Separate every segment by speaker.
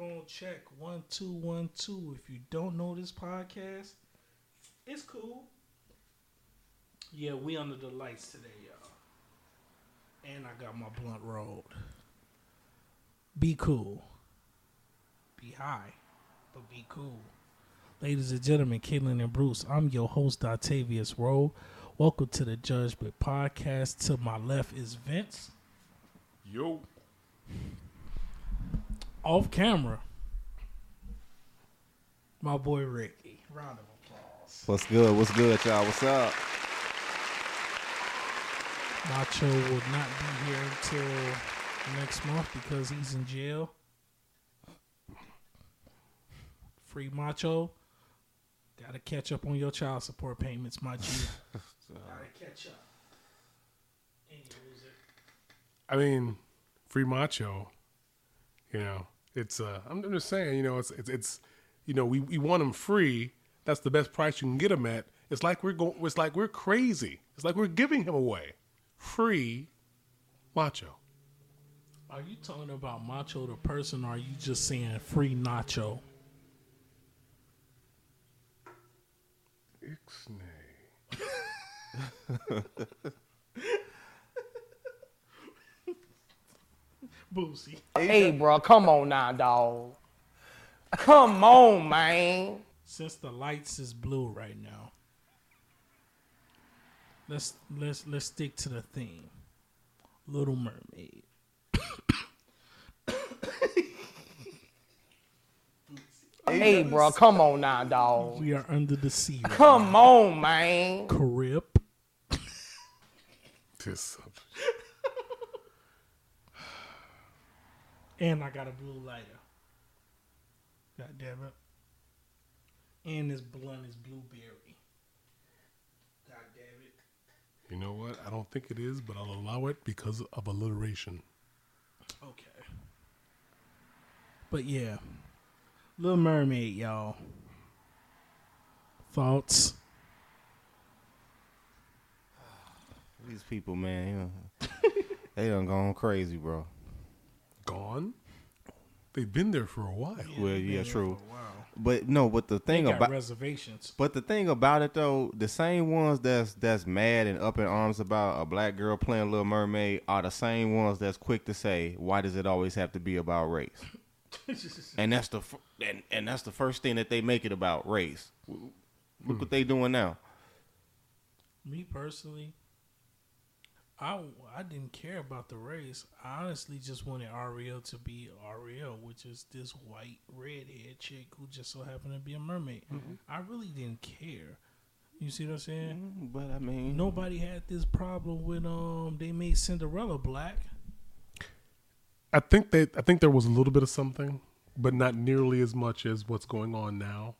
Speaker 1: Microphone check one two one two. If you don't know this podcast, it's cool. Yeah, we under the lights today, y'all. And I got my blunt rolled. Be cool. Be high, but be cool. Ladies and gentlemen, Caitlin and Bruce, I'm your host, Octavius Rowe. Welcome to the Judgment Podcast. To my left is Vince.
Speaker 2: Yo.
Speaker 1: Off camera, my boy Ricky. Round of applause.
Speaker 3: What's good? What's good, y'all? What's up?
Speaker 1: Macho will not be here until next month because he's in jail. Free Macho. Gotta catch up on your child support payments, my G. Gotta catch up. And you lose it.
Speaker 2: I mean, free macho. You know, it's. uh I'm just saying. You know, it's it's it's. You know, we we want them free. That's the best price you can get them at. It's like we're going. It's like we're crazy. It's like we're giving him away, free, macho.
Speaker 1: Are you talking about Macho the person or are you just saying free Nacho?
Speaker 2: Ixnay.
Speaker 1: Boosie.
Speaker 4: Hey, bro, come on now, dog. Come on, man.
Speaker 1: Since the lights is blue right now, let's let's let's stick to the theme. Little Mermaid.
Speaker 4: Hey, bro, come on now, dog.
Speaker 1: We are under the sea. Right
Speaker 4: Come on, man.
Speaker 1: Carib.
Speaker 2: This.
Speaker 1: And I got a blue lighter. God damn it. And this blunt is blueberry. God damn it.
Speaker 2: You know what? I don't think it is, but I'll allow it because of alliteration.
Speaker 1: Okay. But yeah. Little Mermaid, y'all. Thoughts?
Speaker 3: These people, man, you know, they done gone crazy, bro.
Speaker 2: Gone. They've been there for a while.
Speaker 3: well, yeah, true.
Speaker 1: for.
Speaker 3: But no, but the
Speaker 1: They
Speaker 3: thing
Speaker 1: got
Speaker 3: about
Speaker 1: reservations.
Speaker 3: but the thing about it though, the same ones that's that's mad and up in arms about a black girl playing Little Mermaid are the same ones that's quick to say, "Why does it always have to be about race?" and that's the and, and that's the first thing that they make it about race. Look hmm. what they doing now.
Speaker 1: Me personally, I I didn't care about the race. I honestly just wanted Ariel to be Ariel, which is this white redhead chick who just so happened to be a mermaid. I really didn't care. You see what I'm saying?
Speaker 3: But I mean,
Speaker 1: Nobody had this problem with um they made Cinderella black.
Speaker 2: I think that I think there was a little bit of something, but not nearly as much as what's going on now.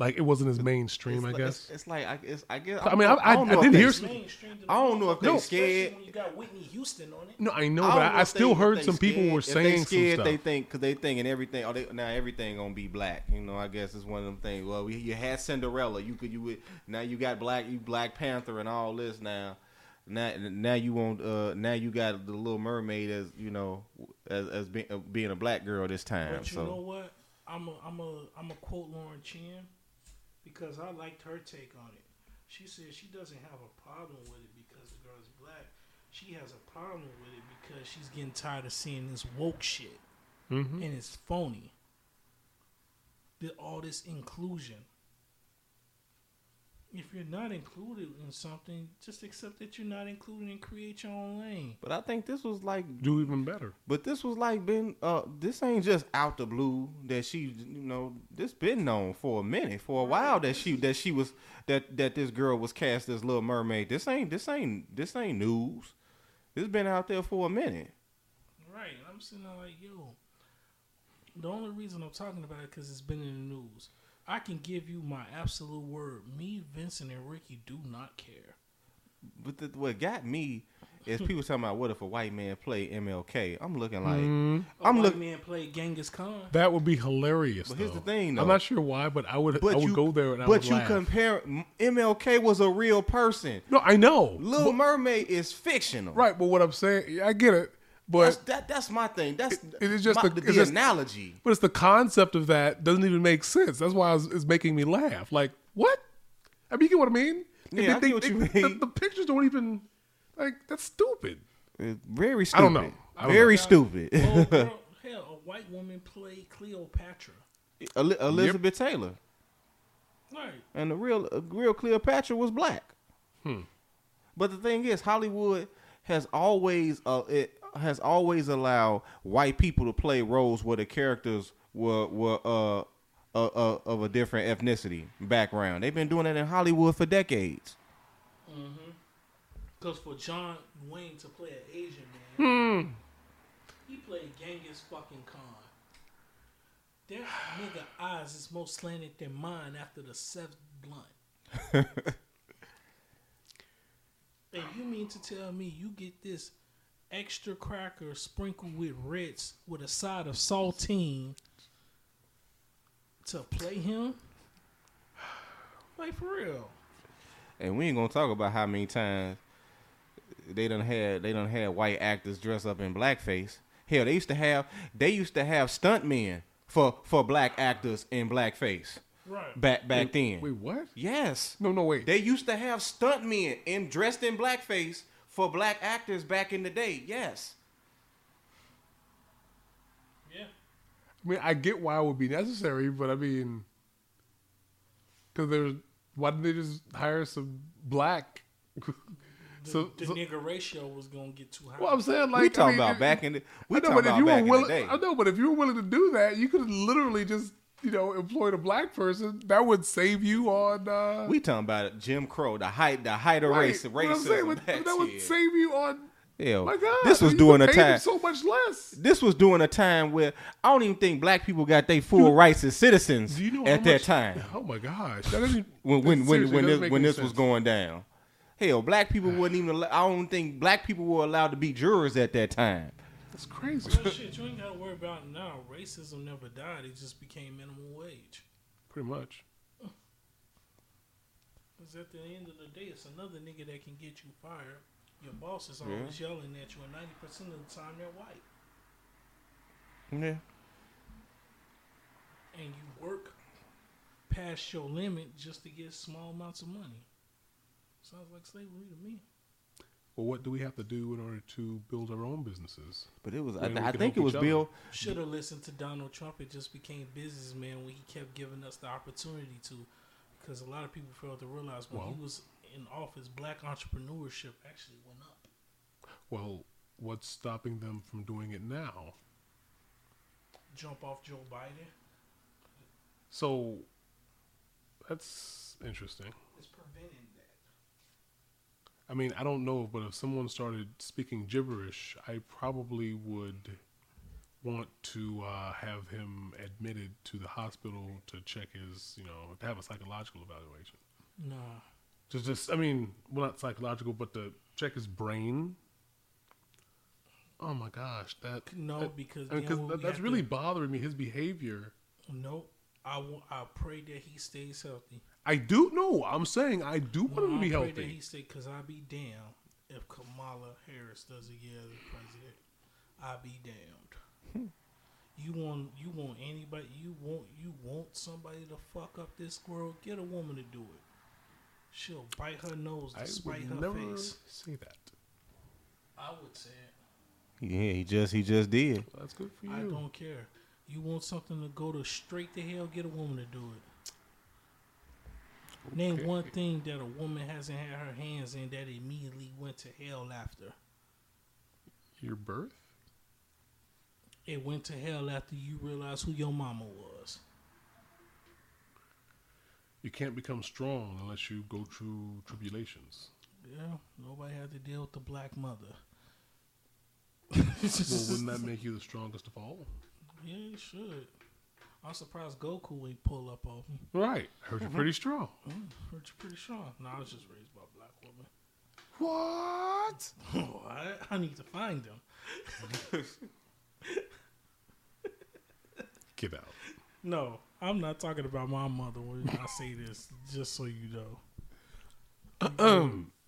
Speaker 2: Like it wasn't as mainstream,
Speaker 3: it's
Speaker 2: I
Speaker 3: like-
Speaker 2: guess.
Speaker 3: it's, it's like I, it's, I guess.
Speaker 2: I mean, I- I-
Speaker 3: don't
Speaker 2: I didn't hear some-
Speaker 1: mainstream
Speaker 3: I don't know if
Speaker 1: the-
Speaker 3: they
Speaker 1: especially
Speaker 3: scared.
Speaker 1: when you got Whitney Houston on it.
Speaker 2: No, I know,
Speaker 3: I
Speaker 2: but I,
Speaker 3: know
Speaker 2: I still
Speaker 3: they-
Speaker 2: heard some
Speaker 3: they
Speaker 2: people were
Speaker 3: scared- if they
Speaker 2: saying some
Speaker 3: scared,
Speaker 2: stuff.
Speaker 3: They think because they thinking everything. Oh, they, now everything gonna be black. You know, I guess it's one of them things. Well, we, you had Cinderella. You could you would now you got black you Black Panther and all this now. Now, now you want uh now you got the Little Mermaid as you know as as being, uh, being a black girl this time.
Speaker 1: But you
Speaker 3: so
Speaker 1: know what? I'm a I'm a I'm a quote Lauren Chen because I liked her take on it. She said she doesn't have a problem with it because the girl is black. She has a problem with it because she's getting tired of seeing this woke shit
Speaker 2: Mhm.
Speaker 1: and it's phony. The, all this inclusion. If you're not included in something, just accept that you're not included and create your own lane.
Speaker 3: but I think this was like
Speaker 2: Do even better.
Speaker 3: But this was like been uh this ain't just out the blue that she you know this been known for a minute for a while that she that she was that that this girl was cast as Little Mermaid. This ain't this ain't this ain't news. This been out there for a minute.
Speaker 1: Right. I'm sitting there like, yo. The only reason I'm talking about it because it's been in the news. I can give you my absolute word. Me, Vincent, and Ricky do not care.
Speaker 3: But the, what got me is people talking about what if a white man played MLK. I'm looking like
Speaker 2: Mm,
Speaker 1: A
Speaker 3: I'm
Speaker 1: white
Speaker 3: looking.
Speaker 1: man played Genghis Khan.
Speaker 2: that would be hilarious.
Speaker 3: But here's the thing, though.
Speaker 2: I'm not sure why, but I would.
Speaker 3: But
Speaker 2: I would
Speaker 3: you
Speaker 2: go there and I
Speaker 3: but
Speaker 2: would
Speaker 3: you
Speaker 2: laugh.
Speaker 3: compare MLK was a real person.
Speaker 2: No, I know.
Speaker 3: Little Mermaid is fictional.
Speaker 2: Right, but what I'm saying, I get it.
Speaker 3: That's,
Speaker 2: but
Speaker 3: that that's my thing. That's
Speaker 2: it is just
Speaker 3: my,
Speaker 2: the-
Speaker 3: the,
Speaker 2: it's just-
Speaker 3: analogy.
Speaker 2: but it's the concept of that doesn't even make sense. That's why it's, it's making me laugh. Like what? I mean, you get what I mean?
Speaker 3: Yeah, I get what you
Speaker 2: the-
Speaker 3: mean.
Speaker 2: The, pictures don't even like that's stupid.
Speaker 3: It's very
Speaker 2: I
Speaker 3: stupid.
Speaker 2: don't know. I don't
Speaker 3: very
Speaker 2: know.
Speaker 3: stupid.
Speaker 1: Oh, girl, hell, a white woman played Cleopatra.
Speaker 3: El- Elizabeth Taylor
Speaker 1: Right.
Speaker 3: and the real uh, real Cleopatra was black.
Speaker 2: Hmm.
Speaker 3: But the thing is, Hollywood has always uh, it has always allowed white people to play roles where the characters were were uh, uh, uh, of a different ethnicity background. They've been doing that in Hollywood for decades.
Speaker 1: Because for John Wayne to play an Asian man, he played Genghis fucking Khan. That nigga eyes is more slanted than mine after the seventh blunt. and you mean to tell me you get this extra cracker sprinkled with Ritz with a side of saltine to play him? Like for real.
Speaker 3: And we ain't gonna talk about how many times they done had they done had white actors dress up in blackface. Hell, they used to have they used to have stuntmen for for black actors in blackface
Speaker 1: Right.
Speaker 3: back back then.
Speaker 2: Wait, what?
Speaker 3: Yes,
Speaker 2: No, no, wait.
Speaker 3: they used to have stuntmen in dressed in blackface for black actors back in the day. Yes,
Speaker 1: Yeah.
Speaker 2: I mean, I get why it would be necessary, but I mean, because there's why didn't they just hire some black?
Speaker 1: The,
Speaker 2: so,
Speaker 1: the
Speaker 2: so-
Speaker 1: nigga ratio was gonna get too high.
Speaker 2: well, I'm saying like
Speaker 3: we
Speaker 2: I
Speaker 3: talking
Speaker 2: mean,
Speaker 3: about
Speaker 2: it-
Speaker 3: back in the we
Speaker 2: I know,
Speaker 3: talking
Speaker 2: but if
Speaker 3: about
Speaker 2: you were
Speaker 3: back in the
Speaker 2: willing,
Speaker 3: day.
Speaker 2: I know, but if you were willing to do that, you could literally just you know employed a black person. That would save you on. Uh,
Speaker 3: We talking about Jim Crow, the height the height of
Speaker 2: right,
Speaker 3: race
Speaker 2: I'm saying,
Speaker 3: racism.
Speaker 2: but
Speaker 3: back
Speaker 2: that would save you on.
Speaker 3: Hell,
Speaker 2: My God,
Speaker 3: this was during a
Speaker 2: could pay them
Speaker 3: time.
Speaker 2: so much less.
Speaker 3: this was during a time where I don't even think black people got their full rights as citizens
Speaker 2: you know
Speaker 3: at that
Speaker 2: much-
Speaker 3: time
Speaker 2: Oh my gosh, that doesn't
Speaker 3: when when when when this when this was going down. Hell, black people wouldn't even. I don't think black people were allowed to be jurors at that time.
Speaker 2: That's crazy.
Speaker 1: Well, shit, you ain't gotta worry about it now. Racism never died; it just became minimum wage.
Speaker 2: Pretty much.
Speaker 1: Because at the end of the day, it's another nigga that can get you fired. Your boss is always yelling at you, and ninety percent of the time they're white,
Speaker 3: Yeah.
Speaker 1: and you work past your limit just to get small amounts of money. Sounds like slavery to me.
Speaker 2: Well, what do we have to do in order to build our own businesses?
Speaker 3: But it was. I, I think it was. Bill.
Speaker 1: Should have listened to Donald Trump. It just became businessman when he kept giving us the opportunity to. Because a lot of people failed to realize when
Speaker 2: Well-
Speaker 1: he was in office, black entrepreneurship actually went up.
Speaker 2: Well, what's stopping them from doing it now?
Speaker 1: Jump off Joe Biden.
Speaker 2: So that's interesting.
Speaker 1: It's preventing that.
Speaker 2: I mean, I don't know, but if someone started speaking gibberish, I probably would want to uh, have him admitted to the hospital to check his, you know, to have a psychological evaluation.
Speaker 1: Nah.
Speaker 2: Just, just, I mean, well, not psychological, but to check his brain. Oh my gosh, that
Speaker 1: No,
Speaker 2: that-
Speaker 1: because
Speaker 2: I mean, that- that's really
Speaker 1: to-
Speaker 2: bothering me. His behavior.
Speaker 1: Nope. I I pray that he stays healthy.
Speaker 2: I do no. I'm saying I do want him to be
Speaker 1: pray that
Speaker 2: healthy.
Speaker 1: he stay because I be damned if Kamala Harris does a year as president. I be damned. Hmm. You want you want anybody you want you want somebody to fuck up this squirrel? Get a woman to do it. She'll bite her nose
Speaker 2: I
Speaker 1: despite her
Speaker 2: never
Speaker 1: face.
Speaker 2: say that.
Speaker 1: I would say it.
Speaker 3: Yeah, he just he just did.
Speaker 2: That's good for you.
Speaker 1: I don't care. You want something to go to straight to hell? Get a woman to do it. Name one thing that a woman hasn't had her hands in that immediately went to hell after.
Speaker 2: Your birth?
Speaker 1: It went to hell after you realized who your mama was.
Speaker 2: You can't become strong unless you go through tribulations.
Speaker 1: Yeah, nobody had to deal with the black mother.
Speaker 2: Well, wouldn't that make you the strongest of all?
Speaker 1: Yeah, it should. I'm surprised Goku ain't pull up on me.
Speaker 2: Right. Heard you're pretty strong.
Speaker 1: Mm, heard you pretty strong. No, I was just raised by a black woman.
Speaker 2: What?
Speaker 1: what? I need to find them.
Speaker 2: Get out.
Speaker 1: No, I'm not talking about my mother when I say this, just so you know.
Speaker 2: Um.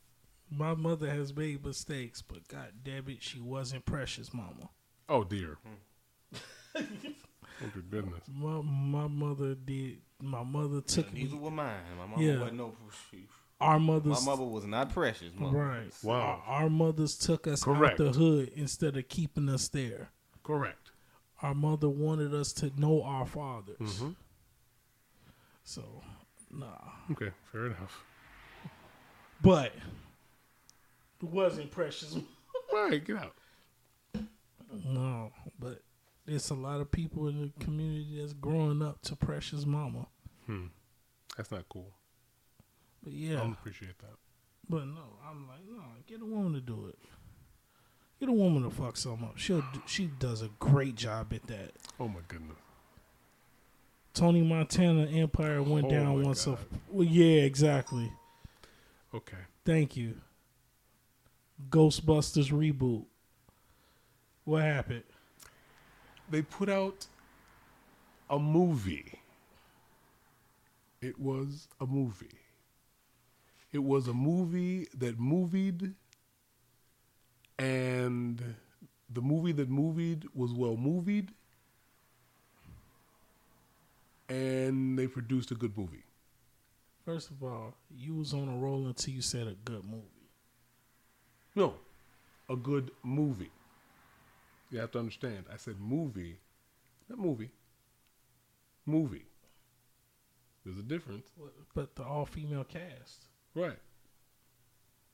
Speaker 1: My mother has made mistakes, but god damn it, she wasn't precious, mama.
Speaker 2: Oh dear. oh good goodness.
Speaker 1: My my mother did. My mother took
Speaker 3: Neither
Speaker 1: me.
Speaker 3: were mine. My mama
Speaker 1: Yeah.
Speaker 3: wasn't no. She,
Speaker 1: Our
Speaker 3: my mother was not precious. Mama.
Speaker 1: right?
Speaker 2: Wow.
Speaker 1: Our, our mothers took us
Speaker 2: Correct.
Speaker 1: out the hood instead of keeping us there.
Speaker 2: Correct.
Speaker 1: Our mother wanted us to know our fathers.
Speaker 2: Mhm.
Speaker 1: So, nah.
Speaker 2: Okay, fair enough.
Speaker 1: But it wasn't precious.
Speaker 2: Right, get out.
Speaker 1: There's a lot of people in the community that's growing up to precious mama.
Speaker 2: Hmm. That's not cool.
Speaker 1: But
Speaker 2: I
Speaker 1: yeah,
Speaker 2: don't appreciate that.
Speaker 1: but no, I'm like, no, get a woman to do it. Get a woman to fuck something up. She'll do, she does a great job at that.
Speaker 2: Oh my goodness.
Speaker 1: Tony Montana Empire went
Speaker 2: Oh
Speaker 1: down once. A, well, yeah, exactly.
Speaker 2: Okay.
Speaker 1: Thank you. Ghostbusters reboot. What happened?
Speaker 2: They put out a movie. It was a movie. It was a movie that movied, and the movie that movied was well movied, and they produced a good movie.
Speaker 1: First of all, you was on a roll until you said a good movie.
Speaker 2: No, a good movie. You have to understand. I said movie, not movie. Movie. There's a difference,
Speaker 1: But the all female cast.
Speaker 2: right?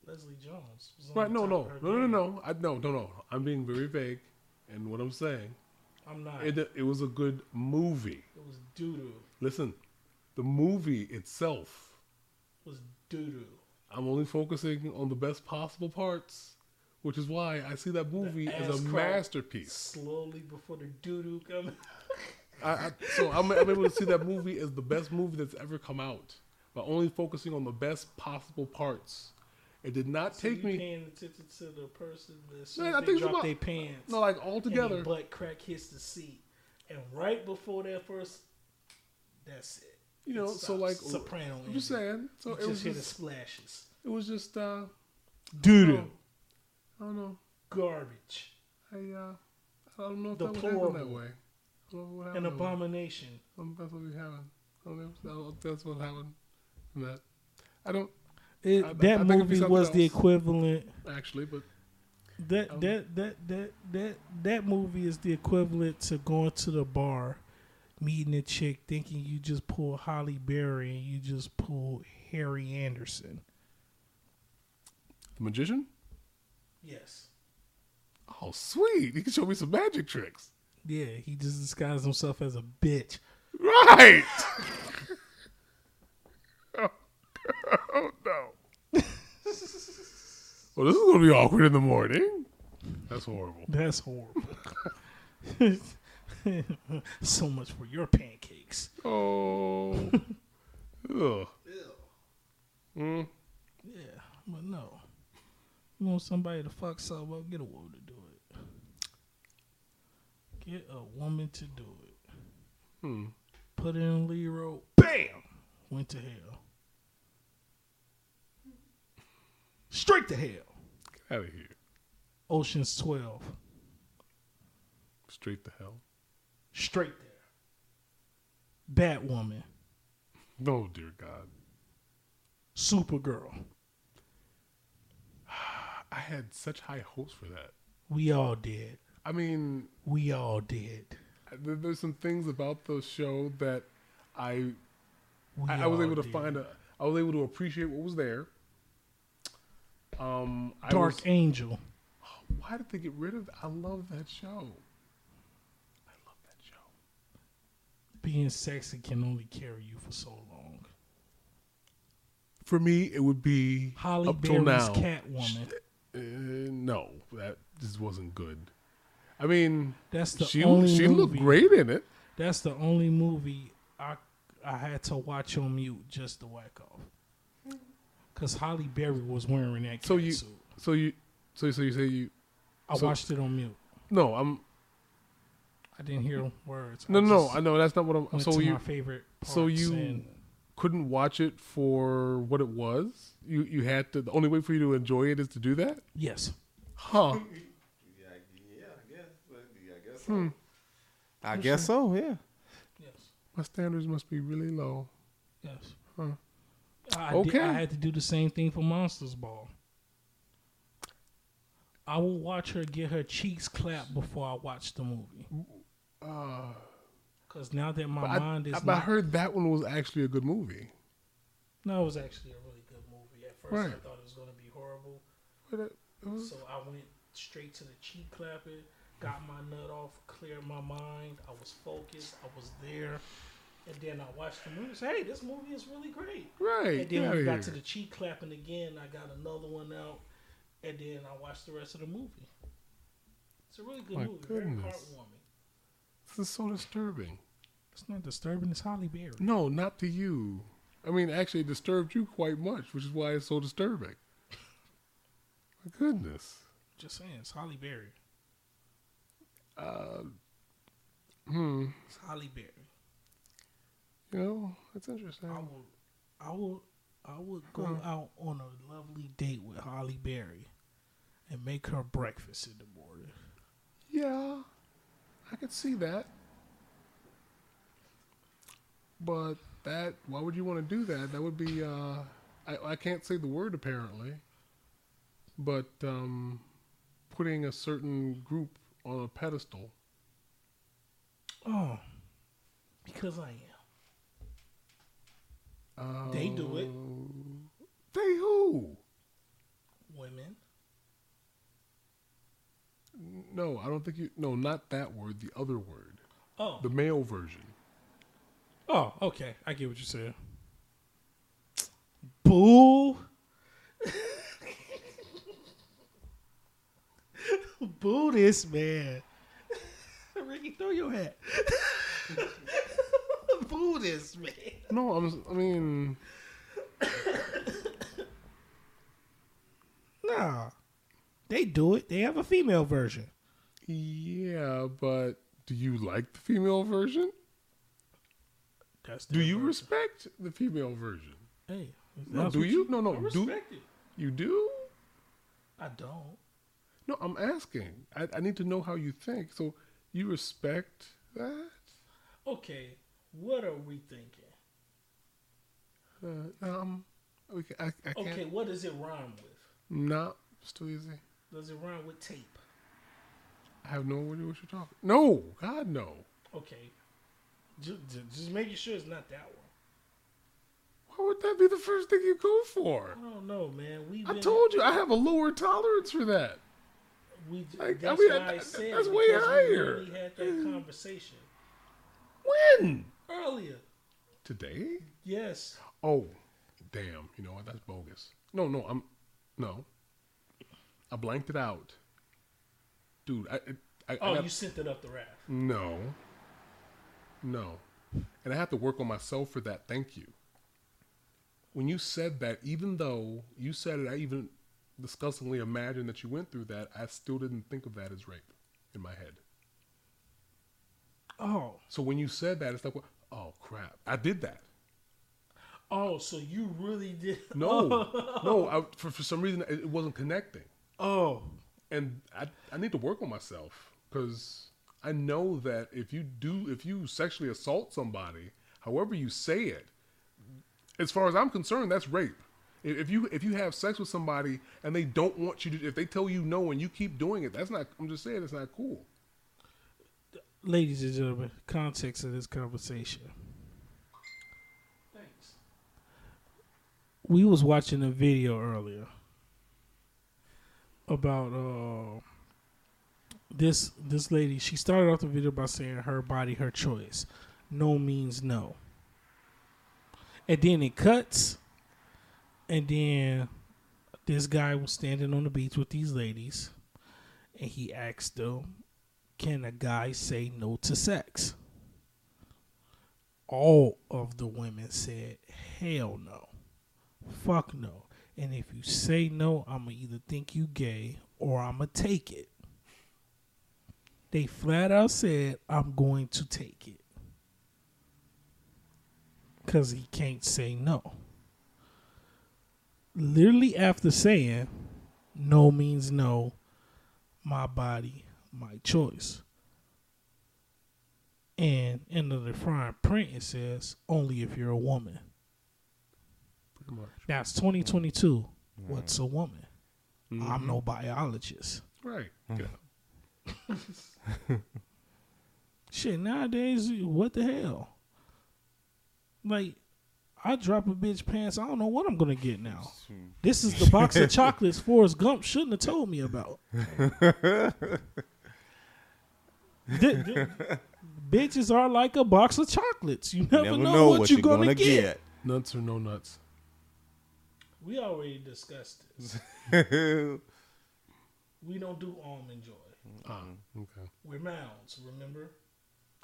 Speaker 1: Leslie Jones.
Speaker 2: Right? No, no,
Speaker 1: of
Speaker 2: no, no, no. I no, no, no. I'm being very vague, and what I'm saying,
Speaker 1: I'm not.
Speaker 2: it
Speaker 1: It,
Speaker 2: it was a good movie.
Speaker 1: It was doo doo.
Speaker 2: Listen, the movie itself.
Speaker 1: Was doo doo.
Speaker 2: I'm only focusing on the best possible parts, which is why I see that movie as a masterpiece.
Speaker 1: Slowly before the doo doo coming.
Speaker 2: I, I, so I'm, I'm able to see that movie as the best movie that's ever come out by only focusing on the best possible parts. It did not
Speaker 1: So
Speaker 2: take
Speaker 1: you
Speaker 2: me
Speaker 1: paying attention to the person that
Speaker 2: Man,
Speaker 1: soon
Speaker 2: I
Speaker 1: they
Speaker 2: think it's
Speaker 1: drop their pants.
Speaker 2: no like all
Speaker 1: and
Speaker 2: together.
Speaker 1: butt crack hits the seat, and right before that first, that's it.
Speaker 2: You know,
Speaker 1: It
Speaker 2: so like
Speaker 1: soprano.
Speaker 2: I'm just saying. So
Speaker 1: You
Speaker 2: it
Speaker 1: just
Speaker 2: was
Speaker 1: hear the
Speaker 2: just,
Speaker 1: splashes.
Speaker 2: it was just uh,
Speaker 1: Doo
Speaker 2: no,
Speaker 1: doo.
Speaker 2: I don't know.
Speaker 1: Garbage.
Speaker 2: I uh, I don't know if
Speaker 1: Deplorable.
Speaker 2: that would happen that way. I don't know what
Speaker 1: An
Speaker 2: happened
Speaker 1: abomination.
Speaker 2: That's what we having. I don't know if- I don't know if that's what happened. That I don't
Speaker 1: It,
Speaker 2: I- I
Speaker 1: that
Speaker 2: it'd
Speaker 1: movie was the equivalent.
Speaker 2: actually, but
Speaker 1: That that that that that that movie is the equivalent to going to the bar, meeting a chick, thinking you just pull Halle Berry and you just pull Harry Anderson.
Speaker 2: the magician.
Speaker 1: Yes.
Speaker 2: Oh, sweet! He can show me some magic tricks.
Speaker 1: Yeah, he just disguised himself as a bitch.
Speaker 2: Right. oh, oh, no. well, this is gonna be awkward in the morning. That's horrible.
Speaker 1: That's horrible. so much for your pancakes.
Speaker 2: Oh. Ugh. Mm.
Speaker 1: Yeah, but no. You want somebody to fuck something up, get a woman to do it. Get a woman to do it.
Speaker 2: Hmm.
Speaker 1: Put it in Leroy. Bam! Went to hell. Straight to hell.
Speaker 2: Get out of here.
Speaker 1: Ocean's 12.
Speaker 2: Straight to hell.
Speaker 1: Straight there. Batwoman.
Speaker 2: No, dear God.
Speaker 1: Supergirl.
Speaker 2: I had such high hopes for that.
Speaker 1: We all did.
Speaker 2: I mean,
Speaker 1: We all did.
Speaker 2: there's some things about the show that I I, I was able to
Speaker 1: did.
Speaker 2: find a I was able to appreciate what was there. Um,
Speaker 1: Dark
Speaker 2: was-
Speaker 1: Angel.
Speaker 2: why did they get rid of? I love that show. I love that show.
Speaker 1: Being sexy can only carry you for so long.
Speaker 2: For me, it would be Halle
Speaker 1: Berry's. Catwoman.
Speaker 2: Uh, no, that just wasn't good. I mean,
Speaker 1: That's the
Speaker 2: she
Speaker 1: only
Speaker 2: she
Speaker 1: movie.
Speaker 2: looked great in it.
Speaker 1: That's the only movie I I had to watch on mute just to whack off. Cause Halle Berry was wearing that
Speaker 2: So you-
Speaker 1: suit.
Speaker 2: So you, so so you say you?
Speaker 1: I
Speaker 2: so-
Speaker 1: watched it on mute.
Speaker 2: No, I'm
Speaker 1: I didn't hear words.
Speaker 2: no
Speaker 1: I
Speaker 2: no no. I know that's not what I'm. So you
Speaker 1: my favorite.
Speaker 2: so you- couldn't watch it for what it was. You you had to. The only way for you to enjoy it is to do that.
Speaker 1: Yes.
Speaker 2: Huh?
Speaker 3: Yeah, yeah, I guess. I guess so. I guess so. Yeah.
Speaker 1: Yes.
Speaker 2: My standards must be really low.
Speaker 1: Yes.
Speaker 2: Huh.
Speaker 1: I
Speaker 2: Okay.
Speaker 1: Did, I had to do the same thing for Monster's Ball. I will watch her get her cheeks clapped before I watch the movie.
Speaker 2: Uh,
Speaker 1: Cause now that my
Speaker 2: but I,
Speaker 1: mind is
Speaker 2: I, but I heard that one was actually a good movie.
Speaker 1: no, it was actually a really good movie. At first, I thought it was going to be horrible,
Speaker 2: it, it
Speaker 1: so I went straight to the cheek clapping, got my nut off, cleared my mind. I was focused. I was there, and then I watched the movie. and said, Hey, this movie is really great.
Speaker 2: right.
Speaker 1: And then
Speaker 2: outta
Speaker 1: we got to the cheek clapping again, I got another one out, and then I watched the rest of the movie. It's a really good
Speaker 2: My
Speaker 1: movie, very
Speaker 2: goodness.
Speaker 1: heartwarming.
Speaker 2: This is so disturbing.
Speaker 1: It's not disturbing. It's Halle Berry.
Speaker 2: No, not to you. I mean, actually, it disturbed you quite much, which is why it's so disturbing. My goodness.
Speaker 1: Just saying, it's Halle Berry.
Speaker 2: Uh, hmm.
Speaker 1: It's Halle Berry.
Speaker 2: You know, that's interesting.
Speaker 1: I will, I will, I would go
Speaker 2: Huh.
Speaker 1: out on a lovely date with Halle Berry, and make her breakfast in the morning.
Speaker 2: Yeah, I could see that. But that, why would you want to do that? That would be, uh, I, I can't say the word apparently, but um, putting a certain group on a pedestal.
Speaker 1: Oh, because I am.
Speaker 2: Uh,
Speaker 1: They do it.
Speaker 2: They who?
Speaker 1: Women.
Speaker 2: No, I don't think you. No, not that word. The other word,
Speaker 1: Oh,
Speaker 2: the male version.
Speaker 1: Oh, okay. I get what you're saying. Boo. Boo this man. Ricky, throw your hat. Boo this man.
Speaker 2: No, I'm. I mean,
Speaker 1: Nah. They do it. They have a female version.
Speaker 2: yeah, but do you like the female version?
Speaker 1: That's
Speaker 2: Do you
Speaker 1: version.
Speaker 2: respect the female version?
Speaker 1: Hey,
Speaker 2: No, do
Speaker 1: what
Speaker 2: you? No, no.
Speaker 1: I
Speaker 2: Do
Speaker 1: respect it.
Speaker 2: you do?
Speaker 1: I don't.
Speaker 2: No, I'm asking. I, I need to know how you think. So you respect that?
Speaker 1: Okay, what are we thinking?
Speaker 2: Uh, um, okay, I, I can't.
Speaker 1: Okay, what does it rhyme with?
Speaker 2: No, it's too easy.
Speaker 1: Does it rhyme with tape?
Speaker 2: I have no idea what you're talking. No, God, no.
Speaker 1: Okay, just, just making sure it's not that one.
Speaker 2: Why would that be the first thing you go for?
Speaker 1: I don't know, man. We
Speaker 2: I told you I have a lower tolerance for that.
Speaker 1: we.
Speaker 2: I- I
Speaker 1: that's
Speaker 2: mean,
Speaker 1: why
Speaker 2: that-
Speaker 1: I said
Speaker 2: that's way
Speaker 1: because we
Speaker 2: higher.
Speaker 1: had that conversation
Speaker 2: When?
Speaker 1: earlier.
Speaker 2: Today?
Speaker 1: Yes.
Speaker 2: Oh, damn. You know what? That's bogus. No, no, I'm. No. I blanked it out. Dude, I. I, I
Speaker 1: Oh,
Speaker 2: got-
Speaker 1: you sent it up the raft.
Speaker 2: No. No. And I have to work on myself for that. Thank you. When you said that, even though you said it, I even disgustingly imagined that you went through that, I still didn't think of that as rape in my head.
Speaker 1: Oh,
Speaker 2: So when you said that, it's like, oh crap, I did that.
Speaker 1: oh, so you really did?
Speaker 2: No, no, I, for, for some reason it, it wasn't connecting.
Speaker 1: Oh,
Speaker 2: and I, I need to work on myself because I know that if you do if you sexually assault somebody, however you say it, as far as I'm concerned, that's rape. If if you if you have sex with somebody and they don't want you to, if they tell you no and you keep doing it, that's not. I'm just saying it's not cool.
Speaker 1: ladies and gentlemen, context of this conversation. Thanks. We was watching a video earlier about uh this this lady. She started off the video by saying her body, her choice. No means no. And then it cuts, and then this guy was standing on the beach with these ladies, and he asked them, can a guy say no to sex? All of the women said, hell no. Fuck no. And if you say no, I'm going to either think you gay or I'm going to take it. They flat out said, I'm going to take it. because he can't say no. Literally, after saying no means no, my body, my choice. And in the fine print, it says only if you're a woman.
Speaker 2: Pretty much.
Speaker 1: Now it's 2022. Mm-hmm. What's a woman? I'm no biologist.
Speaker 2: Right. Mm-hmm. Get out.
Speaker 1: Shit, nowadays, what the hell? Like, I drop a bitch pants. I don't know what I'm gonna get now. This is the box of chocolates Forrest Gump shouldn't have told me about. Th- th- bitches are like a box of chocolates. You never,
Speaker 3: Never
Speaker 1: know,
Speaker 3: know
Speaker 1: what, you're gonna, get.
Speaker 3: get.
Speaker 2: Nuts or no nuts.
Speaker 1: We already discussed this. We don't do almond joy.
Speaker 2: Ah, okay.
Speaker 1: We're mounds. Remember?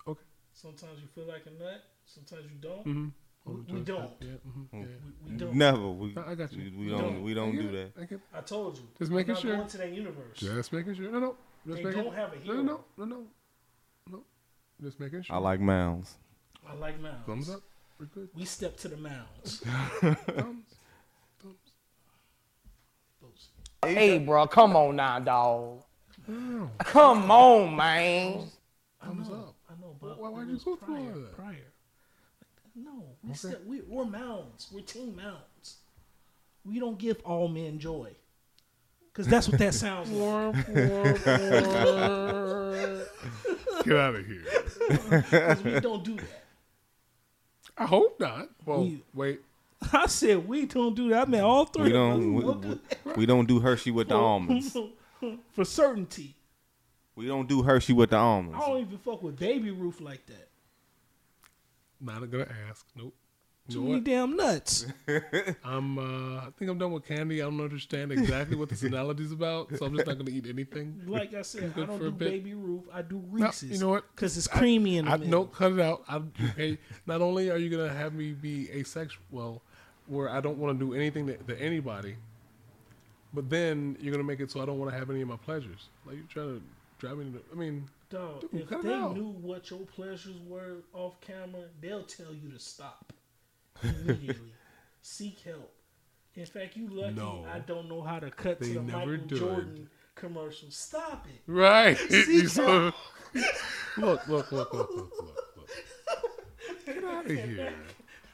Speaker 2: Okay.
Speaker 1: Sometimes you feel like a nut. Sometimes you don't.
Speaker 2: Mm-hmm.
Speaker 1: We- we don't.
Speaker 2: Yeah, mhm, yeah.
Speaker 1: We, we don't.
Speaker 3: Never. We,
Speaker 2: I- I got you.
Speaker 3: We, we
Speaker 1: don't.
Speaker 3: don't. We don't do
Speaker 2: it.
Speaker 3: that.
Speaker 2: I
Speaker 1: I told you.
Speaker 2: Just making sure.
Speaker 1: Going to that universe.
Speaker 2: Just making sure. No, no. Just
Speaker 1: They
Speaker 2: making
Speaker 1: don't have a
Speaker 2: No,
Speaker 1: hero.
Speaker 2: no, no, no, no. Just making sure.
Speaker 3: I like mounds.
Speaker 1: I like mounds.
Speaker 2: Thumbs up. We're good.
Speaker 1: We step to the mounds.
Speaker 2: Thumbs. Thumbs.
Speaker 1: Those-
Speaker 4: Hey, bro, come on now, dog.
Speaker 2: Wow.
Speaker 4: Come on, man.
Speaker 1: I
Speaker 2: Thumbs
Speaker 1: know,
Speaker 2: up.
Speaker 1: I know, but
Speaker 2: Why- why'd you
Speaker 1: was
Speaker 2: go through
Speaker 1: prior,
Speaker 2: all that?
Speaker 1: Prior. No, we
Speaker 2: Okay.
Speaker 1: step, we, we're mounds. We're team mounds. We don't give all men joy. Because that's what that sounds like.
Speaker 2: Get out of here.
Speaker 1: 'Cause we don't do that.
Speaker 2: I hope not. Well,
Speaker 1: We-
Speaker 2: wait.
Speaker 1: I said we don't do that. I mean, all three
Speaker 3: We don't. We,
Speaker 1: don't
Speaker 3: we, we don't do Hershey with the almonds.
Speaker 1: That. For certainty.
Speaker 3: We don't do Hershey with the almonds.
Speaker 1: I don't even fuck with Baby Ruth like that.
Speaker 2: Not gonna ask. Nope. You
Speaker 1: Too many damn nuts.
Speaker 2: I'm. Uh, I think I'm done with candy. I don't understand exactly what this analogy is about, so I'm just not gonna eat anything.
Speaker 1: Like I said, I don't do. Baby Ruth. I do
Speaker 2: No,
Speaker 1: Reese's.
Speaker 2: you know what?
Speaker 1: Because it's creamy in the
Speaker 2: I,
Speaker 1: middle.
Speaker 2: no, cut it out. I, okay, not only are you gonna have me be asexual, well, where I don't want to do anything to, to anybody, but then you're gonna make it so I don't want to have any of my pleasures. Like you're trying to drive me. To, I mean,
Speaker 1: Dog,
Speaker 2: Dude,
Speaker 1: if they knew what your pleasures were off camera, they'll tell you to stop immediately. Seek help. In fact, you lucky
Speaker 2: No.
Speaker 1: I don't know how to cut to the Michael
Speaker 2: did.
Speaker 1: Jordan commercial. Stop it.
Speaker 2: right?
Speaker 1: See,
Speaker 2: So- look, look, look, look, look, look, look. Get out of here.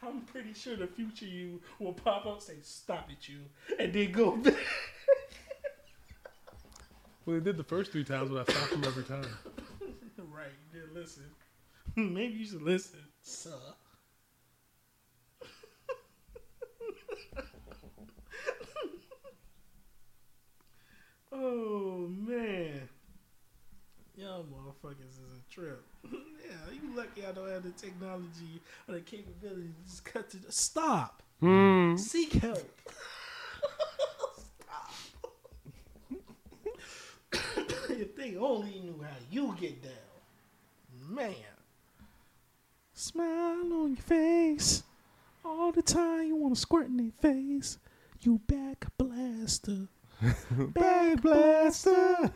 Speaker 1: I'm pretty sure the future you will pop up say, Stop it, you. And then go back.
Speaker 2: Well, they did the first three times, but I stopped them every time.
Speaker 1: right, then listen. Maybe you should listen, sir. oh man. Y'all motherfuckers is a trip. yeah, you lucky I don't have the technology or the capability to just cut to the stop.
Speaker 2: Hmm.
Speaker 1: Seek help. Stop. if they only knew how you get down. Man. Smile on your face. All the time you want to squirt in their face. You back blaster. back blaster.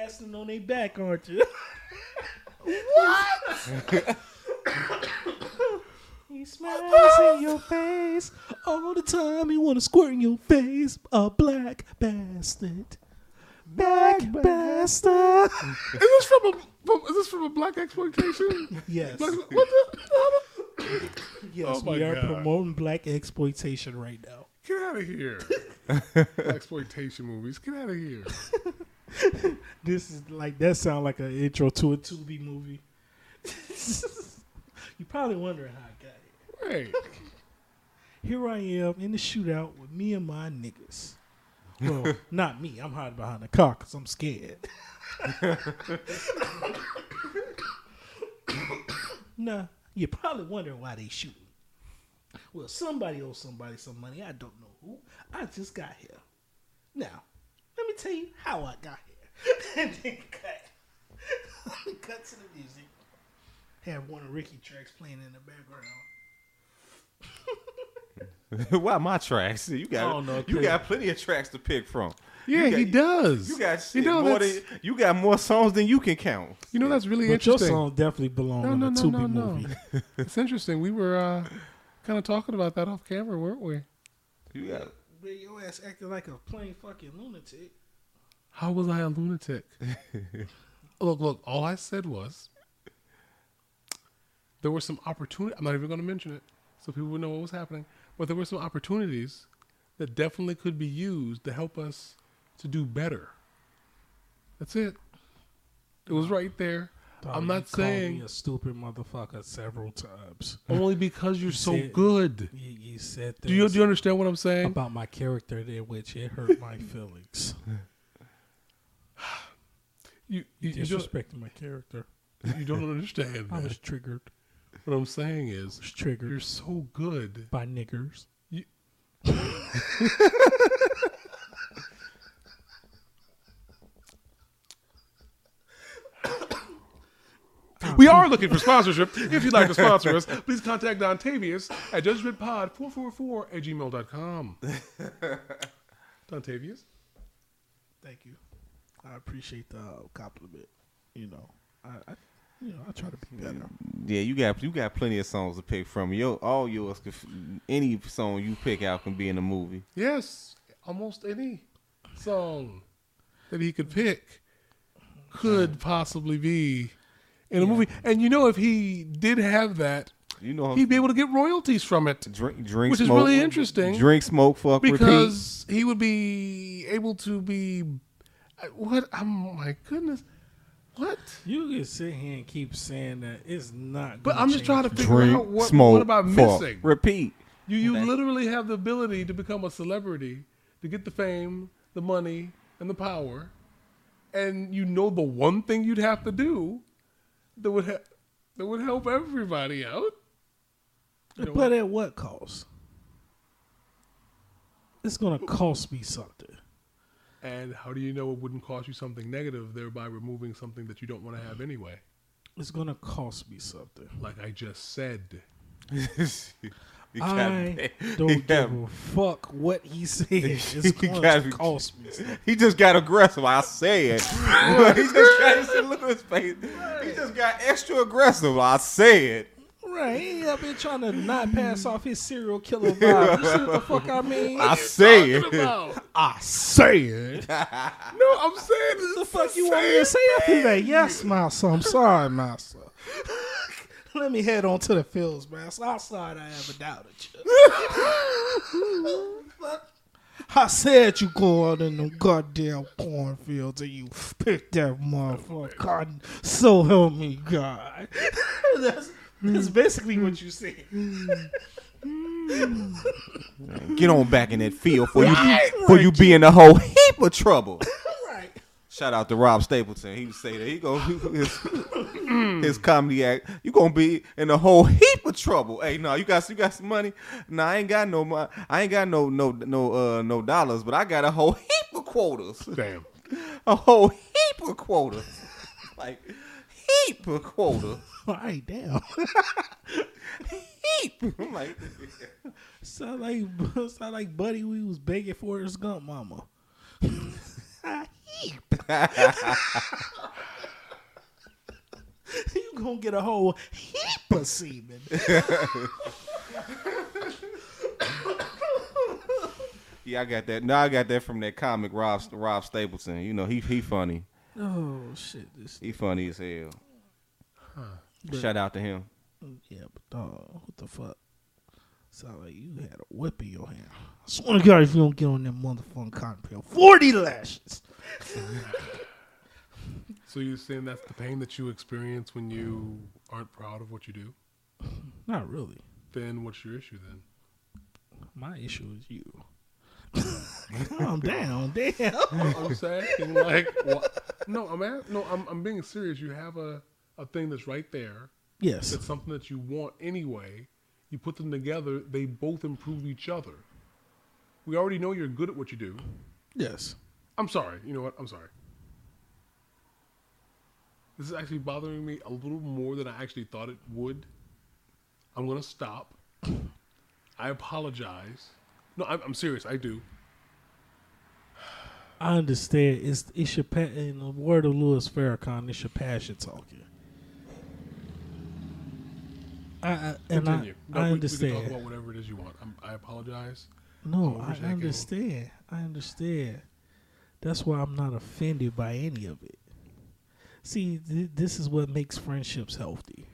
Speaker 1: You blasting on their back, aren't you? what? he smiles in your face all the time. You want to squirt in your face. A black bastard. Back bastard.
Speaker 2: Is this from a? From, is this from a black exploitation?
Speaker 1: Yes.
Speaker 2: Black, what the?
Speaker 1: Yes,
Speaker 2: Oh
Speaker 1: we are
Speaker 2: God.
Speaker 1: promoting black exploitation right now.
Speaker 2: Get out of here. exploitation movies. Get out of here.
Speaker 1: This is like that sound like an intro to a Tubi movie. you probably wondering how I got here.
Speaker 2: Right.
Speaker 1: Here I am in the shootout with me and my niggas. Well, not me. I'm hiding behind the car because I'm scared. nah, you're probably wondering why they shooting. Well, somebody owes somebody some money. I don't know who. I just got here. Now, let me tell you how I got here. and then cut. cut to the music. Have one of Ricky tracks playing in the background.
Speaker 3: Why my tracks? You got
Speaker 1: I don't know,
Speaker 3: you got plenty of tracks to pick from.
Speaker 2: Yeah,
Speaker 3: got-
Speaker 2: he does.
Speaker 3: You got
Speaker 2: You know,
Speaker 3: more than, you got more songs than you can count.
Speaker 2: You know that's really
Speaker 1: But your
Speaker 2: interesting.
Speaker 1: song definitely belong
Speaker 2: No,
Speaker 1: in
Speaker 2: no,
Speaker 1: a
Speaker 2: no,
Speaker 1: to
Speaker 2: no,
Speaker 1: be
Speaker 2: no.
Speaker 1: movie.
Speaker 2: It's interesting. We were uh, kind of talking about that off camera, weren't we?
Speaker 3: You got
Speaker 1: But your ass acting like a plain fucking lunatic.
Speaker 2: How was I a lunatic? look, look. All I said was there were some opportunities. I'm not even going to mention it, so people would know what was happening. But there were some opportunities that definitely could be used to help us to do better. That's it. It was right there.
Speaker 1: Dog,
Speaker 2: I'm
Speaker 1: you
Speaker 2: not saying
Speaker 1: a stupid motherfucker several times.
Speaker 2: only because you're so
Speaker 1: said-
Speaker 2: good.
Speaker 1: You, you said
Speaker 2: Do you do you understand what I'm saying?
Speaker 1: about my character in which it hurt my feelings.
Speaker 2: You you, you don't,
Speaker 1: Disrespecting my character.
Speaker 2: you don't understand.
Speaker 1: I was triggered.
Speaker 2: What I'm saying is
Speaker 1: triggered
Speaker 2: you're so good.
Speaker 1: by niggers.
Speaker 2: You, we are looking for sponsorship. If you'd like to sponsor us, please contact Dontavius at judgmentpod444 at gmail.com. Dontavius?
Speaker 1: Thank you. I appreciate the uh, compliment. You know, I, I you know I try to be better.
Speaker 3: yeah, you got you got plenty of songs to pick from. Yo, all yours, any song you pick out can be in a movie.
Speaker 2: Yes, almost any song that he could pick could possibly be in a movie. And you know, if he did have that,
Speaker 3: You know,
Speaker 2: he'd be able to get royalties from it.
Speaker 3: drink, drink,
Speaker 2: Which is
Speaker 3: smoke,
Speaker 2: really interesting
Speaker 3: Drink, smoke, fuck, repeat.
Speaker 2: because he would be able to be uh, what oh my goodness what
Speaker 1: You can sit here and keep saying that it's not.
Speaker 2: but i'm just trying to figure
Speaker 3: Drink,
Speaker 2: out what,
Speaker 3: smoke,
Speaker 2: what about
Speaker 3: fuck,
Speaker 2: missing
Speaker 3: repeat.
Speaker 2: you you literally have the ability to become a celebrity to get the fame the money and the power and you know the one thing you'd have to do that would ha- that would help everybody out You know
Speaker 1: But at what cost? It's gonna cost me something.
Speaker 2: and how do you know it wouldn't cost you something negative thereby removing something that you don't want to have anyway
Speaker 1: It's gonna cost me something.
Speaker 2: like i just said
Speaker 3: You
Speaker 1: I
Speaker 3: got-
Speaker 1: don't give
Speaker 3: got-
Speaker 1: a fuck what he said. It's
Speaker 3: He
Speaker 1: going
Speaker 3: got-
Speaker 1: to cost me.
Speaker 3: He just got aggressive. I said. he just got he said, look at his face. He just got extra aggressive. I said.
Speaker 1: Right, he up here trying to not pass off his serial killer vibe. You see what the fuck I mean?
Speaker 3: I say said.
Speaker 1: I said.
Speaker 2: no i'm saying
Speaker 1: What the fuck you want me to say after that? Yes, master. I'm sorry, master. Let me head on to the fields, master. I sorry I ever doubted you. I said you go out in the goddamn cornfields and you pick that motherfucker cotton. So help me God. that's, that's basically what you said.
Speaker 3: Get on back in that field for you for you be in a whole heap of trouble. Shout out to Rob Stapleton. He would say that he go his, his comedy act. You gonna be in a whole heap of trouble. Hey, no, you got you got some money. No, I ain't got no money. I ain't got no no no uh no dollars, but I got a whole heap of quotas.
Speaker 2: damn
Speaker 3: A whole heap of quotas. like heap of quotas.
Speaker 1: All right, damn.
Speaker 3: Heap. I'm like
Speaker 1: sound like sound like Buddy we was begging for his Gump mama. you gonna get a whole heap of semen.
Speaker 3: Yeah, I got that. No, I got that from that comic Rob Rob Stapleton. You know, he he funny.
Speaker 1: Oh shit! This
Speaker 3: He funny as hell. Shout out to him.
Speaker 1: yeah, but dog, what the fuck? Sound like you had a whip in your hand. I swear to God, if you don't get on that motherfucking cotton pill, forty lashes.
Speaker 2: So you're saying that's the pain that you experience when you aren't proud of what you do?
Speaker 1: Not really.
Speaker 2: Then what's your issue then?
Speaker 1: My issue is you. Calm down, damn.
Speaker 2: I'm saying like, what? no, I'm at, no, I'm I'm being serious. You have a a thing that's right there.
Speaker 1: Yes.
Speaker 2: It's something that you want anyway. You put them together, they both improve each other. We already know you're good at what you do.
Speaker 1: Yes.
Speaker 2: I'm sorry. You know what? I'm sorry. This is actually bothering me a little more than I actually thought it would. I'm gonna stop. I apologize. No, I'm, I'm serious. I do.
Speaker 1: I understand. It's it's your pa- in the word of Louis Farrakhan, it's your passion talking. I, I and I,
Speaker 2: Continue. No,
Speaker 1: I
Speaker 2: we- We,
Speaker 1: understand.
Speaker 2: can talk about whatever it is you want. I'm, I apologize.
Speaker 1: No,
Speaker 2: I'm
Speaker 1: I understand. I understand. That's why I'm not offended by any of it. See, th- this is what makes friendships healthy.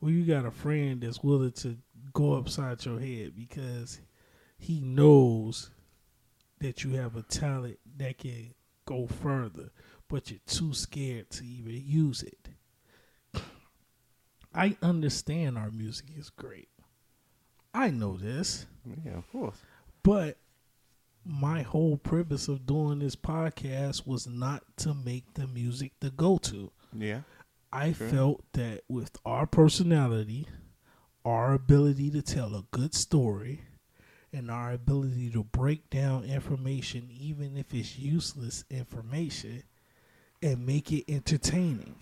Speaker 1: Well, you got a friend that's willing to go upside your head because he knows that you have a talent that can go further, but you're too scared to even use it. I understand our music is great. I know this.
Speaker 3: Yeah, of course.
Speaker 1: But my whole purpose of doing this podcast was not to make the music the go to.
Speaker 3: Yeah.
Speaker 1: I
Speaker 3: Sure.
Speaker 1: felt that with our personality, our ability to tell a good story, and our ability to break down information, even if it's useless information, and make it entertaining.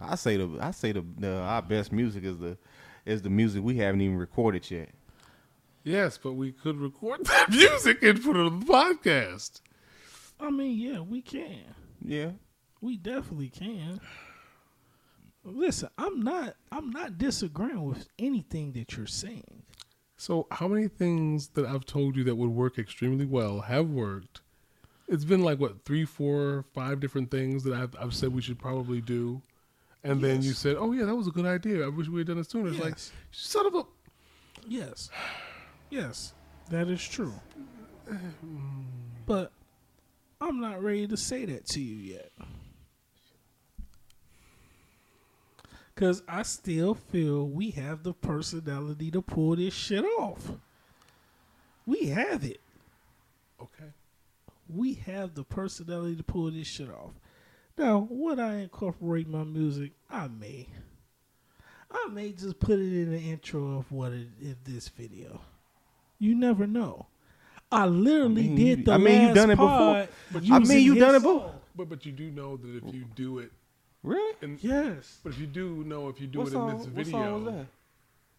Speaker 3: I say the I say the, the our best music is the is the music we haven't even recorded yet.
Speaker 2: Yes, but we could record that music and put it on the podcast.
Speaker 1: I mean, yeah, we can.
Speaker 3: Yeah.
Speaker 1: We definitely can. Listen, I'm not I'm not disagreeing with anything that you're saying.
Speaker 2: So, how many things that I've told you that would work extremely well have worked? It's been like what three, four, five different things that I've I've said we should probably do, and then you said, "Oh yeah, that was a good idea. I wish we had done it sooner." It's like,
Speaker 1: Yes.
Speaker 2: son of a.
Speaker 1: Yes. Yes. That is true. But I'm not ready to say that to you yet. Cause I still feel we have the personality to pull this shit off. We have it.
Speaker 2: Okay.
Speaker 1: we have the personality to pull this shit off. Now, would I incorporate my music? I may. I may just put it in the intro of what it is this video. You never know. I literally
Speaker 3: I mean,
Speaker 1: did
Speaker 3: you-
Speaker 1: the
Speaker 3: I mean, you
Speaker 1: last
Speaker 3: done it before. But you- I mean, you
Speaker 1: his
Speaker 3: done it before.
Speaker 2: But but you do know that if you do it,
Speaker 3: Really?
Speaker 2: in,
Speaker 1: Yes.
Speaker 2: but if you do know if you do
Speaker 3: What
Speaker 2: it
Speaker 3: song,
Speaker 2: in this
Speaker 3: what
Speaker 2: video,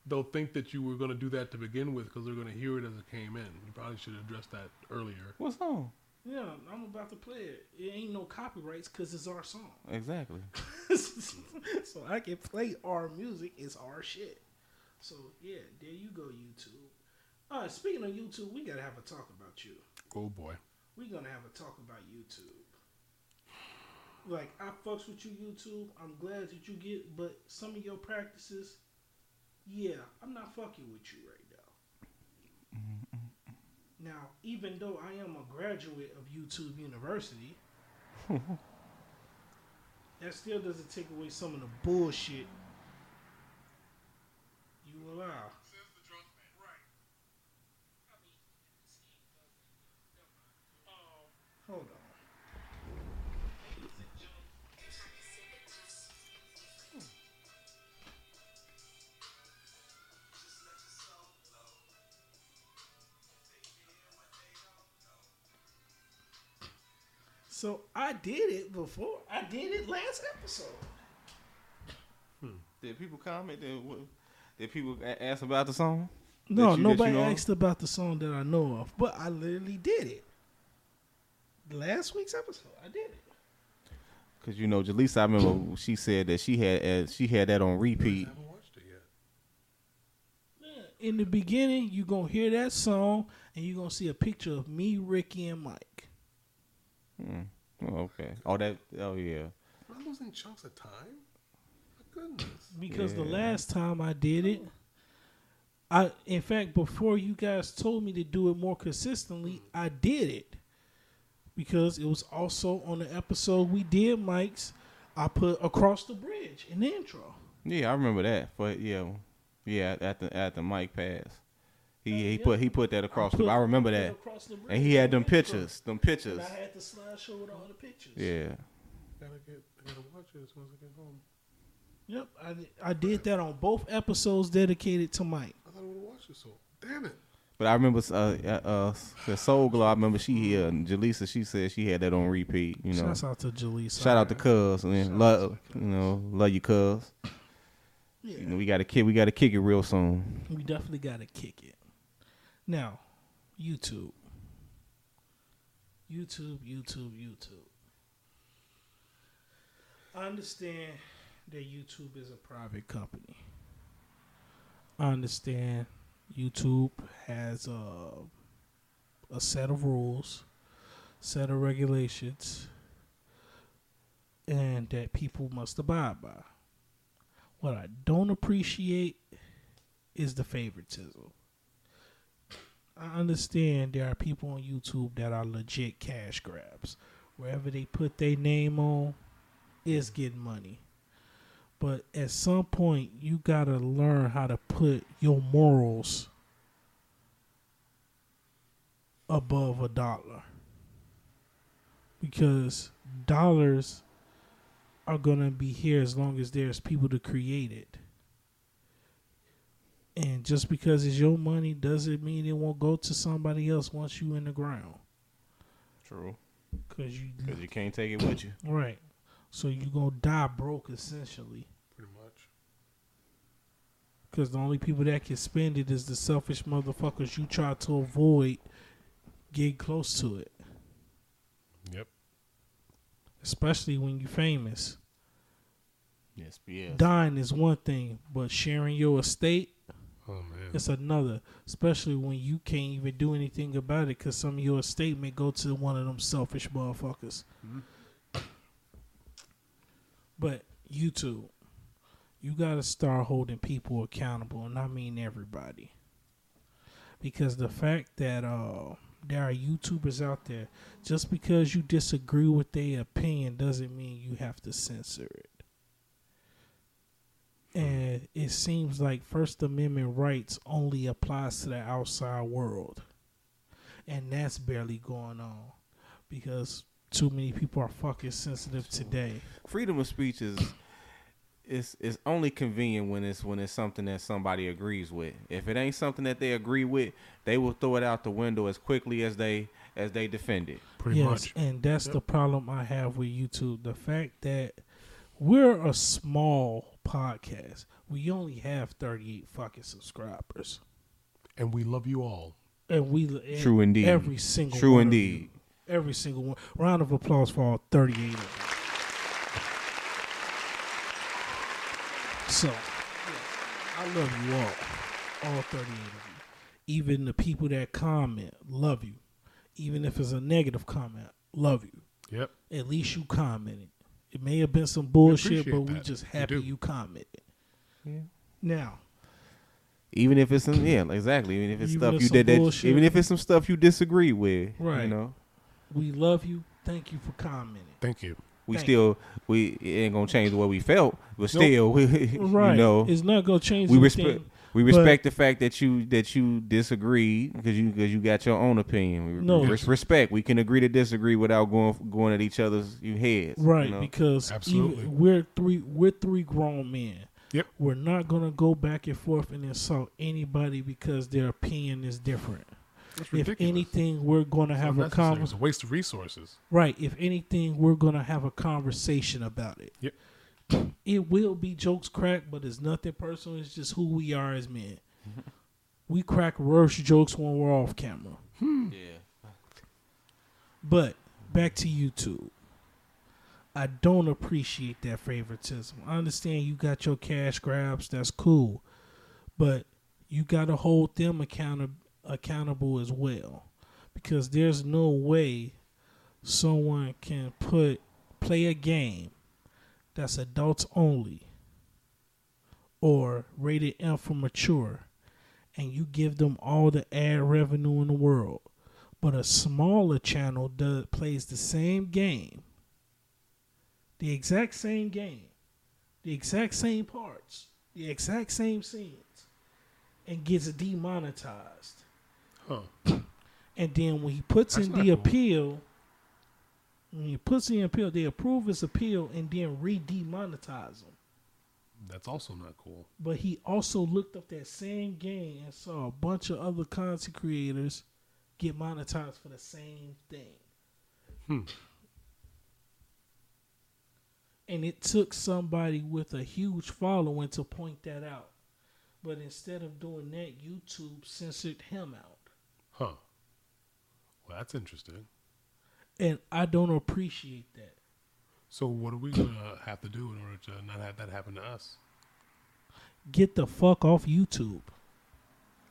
Speaker 2: they'll think that you were going to do that to begin with because they're going to hear it as it came in. You probably should have addressed that earlier.
Speaker 3: What song?
Speaker 1: Yeah, I'm about to play it. It ain't no copyrights because it's our song.
Speaker 3: Exactly.
Speaker 1: so I can play our music. It's our shit. So yeah, there you go, YouTube. Uh, speaking of YouTube, we gotta have a talk about you.
Speaker 2: Oh boy.
Speaker 1: We gonna have a talk about YouTube. Like I fucks with you, YouTube. I'm glad that you get, but some of your practices, yeah, I'm not fucking with you right now. Now, even though I am a graduate of YouTube University, that still doesn't take away some of the bullshit you allow. So I did it before. I did it last episode.
Speaker 3: Did people comment? Did, what- did people ask about the song?
Speaker 1: No,
Speaker 3: you- that you
Speaker 1: nobody
Speaker 3: know?
Speaker 1: asked about the song that I know of, but I literally did it. Last week's episode, I did it.
Speaker 3: Because you know, Jaleesa, I remember she said that she had uh, she had that on
Speaker 2: I
Speaker 3: repeat.
Speaker 2: haven't watched it yet.
Speaker 1: In the beginning, you gonna hear that song, and you are gonna see a picture of me, Ricky, and Mike.
Speaker 3: Hmm. Oh, okay. Oh, that. Oh, yeah.
Speaker 2: I'm losing chunks of time. My goodness.
Speaker 1: Because the last time I did it, I in fact before you guys told me to do it more consistently, mm. I did it because it was also on the episode we did Mike's. I put across the bridge in the intro.
Speaker 3: Yeah, I remember that. But yeah, yeah, at the at the mic pass, he he
Speaker 1: Yeah.
Speaker 3: put he put that across.
Speaker 1: put-
Speaker 3: the, I remember that,
Speaker 1: the bridge
Speaker 3: and he had them
Speaker 1: the intro.
Speaker 3: pictures, them
Speaker 1: And
Speaker 3: pictures.
Speaker 1: I had the slideshow with all the pictures.
Speaker 3: Yeah.
Speaker 2: Gotta get. Gotta watch it as soon as I get home.
Speaker 1: Yep, I, did- I did that on both episodes dedicated to Mike.
Speaker 2: I thought I would have watched it. So damn it.
Speaker 3: But I remember uh, uh, uh Soul Glow. I remember she uh, Jaleesa. She said she had that on repeat. You know.
Speaker 1: Shouts out to Jaleesa.
Speaker 3: Shout out to Cuz, man. Love,
Speaker 1: to
Speaker 3: you know, love you, Cuz.
Speaker 1: Yeah,
Speaker 3: You know, we got to kick, we got to kick it real soon.
Speaker 1: we definitely got to kick it. Now, YouTube. YouTube, YouTube, YouTube. I understand that YouTube is a private company. I understand YouTube has a, a set of rules, set of regulations, and that people must abide by. What I don't appreciate is the favoritism. I understand there are people on YouTube that are legit cash grabs. Wherever they put their name on, is getting money. But at some point, you gotta learn how to put your morals above a dollar. Because dollars are gonna be here as long as there's people to create it. And just because it's your money doesn't mean it won't go to somebody else once you in the ground.
Speaker 3: True.
Speaker 1: Cause you
Speaker 3: Because you can't take it with you.
Speaker 1: right, so you gonna die broke essentially.
Speaker 2: Pretty much.
Speaker 1: Cause the only people that can spend it is the selfish motherfuckers you try to avoid getting close to it.
Speaker 2: Yep.
Speaker 1: Especially when you're famous.
Speaker 3: Yes, yes.
Speaker 1: Dying is one thing, but sharing your estate
Speaker 2: Oh man.
Speaker 1: It's another, especially when you can't even do anything about it because some of your estate may go to one of them selfish motherfuckers. But YouTube, you got to start holding people accountable, and I mean everybody. Because the fact that uh, there are YouTubers out there, just because you disagree with their opinion doesn't mean you have to censor it and it seems like First Amendment rights only applies to the outside world, and that's barely going on because too many people are fucking sensitive today.
Speaker 3: Freedom of speech is it's it's only convenient when it's when it's something that somebody agrees with. If it ain't something that they agree with, they will throw it out the window as quickly as they as they defend it.
Speaker 2: Pretty
Speaker 1: yes,
Speaker 2: much.
Speaker 1: and that's
Speaker 2: Yep.
Speaker 1: the problem I have with YouTube. The fact that we're a small podcast. We only have 38 fucking subscribers.
Speaker 2: And we love you all.
Speaker 1: And we and
Speaker 3: True indeed.
Speaker 1: Every single
Speaker 3: True
Speaker 1: one of you.
Speaker 3: indeed.
Speaker 1: every single one. Round of applause for all 38 of them. So, yeah, I love you all, all 38 of you. Even the people that comment, love you. Even if it's a negative comment, love you.
Speaker 2: Yep.
Speaker 1: At least you commented. It may have been some bullshit,
Speaker 2: appreciate
Speaker 1: but we
Speaker 2: that.
Speaker 1: just
Speaker 2: We
Speaker 1: happy you commented.
Speaker 3: Yeah.
Speaker 1: Now,
Speaker 3: Even if it's some yeah, exactly. Even if it's
Speaker 1: Even
Speaker 3: stuff
Speaker 1: if
Speaker 3: you
Speaker 1: some
Speaker 3: did that,
Speaker 1: bullshit.
Speaker 3: even if it's some stuff you disagree with,
Speaker 1: Right.
Speaker 3: You know,
Speaker 1: we love you. Thank you for commenting.
Speaker 2: Thank you.
Speaker 3: we
Speaker 1: Thank
Speaker 3: still we it ain't gonna change the way we felt, but still, we,
Speaker 1: Right.
Speaker 3: you know,
Speaker 1: it's not going to change
Speaker 3: we respect we respect the fact that you that you disagree because you because you got your own opinion. We
Speaker 1: No.
Speaker 3: respect. We can agree to disagree without going going at each other's heads. you
Speaker 1: Right,
Speaker 3: know?
Speaker 1: because
Speaker 2: Absolutely.
Speaker 1: even, we're three we're three grown men.
Speaker 2: Yep.
Speaker 1: We're not gonna go back and forth and insult anybody because their opinion is different.
Speaker 2: That's
Speaker 1: If anything, we're gonna have a
Speaker 2: unnecessary. It's
Speaker 1: conversation.
Speaker 2: a waste of resources.
Speaker 1: Right. If anything, we're gonna have a conversation about it.
Speaker 2: Yep.
Speaker 1: It will be jokes crack, but it's nothing personal. It's just who we are as men. we crack worse jokes when we're off camera. Hmm.
Speaker 3: yeah.
Speaker 1: But back to YouTube. I don't appreciate that favoritism. I understand you got your cash grabs, that's cool. But you got to hold them account- accountable as well. Because there's no way someone can put play a game that's adults only or rated M for mature and you give them all the ad revenue in the world but a smaller channel does plays the same game, the exact same game, the exact same parts, the exact same scenes, and gets demonetized.
Speaker 2: Huh.
Speaker 1: And then when he puts
Speaker 2: That's
Speaker 1: in the
Speaker 2: cool.
Speaker 1: appeal, when he puts in the appeal, they approve his appeal and then re-demonetize him.
Speaker 2: That's also not cool.
Speaker 1: But he also looked up that same game and saw a bunch of other content creators get monetized for the same thing.
Speaker 2: Hmm.
Speaker 1: And it took somebody with a huge following to point that out. But instead of doing that, YouTube censored him out.
Speaker 2: Huh. Well, that's interesting.
Speaker 1: And I don't appreciate that.
Speaker 2: So what are we gonna have to do in order to not have that happen to us?
Speaker 1: Get the fuck off YouTube.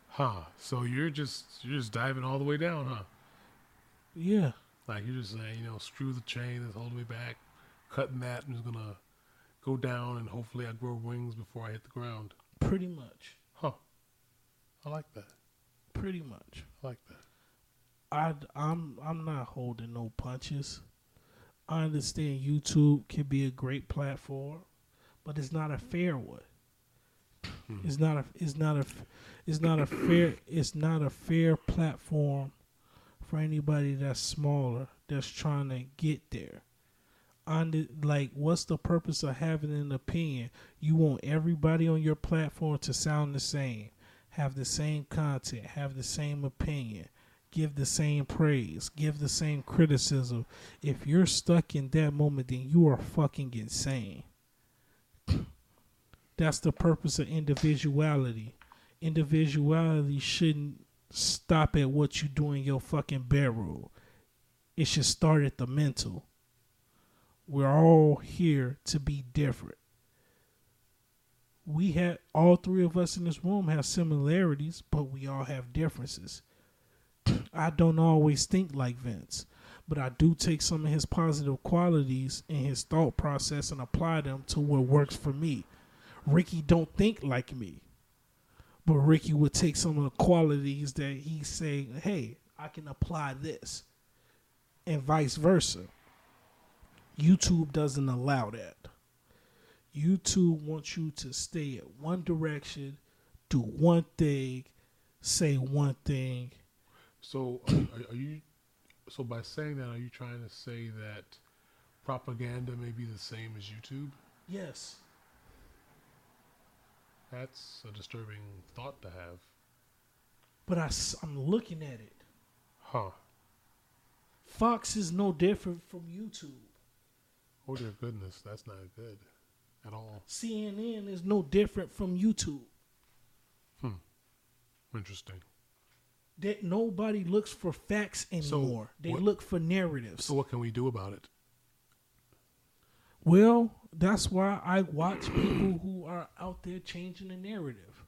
Speaker 2: Huh? So you're just you're just diving all the way down, huh?
Speaker 1: Yeah,
Speaker 2: Like you're just saying, you know, screw the chain that's holding me back, cutting that, and just gonna go down, and hopefully I grow wings before I hit the ground.
Speaker 1: pretty much.
Speaker 2: Huh? I like that.
Speaker 1: Pretty much.
Speaker 2: I like that.
Speaker 1: I I'm I'm not holding no punches. I understand YouTube can be a great platform, but it's not a fair one. Hmm. It's not a it's not a it's not a fair it's not a fair platform for anybody that's smaller that's trying to get there. On the, like, what's the purpose of having an opinion? You want everybody on your platform to sound the same, have the same content, have the same opinion, give the same praise, give the same criticism. If you're stuck in that moment, then you are fucking insane. That's the purpose of individuality. Individuality shouldn't stop at what you do in your fucking bedroom. It should start at the mental. We're all here to be different. We have all three of us in this room have similarities, but we all have differences. I don't always think like Vince, but I do take some of his positive qualities and his thought process and apply them to what works for me. Ricky don't think like me. But Ricky would take some of the qualities that he's saying, hey, I can apply this. And vice versa. YouTube doesn't allow that. YouTube wants you to stay at one direction, do one thing, say one thing.
Speaker 2: So are, are, you? So by saying that, are you trying to say that propaganda may be the same as YouTube?
Speaker 1: Yes.
Speaker 2: That's a disturbing thought to have.
Speaker 1: But I, I, am looking at it.
Speaker 2: Huh?
Speaker 1: Fox is no different from YouTube.
Speaker 2: Oh dear goodness, that's not good at all.
Speaker 1: CNN is no different from YouTube. Hmm.
Speaker 2: Interesting.
Speaker 1: That nobody looks for facts
Speaker 2: So,
Speaker 1: anymore. they
Speaker 2: what-
Speaker 1: look for narratives.
Speaker 2: So what can we do about it?
Speaker 1: Well, that's why I watch people who are out there changing the narrative,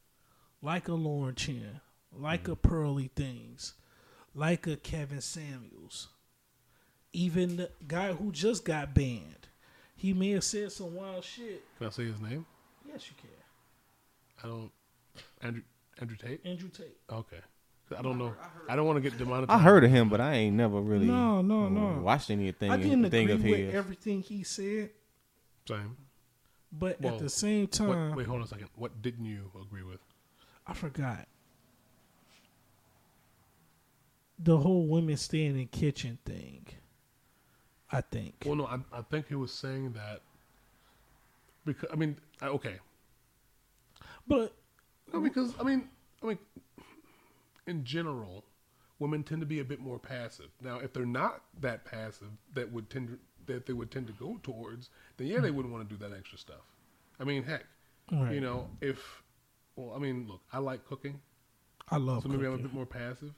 Speaker 1: like a Lauren Chen, like a mm-hmm. Pearly Things, like a Kevin Samuels, even the guy who just got banned. He may have said some wild shit.
Speaker 2: Can I say his name?
Speaker 1: Yes, you can.
Speaker 2: I don't. Andrew Andrew Tate.
Speaker 1: Andrew Tate.
Speaker 2: Okay. I don't know. I don't want to get demonetized.
Speaker 3: I heard of him, but I ain't never really
Speaker 1: No, no, no.
Speaker 3: watched anything
Speaker 1: I didn't
Speaker 3: thing
Speaker 1: agree
Speaker 3: of
Speaker 1: with
Speaker 3: his.
Speaker 1: everything he said,
Speaker 2: Same.
Speaker 1: but
Speaker 2: Well,
Speaker 1: at the same time,
Speaker 2: What, wait, hold on a second. What didn't you agree with?
Speaker 1: I forgot. The whole women staying in kitchen thing. I think.
Speaker 2: Well, no, I, I think he was saying that because I mean, I- okay,
Speaker 1: But
Speaker 2: no, because I mean, I mean, in general, women tend to be a bit more passive. Now, if they're not that passive, that would tend to, that they would tend to go towards, then yeah, they hmm. wouldn't want to do that extra stuff. I mean, heck,
Speaker 1: Right.
Speaker 2: you know, if well, I mean, look, I like cooking,
Speaker 1: I love cooking.
Speaker 2: so maybe I'm a bit more passive,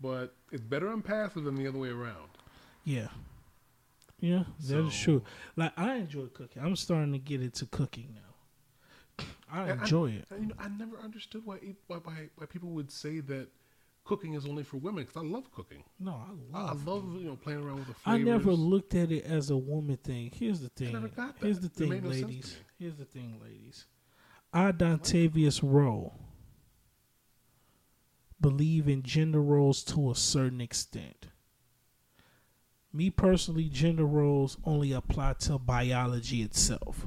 Speaker 2: but it's better I'm passive than the other way around.
Speaker 1: Yeah. Yeah, that is
Speaker 2: So-
Speaker 1: true. Like I enjoy cooking. I'm starting to get into cooking now. I enjoy it.
Speaker 2: I, you know, I never understood why, why why why people would say that cooking is only for women because I love cooking.
Speaker 1: No, I
Speaker 2: I, I
Speaker 1: love.
Speaker 2: love you know playing around with the
Speaker 1: I never looked at it as a woman thing. Here's the thing.
Speaker 2: never got
Speaker 1: Here's
Speaker 2: that.
Speaker 1: the
Speaker 2: It
Speaker 1: thing,
Speaker 2: no
Speaker 1: ladies. Here's the thing, ladies. I, Dontavius Rowe, believe in gender roles to a certain extent. Me personally, gender roles only apply to biology itself.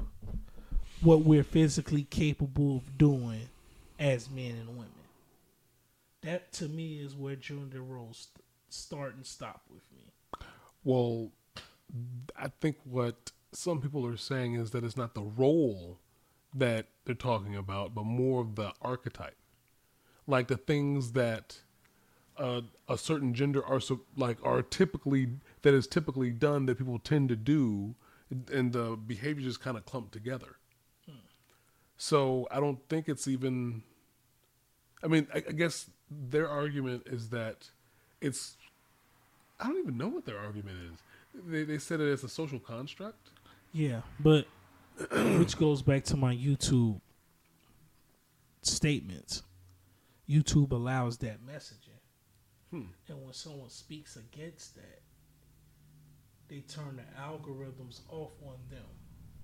Speaker 1: What we're physically capable of doing as men and women. That to me is where gender roles st- start and stop with me.
Speaker 2: Well, I think what some people are saying is that it's not the role that they're talking about, but more of the archetype, like the things that uh, a certain gender are so, like are typically that is typically done that people tend to do, and the behavior just kind of clump together. So I don't think it's even. I mean, I, I guess their argument is that it's I don't even know what their argument is. They they said it as a social construct.
Speaker 1: Yeah, but which goes back to my YouTube statements. YouTube allows that messaging.
Speaker 2: Hmm.
Speaker 1: And when someone speaks against that, they turn the algorithms off on them.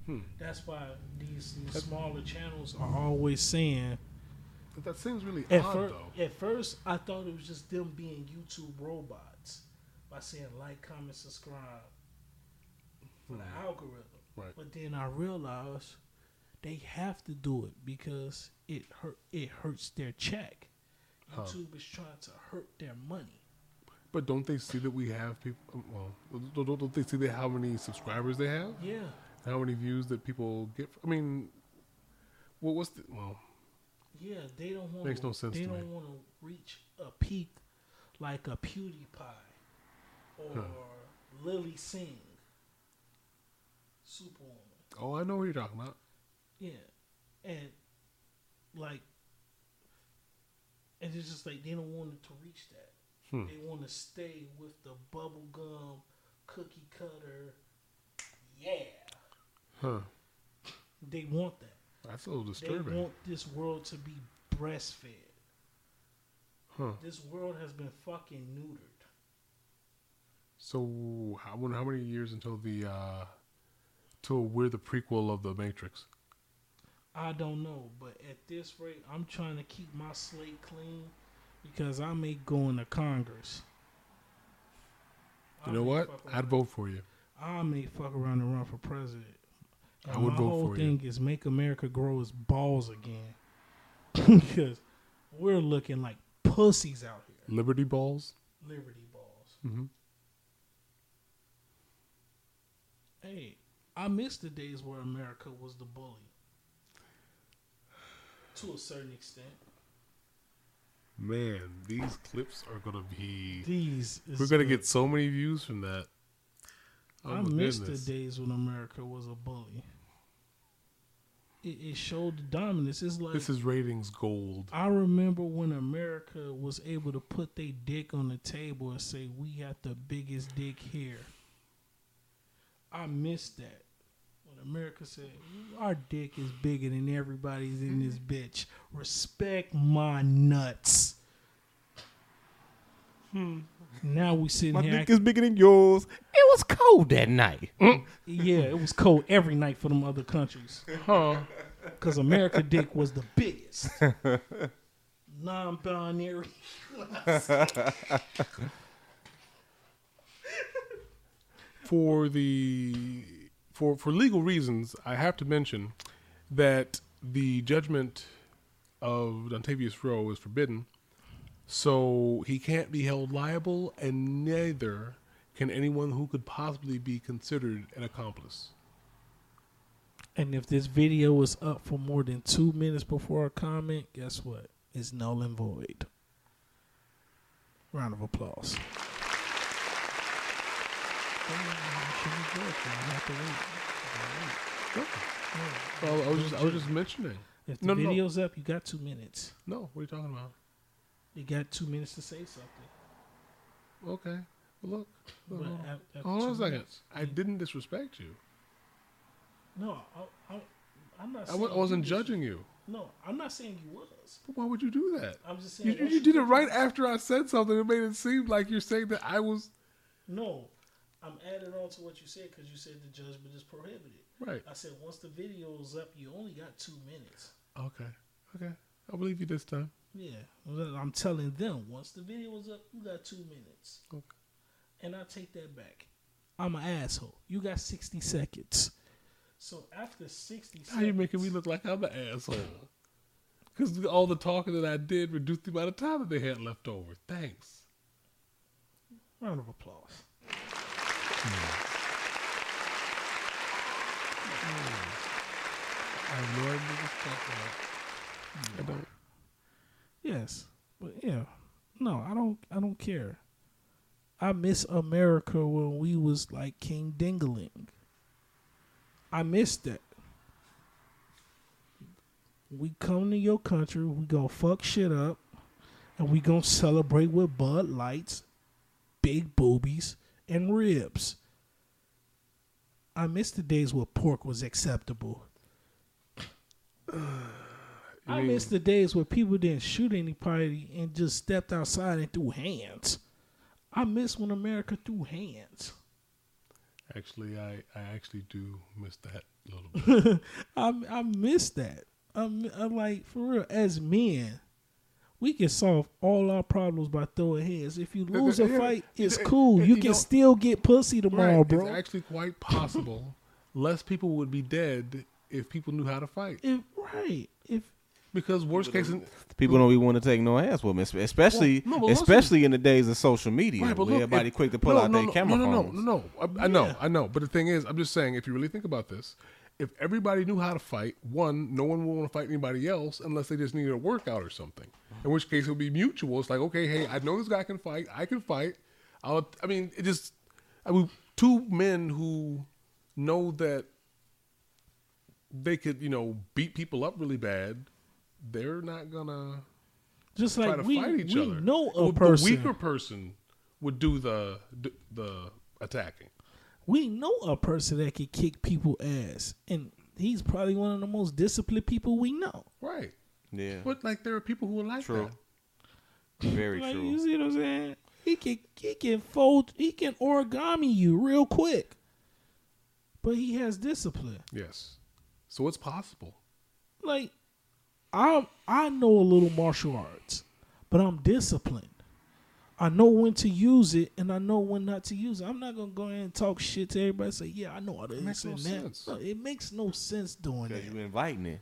Speaker 2: Hmm.
Speaker 1: That's why these, these smaller channels are always saying.
Speaker 2: But that seems really
Speaker 1: At,
Speaker 2: odd,
Speaker 1: fir-
Speaker 2: though.
Speaker 1: at first, I thought it was just them being YouTube robots by saying like, comment, subscribe for the algorithm.
Speaker 2: Right.
Speaker 1: But then I realized they have to do it because it hurt. It hurts their check.
Speaker 2: Huh.
Speaker 1: YouTube is trying to hurt their money.
Speaker 2: But don't they see that we have people? um, Well, don't, don't- they see that how many subscribers they have?
Speaker 1: Yeah,
Speaker 2: How many views that people get? I mean, what what's the well?
Speaker 1: Yeah. They don't want.
Speaker 2: Makes no sense
Speaker 1: They don't want to reach a peak like a PewDiePie or
Speaker 2: Huh.
Speaker 1: Lilly Singh, Superwoman.
Speaker 2: Oh, I know what you're talking about.
Speaker 1: Yeah, and like, and it's just like they don't want it to reach that.
Speaker 2: Hmm.
Speaker 1: They want to stay with the bubblegum cookie cutter. Yeah,
Speaker 2: Huh?
Speaker 1: they want that.
Speaker 2: That's a little disturbing.
Speaker 1: They want this world to be breastfed.
Speaker 2: Huh?
Speaker 1: This world has been fucking neutered.
Speaker 2: So how how many years until the uh till we're the prequel of the Matrix?
Speaker 1: I don't know, but at this rate, I'm trying to keep my slate clean because I may go into Congress.
Speaker 2: You
Speaker 1: I
Speaker 2: know what? I'd vote for you.
Speaker 1: I may fuck around and run for president.
Speaker 2: I would vote
Speaker 1: whole
Speaker 2: for you.
Speaker 1: thing is make America grow its balls again, because we're looking like pussies out here.
Speaker 2: Liberty balls.
Speaker 1: Liberty balls.
Speaker 2: Mm-hmm.
Speaker 1: Hey, I miss the days where America was the bully. To a certain extent,
Speaker 2: Man, these clips are gonna be.
Speaker 1: these is
Speaker 2: We're gonna
Speaker 1: good.
Speaker 2: get so many views from that. Oh
Speaker 1: I miss
Speaker 2: goodness.
Speaker 1: the days when America was a bully. It, it showed the dominance. It's like
Speaker 2: This is ratings gold.
Speaker 1: I remember when America was able to put their dick on the table and say, "We got the biggest dick here." I miss that when America said, "Our dick is bigger than everybody's in this bitch." Respect my nuts. Hmm. Now we sitting
Speaker 3: My
Speaker 1: here.
Speaker 3: dick is bigger than yours. It was cold that night. Mm.
Speaker 1: yeah, it was cold every night for them other countries.
Speaker 2: Huh?
Speaker 1: Because America dick was the biggest. Non-binary.
Speaker 2: for the for for legal reasons, I have to mention that the judgment of Dontavius Rowe is forbidden, so he can't be held liable, and neither can anyone who could possibly be considered an accomplice.
Speaker 1: And if this video is up for more than two minutes before a comment, guess what? It's null and void. Round of applause.
Speaker 2: Well, I was just I was just mentioning.
Speaker 1: If the
Speaker 2: No, no.
Speaker 1: video's up, you got two minutes.
Speaker 2: No, what are you talking about?
Speaker 1: You got two minutes to say something.
Speaker 2: Okay, well, look.
Speaker 1: But
Speaker 2: Hold
Speaker 1: at- at
Speaker 2: on a second.
Speaker 1: minutes-
Speaker 2: I didn't disrespect you.
Speaker 1: No, I, I, I'm not.
Speaker 2: I,
Speaker 1: saying
Speaker 2: w- I wasn't
Speaker 1: you
Speaker 2: judging you.
Speaker 1: No, I'm not saying you was.
Speaker 2: But why would you do that?
Speaker 1: I'm just saying
Speaker 2: You, you, you did it right after I said something. It made it seem like you're saying that I was
Speaker 1: No, I'm adding on to what you said because you said the judgment is prohibited.
Speaker 2: right.
Speaker 1: I said once the video's up, you only got two minutes.
Speaker 2: Okay, okay. I believe you this time.
Speaker 1: Yeah, I'm telling them once the video was up, you got two minutes.
Speaker 2: Okay.
Speaker 1: And I take that back. I'm an asshole. You got 60 seconds. So after 60
Speaker 2: Now
Speaker 1: seconds,
Speaker 2: you're making me look like I'm an asshole. Because all the talking that I did reduced the amount of time that they had left over. Thanks.
Speaker 1: round of applause. Hmm. Hmm.
Speaker 2: I have no idea what you're talking about. I don't.
Speaker 1: Yes, but yeah, no, I don't. I don't care. I miss America when we was like King Dingaling. I miss that. We come to your country, we gonna fuck shit up, and we gonna celebrate with Bud Lights big boobies and ribs. I miss the days where pork was acceptable. I miss the days where people didn't shoot anybody and just stepped outside and threw hands. I miss when America threw hands.
Speaker 2: Actually, I, I actually do miss that a little bit.
Speaker 1: I I miss that. I'm, I'm like for real. As men, we can solve all our problems by throwing hands. If you lose a fight, it's cool. You
Speaker 2: you
Speaker 1: can still get pussy tomorrow,
Speaker 2: right.
Speaker 1: bro.
Speaker 2: It's actually quite possible less people would be dead if people knew how to fight.
Speaker 1: if right, if
Speaker 2: Because worst case,
Speaker 3: People don't even want to take no ass with me, especially
Speaker 2: Well, no,
Speaker 3: especially in the days of social media,
Speaker 2: Right,
Speaker 3: where
Speaker 2: look,
Speaker 3: everybody
Speaker 2: if-
Speaker 3: quick to pull
Speaker 2: no,
Speaker 3: out
Speaker 2: no,
Speaker 3: their
Speaker 2: no,
Speaker 3: camera
Speaker 2: no, no,
Speaker 3: phones.
Speaker 2: No, no, no. I, I know,
Speaker 1: Yeah.
Speaker 2: I know. But the thing is, I'm just saying, if you really think about this, if everybody knew how to fight, one, no one would want to fight anybody else unless they just needed a workout or something. In which case, it would be mutual. It's like, okay, hey, I know this guy can fight. I can fight. I'll, I mean, it just, I mean, two men who know that they could, you know, beat people up really bad. They're not gonna
Speaker 1: just
Speaker 2: try
Speaker 1: like
Speaker 2: to
Speaker 1: we,
Speaker 2: fight each
Speaker 1: we
Speaker 2: other.
Speaker 1: know a
Speaker 2: Well,
Speaker 1: person,
Speaker 2: The weaker person would do the the, the attacking.
Speaker 1: we know a person that can kick people ass, and he's probably one of the most disciplined people we know.
Speaker 2: Right.
Speaker 3: Yeah,
Speaker 2: But like there are people who are like
Speaker 3: True.
Speaker 2: that.
Speaker 3: very
Speaker 1: Like
Speaker 3: true.
Speaker 1: you see what I'm saying? He can he can fold he can origami you real quick. But he has discipline.
Speaker 2: Yes. So it's possible.
Speaker 1: Like I I know a little martial arts, but I'm disciplined. I know when to use it and I know when not to use it. I'm not gonna go in and talk shit to everybody and say, Yeah, I know how to
Speaker 2: It makes no
Speaker 1: that.
Speaker 2: sense.
Speaker 1: No, it makes no sense doing
Speaker 3: Because
Speaker 1: that.
Speaker 3: you inviting it.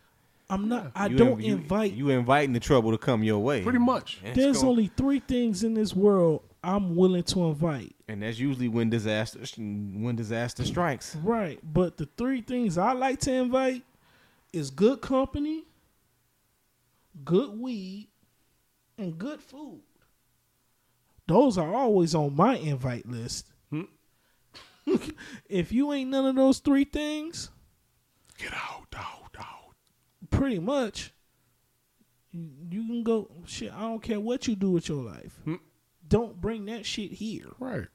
Speaker 1: I'm not I
Speaker 3: You
Speaker 1: don't
Speaker 3: inv- you-
Speaker 1: invite
Speaker 3: You inviting the trouble to come your way.
Speaker 2: Pretty much.
Speaker 3: And
Speaker 1: there's
Speaker 3: gonna-
Speaker 1: only three things in this world I'm willing to invite.
Speaker 3: and that's usually when disaster when disaster strikes.
Speaker 1: Right. But the three things I like to invite is good company, good weed, and good food. Those are always on my invite list.
Speaker 2: Hmm.
Speaker 1: if you ain't none of those three things,
Speaker 2: Get out, out, out.
Speaker 1: pretty much you can go shit, I don't care what you do with your life.
Speaker 2: Hmm.
Speaker 1: Don't bring that shit here,
Speaker 2: Right.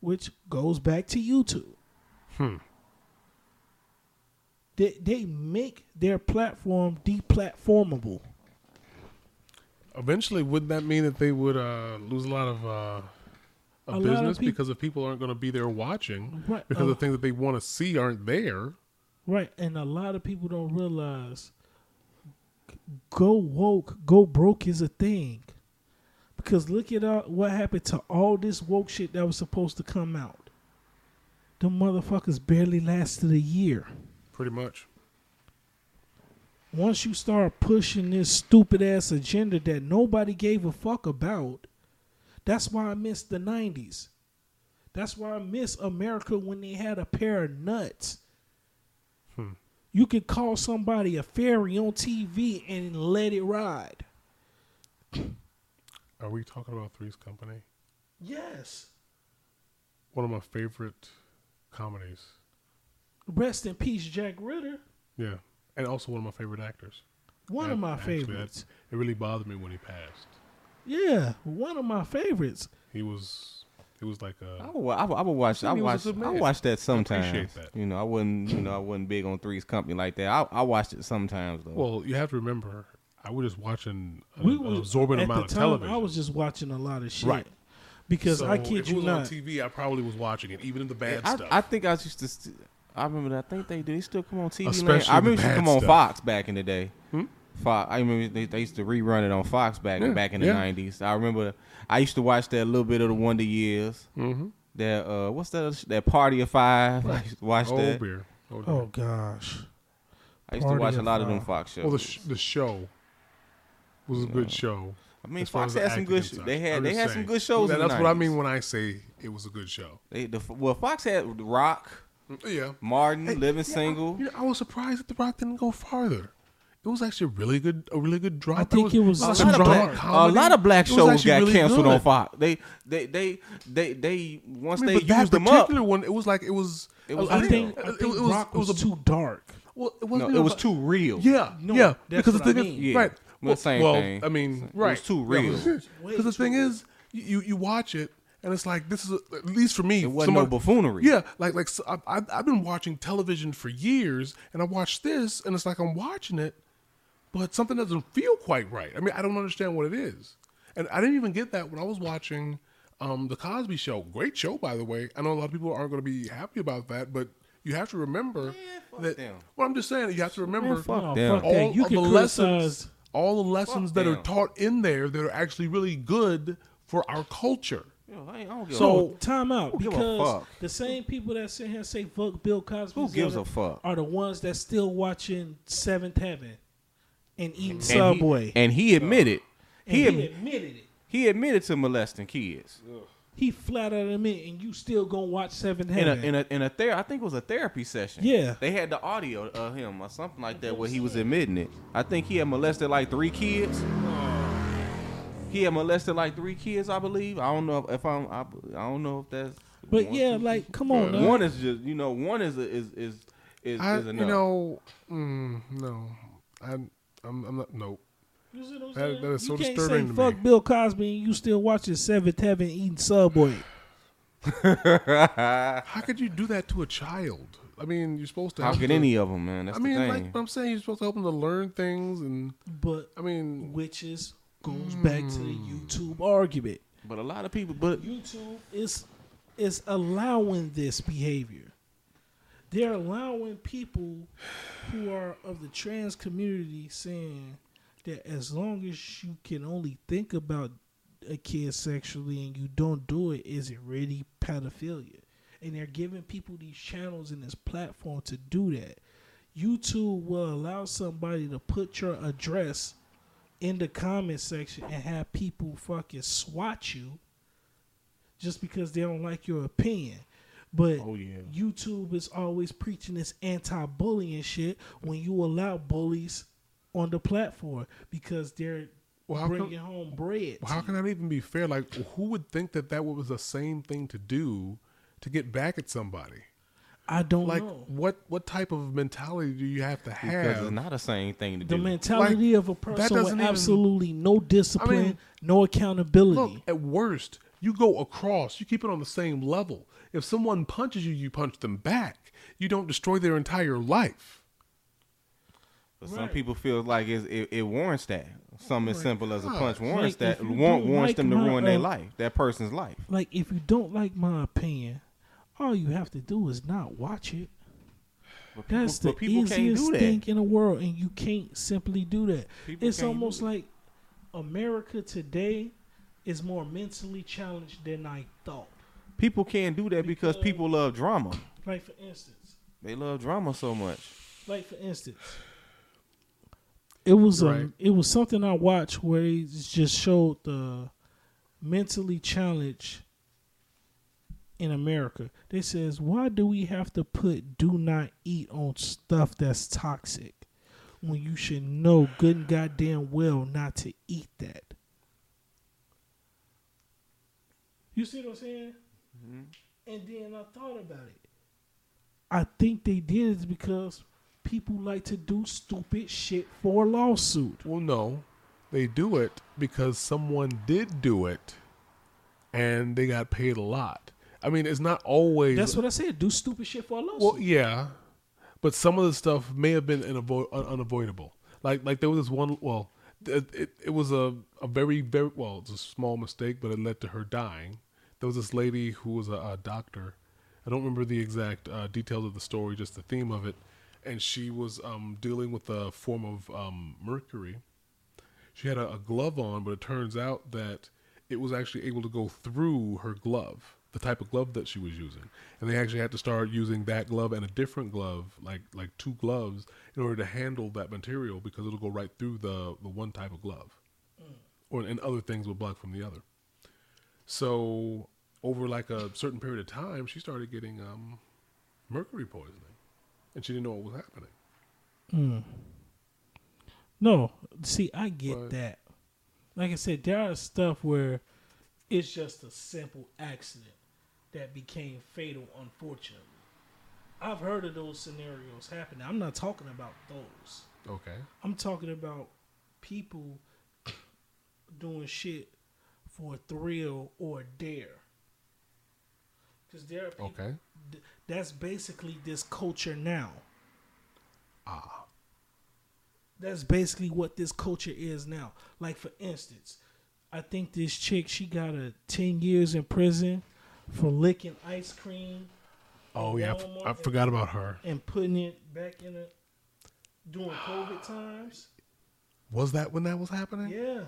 Speaker 1: which goes back to YouTube.
Speaker 2: Hmm.
Speaker 1: They they make their platform deplatformable.
Speaker 2: Eventually, wouldn't that mean that they would uh, lose a lot of, uh,
Speaker 1: A
Speaker 2: of
Speaker 1: of
Speaker 2: business
Speaker 1: peop-
Speaker 2: because if people aren't going to be there watching
Speaker 1: Right,
Speaker 2: because
Speaker 1: uh,
Speaker 2: the things that they want to see aren't there?
Speaker 1: Right, and a lot of people don't realize go woke, go broke is a thing. Because look at uh, what happened to all this woke shit that was supposed to come out. The motherfuckers barely lasted a year.
Speaker 2: Pretty much.
Speaker 1: Once you start pushing this stupid ass agenda that nobody gave a fuck about, that's why I miss the 90s. That's why I miss America when they had a pair of nuts.
Speaker 2: Hmm.
Speaker 1: You could call somebody a fairy on TV and let it ride.
Speaker 2: Are we talking about Three's Company?
Speaker 1: Yes.
Speaker 2: One of my favorite comedies.
Speaker 1: Rest in peace, Jack Ritter.
Speaker 2: Yeah. And also one of my favorite actors.
Speaker 1: One
Speaker 2: That-
Speaker 1: of my
Speaker 2: actually,
Speaker 1: favorites.
Speaker 2: that- it really bothered me when he passed.
Speaker 1: Yeah, one of my favorites.
Speaker 2: He was, it was like a.
Speaker 3: I would, I would, I would watch. I
Speaker 2: He was a
Speaker 3: watch. I
Speaker 2: man.
Speaker 3: watch that sometimes.
Speaker 2: appreciate that.
Speaker 3: You know, I wasn't. You know, I wasn't big on Three's Company like that. I, I watched it sometimes though.
Speaker 2: Well, you have to remember, I was just watching an,
Speaker 1: We
Speaker 2: an
Speaker 1: was
Speaker 2: absorbent
Speaker 1: at
Speaker 2: amount
Speaker 1: the
Speaker 2: of
Speaker 1: time,
Speaker 2: television.
Speaker 1: I was just watching a lot of shit.
Speaker 2: Right.
Speaker 1: Because
Speaker 2: so
Speaker 1: I kid
Speaker 2: if it
Speaker 1: you
Speaker 2: was
Speaker 1: not.
Speaker 2: on TV, I probably was watching it, even in the bad
Speaker 3: I,
Speaker 2: stuff.
Speaker 3: I think I used to. St- I remember. That. I think they do. They still come on TV.
Speaker 2: Especially.
Speaker 3: I remember
Speaker 2: the
Speaker 3: it used to
Speaker 2: bad
Speaker 3: come on
Speaker 2: stuff.
Speaker 3: Fox back in the day.
Speaker 2: Hmm?
Speaker 3: Fox. I remember they, they used to rerun it on Fox back
Speaker 2: Yeah,
Speaker 3: back in the
Speaker 2: yeah.
Speaker 3: nineties. I remember. I used to watch that little bit of the Wonder Years.
Speaker 2: mm-hmm.
Speaker 3: That uh, what's that? That Party of Five. I used to watch
Speaker 2: Old
Speaker 3: that.
Speaker 2: beer. Old beer.
Speaker 1: Oh gosh.
Speaker 3: I used to watch a lot of them Fox shows.
Speaker 2: Well, the sh- the show was a good show.
Speaker 3: I mean, Fox had some good. Sh- they had they
Speaker 2: just
Speaker 3: had some good shows.
Speaker 2: That-
Speaker 3: in the
Speaker 2: that's what I mean when I say it was a good show.
Speaker 3: They, the, well, Fox had Roc,
Speaker 2: Yeah.
Speaker 3: Martin,
Speaker 2: Hey,
Speaker 3: Living
Speaker 2: yeah,
Speaker 3: Single.
Speaker 2: You know, I was surprised that The Roc didn't go farther. It was actually a really good, a really good drop.
Speaker 1: I think it was
Speaker 2: a
Speaker 3: A lot, of black, a lot of black shows got
Speaker 2: really
Speaker 3: canceled
Speaker 2: good.
Speaker 3: on Fox. They, they, they, they, they once
Speaker 2: I mean,
Speaker 3: they
Speaker 2: but that
Speaker 3: used them up.
Speaker 2: particular one, it was like it was.
Speaker 3: It was
Speaker 1: I
Speaker 3: real.
Speaker 1: think, I think
Speaker 2: it was,
Speaker 1: Roc
Speaker 2: it was
Speaker 1: was, too dark.
Speaker 2: Well, it wasn't.
Speaker 3: it was
Speaker 2: about-
Speaker 3: too real.
Speaker 2: Yeah,
Speaker 1: No,
Speaker 2: yeah.
Speaker 1: that's
Speaker 2: Because the
Speaker 1: what I
Speaker 2: thing
Speaker 1: mean.
Speaker 2: is,
Speaker 3: Yeah.
Speaker 2: right?
Speaker 3: Well, same
Speaker 2: well,
Speaker 3: thing.
Speaker 2: I mean,
Speaker 3: It was too real.
Speaker 1: Way
Speaker 2: Because the thing is, you you watch it and it's like this is a, at least for me.
Speaker 3: It wasn't no buffoonery.
Speaker 2: Yeah, like like so I, I, I've been watching television for years, and I watched this, and it's like I'm watching it, but something doesn't feel quite right. I mean, I don't understand what it is, and I didn't even get that when I was watching um, the Cosby Show. Great show, by the way. I know a lot of people aren't going to be happy about that, but you have to remember
Speaker 3: fuck
Speaker 2: that.
Speaker 3: them.
Speaker 2: Well, I'm just saying you have to remember
Speaker 3: fuck them.
Speaker 2: all
Speaker 1: that. You
Speaker 2: of
Speaker 1: can
Speaker 2: the
Speaker 1: criticize.
Speaker 2: lessons, all the lessons that are taught in there that are actually really good for our culture.
Speaker 3: Yo, I, I don't give
Speaker 1: So
Speaker 3: a,
Speaker 1: time out
Speaker 3: who give a
Speaker 1: because
Speaker 3: fuck?
Speaker 1: the same people that sit here and say fuck Bill Cosby
Speaker 3: Who gives a fuck?
Speaker 1: are the ones that still watching Seventh Heaven and eating
Speaker 3: and
Speaker 1: Subway.
Speaker 3: He, and he admitted.
Speaker 1: And
Speaker 3: he,
Speaker 1: he,
Speaker 3: ad-
Speaker 1: admitted it.
Speaker 3: he admitted to molesting kids.
Speaker 1: He flat out admitted, and you still gonna watch Seventh
Speaker 3: In a
Speaker 1: Heaven.
Speaker 3: in a in a ther- I think it was a therapy session.
Speaker 1: Yeah.
Speaker 3: They had the audio of him or something like that where he was admitting it. I think he had molested like three kids. Oh. He had molested like three kids, I believe. I don't know if, if I'm I, I don't know if that's
Speaker 1: but
Speaker 3: one,
Speaker 1: yeah,
Speaker 3: two,
Speaker 1: like come on,
Speaker 3: three.
Speaker 1: now.
Speaker 3: one is just you know one is is is is,
Speaker 2: I,
Speaker 3: is
Speaker 2: you know, mm, no, I'm, I'm, I'm not. Nope.
Speaker 1: You see what I'm
Speaker 2: That-
Speaker 1: saying?
Speaker 2: that is
Speaker 1: you
Speaker 2: so
Speaker 1: can't
Speaker 2: disturbing
Speaker 1: say
Speaker 2: to
Speaker 1: fuck
Speaker 2: me.
Speaker 1: Bill Cosby and you still watching Seventh Heaven eating Subway.
Speaker 2: How could you do that to a child? I mean, you're supposed to.
Speaker 3: How
Speaker 2: help
Speaker 3: could
Speaker 2: them-
Speaker 3: any of them, man? That's
Speaker 2: I mean,
Speaker 3: the thing.
Speaker 2: like I'm saying, you're supposed to help them to learn things, and
Speaker 1: But
Speaker 2: I mean,
Speaker 1: which is goes back to the hmm. YouTube argument.
Speaker 3: but a lot of people, but
Speaker 1: YouTube is is allowing this behavior. They're allowing people who are of the trans community saying that as long as you can only think about a kid sexually and you don't do it, is it really pedophilia? And they're giving people these channels and this platform to do that. YouTube will allow somebody to put your address in the comment section and have people fucking swat you just because they don't like your opinion. But
Speaker 3: Oh, yeah.
Speaker 1: YouTube is always preaching this anti-bullying shit when you allow bullies on the platform because they're
Speaker 2: Well, how
Speaker 1: bringing home bread.
Speaker 2: how
Speaker 1: to
Speaker 2: can that even be fair? Like, who would think that that was the same thing to do to get back at somebody?
Speaker 1: You. I don't
Speaker 2: Like,
Speaker 1: know
Speaker 2: what what type of mentality do you have to have?
Speaker 3: because
Speaker 2: have?
Speaker 3: it's not the same thing to
Speaker 1: the
Speaker 3: do.
Speaker 1: The mentality of a
Speaker 2: that
Speaker 1: person with
Speaker 2: doesn't even-
Speaker 1: absolutely no discipline,
Speaker 2: mean,
Speaker 1: no accountability.
Speaker 2: Look, at worst, you go across. You keep it on the same level. If someone punches you, you punch them back. You don't destroy their entire life.
Speaker 3: But some people feel like it's, it, it warrants that. Something as simple as a punch warrants
Speaker 1: Like,
Speaker 3: that.
Speaker 1: you
Speaker 3: Warrant,
Speaker 1: don't
Speaker 3: warrants
Speaker 1: like
Speaker 3: them to
Speaker 1: my,
Speaker 3: ruin their
Speaker 1: uh,
Speaker 3: life, that person's life.
Speaker 1: like if you don't like my opinion, all you have to do is not watch it.
Speaker 3: But people,
Speaker 1: That's the
Speaker 3: but people can't
Speaker 1: easiest
Speaker 3: do that.
Speaker 1: thing in the world, and you can't simply do that.
Speaker 3: People
Speaker 1: it's almost like America today is more mentally challenged than I thought.
Speaker 3: People can't do that because
Speaker 1: Because-
Speaker 3: people love drama.
Speaker 1: Like for instance,
Speaker 3: They love drama so much.
Speaker 1: like for instance, it was
Speaker 2: Right.
Speaker 1: um, it was something I watched where they just showed the mentally challenged in America. They says, why do we have to put "do not eat" on stuff that's toxic when you should know good and goddamn well not to eat that? You see what I'm saying? Mm-hmm. And then I thought about it. I think they did it because people like to do stupid shit for a lawsuit.
Speaker 2: Well, no, they do it because someone did do it, and they got paid a lot. I mean, it's not always.
Speaker 1: That's what I said. Do stupid shit for a lawsuit.
Speaker 2: Well, yeah, but some of the stuff may have been unavo- un- unavoidable. Like, like there was this one. Well, it, it, it was a, a very very well. It's a small mistake, but it led to her dying. There was this lady who was a, a doctor. I don't remember the exact uh, details of the story, just the theme of it. And she was um, dealing with a form of um, mercury. She had a, a glove on, but it turns out that it was actually able to go through her glove, the type of glove that she was using. And they actually had to start using that glove and a different glove, like like two gloves, in order to handle that material because it'll go right through the the one type of glove, or and other things will block from the other. So over like a certain period of time, she started getting um, mercury poisoning, and she didn't know what was happening.
Speaker 1: no, see, I get
Speaker 2: But-
Speaker 1: that. Like I said, there are stuff where it's just a simple accident that became fatal, unfortunately. I've heard of those scenarios happening. I'm not talking about those.
Speaker 2: Okay.
Speaker 1: I'm talking about people doing shit for a thrill or a dare. because there are people.
Speaker 2: Okay.
Speaker 1: th- That's basically this culture now.
Speaker 2: Ah.
Speaker 1: That's basically what this culture is now. Like for instance, I think this chick she got a ten years in prison for licking ice cream
Speaker 2: Oh yeah, I f-
Speaker 1: Walmart
Speaker 2: I forgot about her.
Speaker 1: and putting it back in it during COVID times.
Speaker 2: Was that when that was happening?
Speaker 1: Yeah.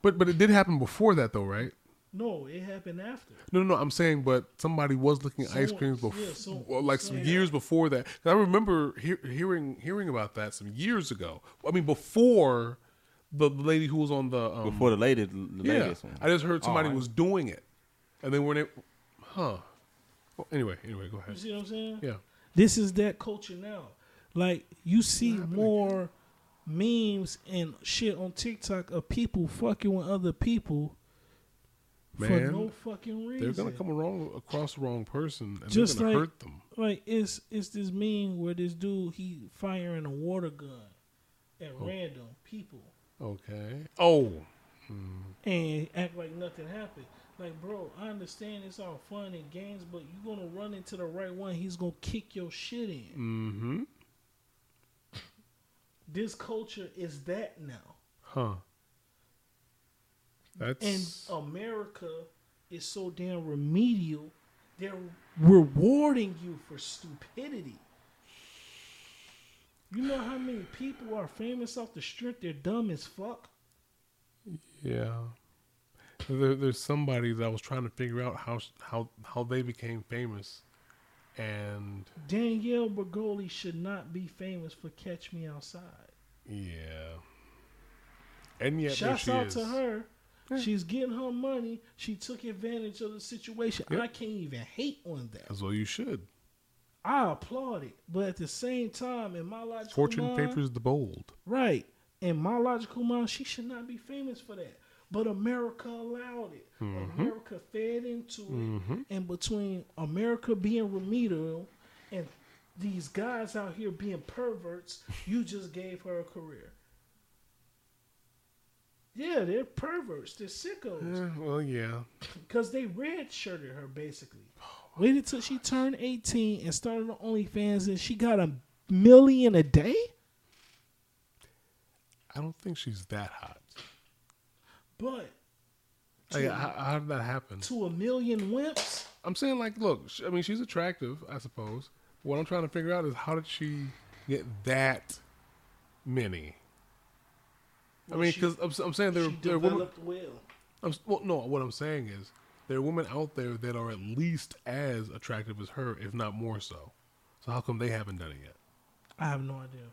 Speaker 2: But but it did happen before that though, right?
Speaker 1: No, it happened after.
Speaker 2: No, no, no. I'm saying, but somebody was looking at ice creams before,
Speaker 1: yeah, so-
Speaker 2: like some
Speaker 1: so-
Speaker 2: years before that. I remember hear, hearing hearing about that some years ago. I mean, before the lady who was on the um,
Speaker 3: Before the latest, the
Speaker 2: yeah,
Speaker 3: latest one.
Speaker 2: I just heard somebody
Speaker 3: Alright.
Speaker 2: was doing it, and then when it, huh? Well, anyway, anyway, go ahead.
Speaker 1: You see what I'm saying?
Speaker 2: Yeah,
Speaker 1: This is that culture now. Like you see more memes and shit on TikTok of people fucking with other people for no fucking reason.
Speaker 2: they're gonna come along across the wrong person, and
Speaker 1: Just like-
Speaker 2: hurt them.
Speaker 1: like it's it's this meme where this dude he firing a water gun at
Speaker 2: Oh.
Speaker 1: random people
Speaker 2: Okay. Oh, mm.
Speaker 1: and act like nothing happened. Like, bro, I understand it's all fun and games, but you're gonna run into the right one, he's gonna kick your shit in.
Speaker 2: mm-hmm.
Speaker 1: This culture is that now.
Speaker 2: Huh. That's
Speaker 1: And America is so damn remedial, they're rewarding you for stupidity. You know how many people are famous off the strength they're dumb as fuck?
Speaker 2: Yeah. There, there's somebody that was trying to figure out how how how they became famous, and
Speaker 1: Danielle Bregoli should not be famous for Catch Me Outside.
Speaker 2: yeah, and yet
Speaker 1: Shouts
Speaker 2: there she
Speaker 1: out
Speaker 2: is.
Speaker 1: to her. She's getting her money. She took advantage of the situation.
Speaker 2: Yep.
Speaker 1: I can't even hate on that.
Speaker 2: As well, you should.
Speaker 1: I applaud it. But at the same time, in my logical
Speaker 2: Fortune
Speaker 1: mind,
Speaker 2: favors the bold.
Speaker 1: Right. In my logical mind, she should not be famous for that. But America allowed it. Mm-hmm. America fed into it. Mm-hmm. And between America being remedial and these guys out here being perverts, you just gave her a career. Yeah, they're perverts. They're sickos.
Speaker 2: Yeah, well, yeah.
Speaker 1: Because they red shirted her basically. Waited till she turned 18 and started on OnlyFans and she got a million a day?
Speaker 2: I don't think she's that hot.
Speaker 1: But oh,
Speaker 2: Like, how, how did that happen?
Speaker 1: to a million wimps.
Speaker 2: I'm saying, like, look. I mean, she's attractive, I suppose. What I'm trying to figure out is how did she get that many? I mean, because I'm, I'm saying there, there are women.
Speaker 1: well.
Speaker 2: I'm, well, no, what I'm saying is there are women out there that are at least as attractive as her, if not more so. So how come they haven't done it yet?
Speaker 1: I have no idea.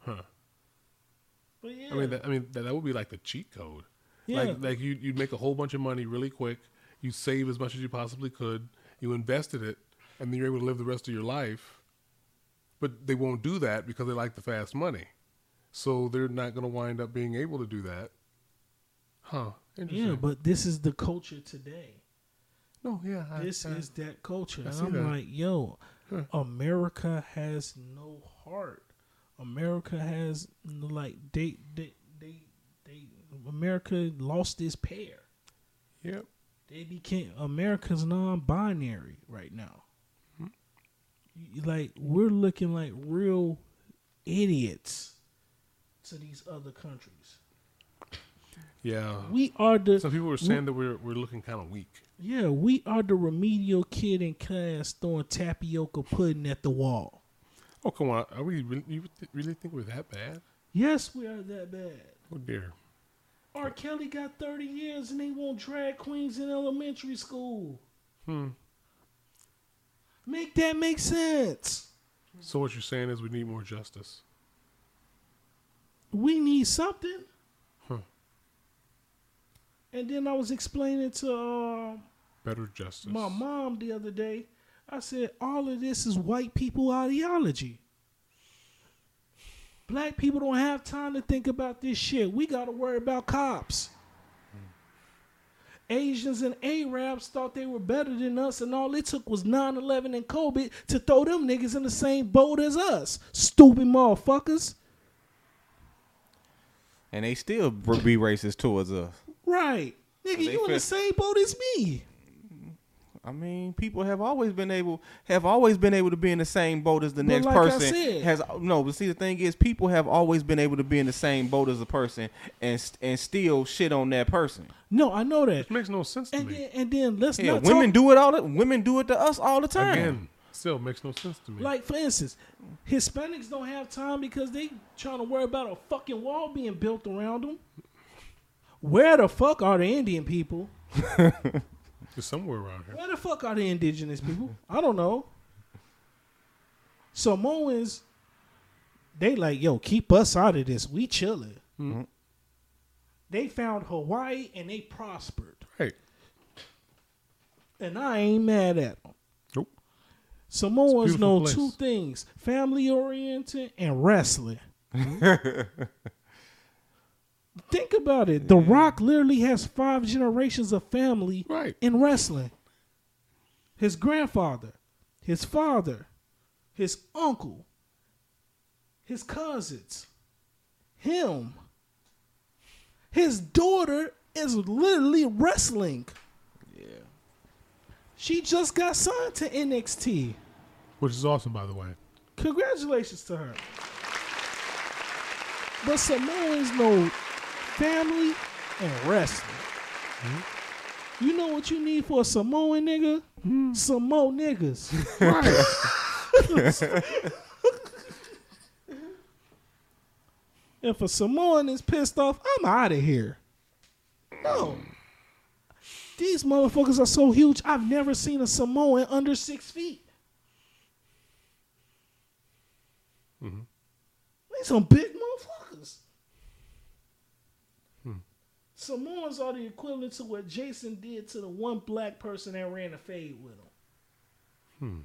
Speaker 2: Huh?
Speaker 1: But yeah,
Speaker 2: I mean, that, I mean that, that would be like the cheat code.
Speaker 1: Yeah.
Speaker 2: Like, like you you'd make a whole bunch of money really quick. You save as much as you possibly could. You invested it, and then you're able to live the rest of your life. But they won't do that because they like the fast money. So they're not going to wind up being able to do that. Huh? Interesting.
Speaker 1: yeah, but this is the culture today.
Speaker 2: no, yeah. I-
Speaker 1: This
Speaker 2: I-
Speaker 1: is that culture.
Speaker 2: I
Speaker 1: and I'm
Speaker 2: that.
Speaker 1: like, yo,
Speaker 2: Huh.
Speaker 1: America has no heart. America has like they they America lost its pair.
Speaker 2: Yep.
Speaker 1: They became America's non-binary right now. You- Like we're looking like real idiots to these other countries.
Speaker 2: Yeah.
Speaker 1: We are the
Speaker 2: Some people were saying that we're we're looking kind of weak.
Speaker 1: yeah we are the remedial kid in class throwing tapioca pudding at the wall.
Speaker 2: Oh come on! Are we really, you really think we're that bad?
Speaker 1: Yes, we are that bad.
Speaker 2: Oh dear.
Speaker 1: R. Kelly got 30 years and they want drag queens in elementary school.
Speaker 2: Hmm.
Speaker 1: Make that make sense.
Speaker 2: So what you're saying is we need more justice.
Speaker 1: We need something.
Speaker 2: Huh.
Speaker 1: And then I was explaining to uh,
Speaker 2: Better justice.
Speaker 1: my mom the other day. I said, all of this is white people ideology. Black people don't have time to think about this shit. We got to worry about cops. Hmm. Asians and Arabs thought they were better than us, and all it took was 9 11 and COVID to throw them niggas in the same boat as us. Stupid motherfuckers.
Speaker 3: and they still be racist towards us.
Speaker 1: Right. Nigga, you in the same boat as me.
Speaker 3: I I mean, people have always been able have always been able to be in the same boat as the
Speaker 1: But
Speaker 3: next
Speaker 1: like I
Speaker 3: person.
Speaker 1: said-
Speaker 3: has no, but see the thing is, people have always been able to be in the same boat as a person and st- and still shit on that person.
Speaker 1: No, I know that.
Speaker 2: It makes no sense to
Speaker 1: And
Speaker 2: me.
Speaker 1: then, and then let's
Speaker 3: Yeah,
Speaker 1: not
Speaker 3: women
Speaker 1: talk,
Speaker 3: do it all. The, women do it to us all the time.
Speaker 2: Again, still makes no sense to me.
Speaker 1: like for instance, Hispanics don't have time because they trying to worry about a fucking wall being built around them. Where the fuck are the Indian people?
Speaker 2: It's somewhere around here.
Speaker 1: Where the fuck are the indigenous people? I don't know. Samoans, they like, yo, keep us out of this. We chilling.
Speaker 2: Mhm.
Speaker 1: They found Hawaii and they prospered.
Speaker 2: Right.
Speaker 1: And I ain't mad at them.
Speaker 2: Nope.
Speaker 1: Samoans know
Speaker 2: beautiful
Speaker 1: two things family oriented and wrestling. Think about it. The Rock literally has five generations of family
Speaker 2: Right.
Speaker 1: in wrestling. His grandfather, his father, his uncle, his cousins, him. His daughter is literally wrestling.
Speaker 3: Yeah.
Speaker 1: She just got signed to NXT.
Speaker 2: Which is awesome, by the way.
Speaker 1: Congratulations to her. But Samoa is know family and wrestling. Mm-hmm. You know what you need for a Samoan nigga? Hmm. Some more niggas. if a Samoan is pissed off, I'm out of here. No. These motherfuckers are so huge. I've never seen a Samoan under six feet. Mm-hmm. They some big motherfuckers. Samoans are the equivalent to what Jason did to the one black person that ran a fade with him. Hmm.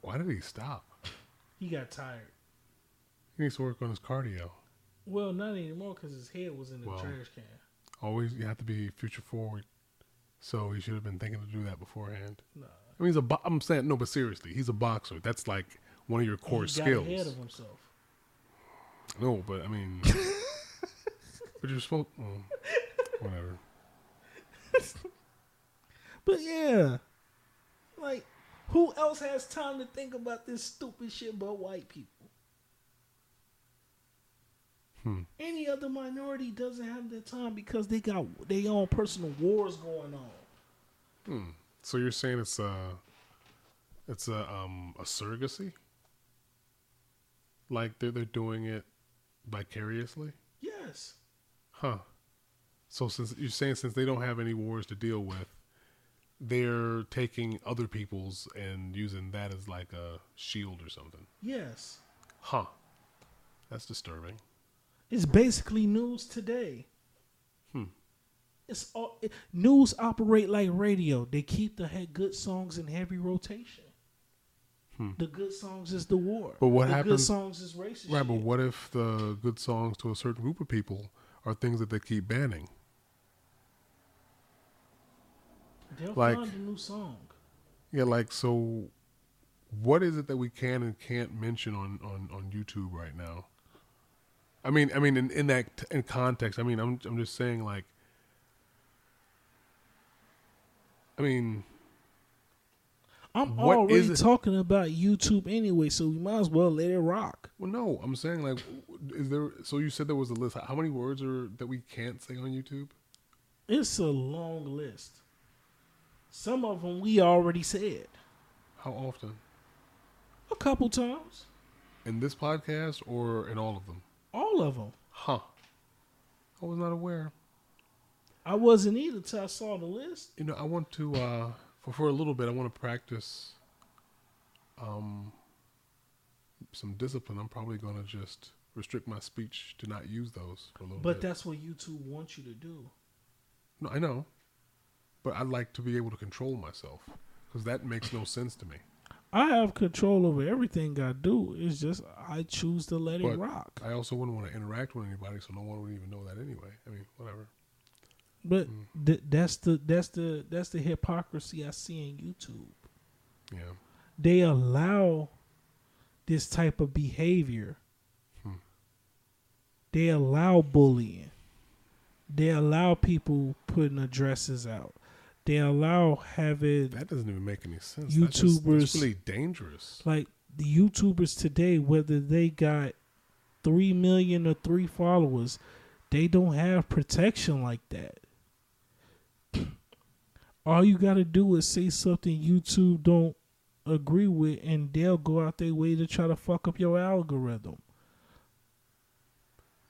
Speaker 2: Why did he stop?
Speaker 1: He got tired.
Speaker 2: He needs to work on his cardio.
Speaker 1: Well, not anymore because his head was in the
Speaker 2: Well.
Speaker 1: trash can.
Speaker 2: Always, you have to be future forward. So he should have been thinking to do that beforehand.
Speaker 1: Nah.
Speaker 2: I mean, he's a. Bo- I'm saying no, but seriously, he's a boxer. That's like one of your core
Speaker 1: he got
Speaker 2: skills.
Speaker 1: ahead of himself.
Speaker 2: No, but I mean, but you're supposed. Whatever.
Speaker 1: But yeah, like, who else has time to think about this stupid shit but white people?
Speaker 2: Hmm.
Speaker 1: Any other minority doesn't have the time because they got their own personal wars going on.
Speaker 2: Hmm. So you're saying it's a, it's a um a surrogacy. Like they're they're doing it vicariously,
Speaker 1: Yes.
Speaker 2: Huh? So since you're saying since they don't have any wars to deal with, they're taking other people's and using that as like a shield or something,
Speaker 1: Yes.
Speaker 2: huh? That's disturbing.
Speaker 1: It's basically news today.
Speaker 2: Hmm.
Speaker 1: It's all, it, news operate like radio. They keep the he- good songs in heavy rotation.
Speaker 2: Hmm.
Speaker 1: The good songs is the war.
Speaker 2: But what
Speaker 1: the good
Speaker 2: happens-
Speaker 1: songs is racist.
Speaker 2: Right, but what if the good songs to a certain group of people are things that they keep banning?
Speaker 1: They'll
Speaker 2: like-
Speaker 1: find a new song.
Speaker 2: Yeah, like so. What is it that we can and can't mention on on on YouTube right now? I mean, I mean, in, in that in context, I mean, I'm I'm just saying, like, I mean,
Speaker 1: I'm
Speaker 2: What
Speaker 1: already talking about YouTube anyway, so we might as well let it rock.
Speaker 2: well, no, I'm saying, like, is there? So you said there was a list. How many words are that we can't say on YouTube?
Speaker 1: It's a long list. Some of them we already said
Speaker 2: How often
Speaker 1: a couple times.
Speaker 2: in this podcast or in all of them?
Speaker 1: All of them.
Speaker 2: Huh? I was not aware.
Speaker 1: I wasn't either till I saw the list.
Speaker 2: You know, I want to uh for for a little bit. I want to practice um some discipline. I'm probably going to just restrict my speech to not use those for a little
Speaker 1: But
Speaker 2: bit.
Speaker 1: that's what YouTube wants you to do.
Speaker 2: no, I know, but I'd like to be able to control myself because that makes no sense to me.
Speaker 1: I have control over everything I do. It's just I choose to let it rock.
Speaker 2: I also wouldn't want to interact with anybody, so no one would even know that anyway. I mean, whatever.
Speaker 1: But
Speaker 2: Mm.
Speaker 1: th- that's the that's the that's the hypocrisy I see in YouTube.
Speaker 2: Yeah.
Speaker 1: They allow this type of behavior.
Speaker 2: Hmm.
Speaker 1: They allow bullying. They allow people putting addresses out. they allow having
Speaker 2: That doesn't even make any sense. Just-
Speaker 1: YouTubers-
Speaker 2: that's really dangerous.
Speaker 1: like the YouTubers today, whether they got three million or three followers, they don't have protection like that. All you gotta do is say something YouTube don't agree with, and they'll go out their way to try to fuck up your algorithm.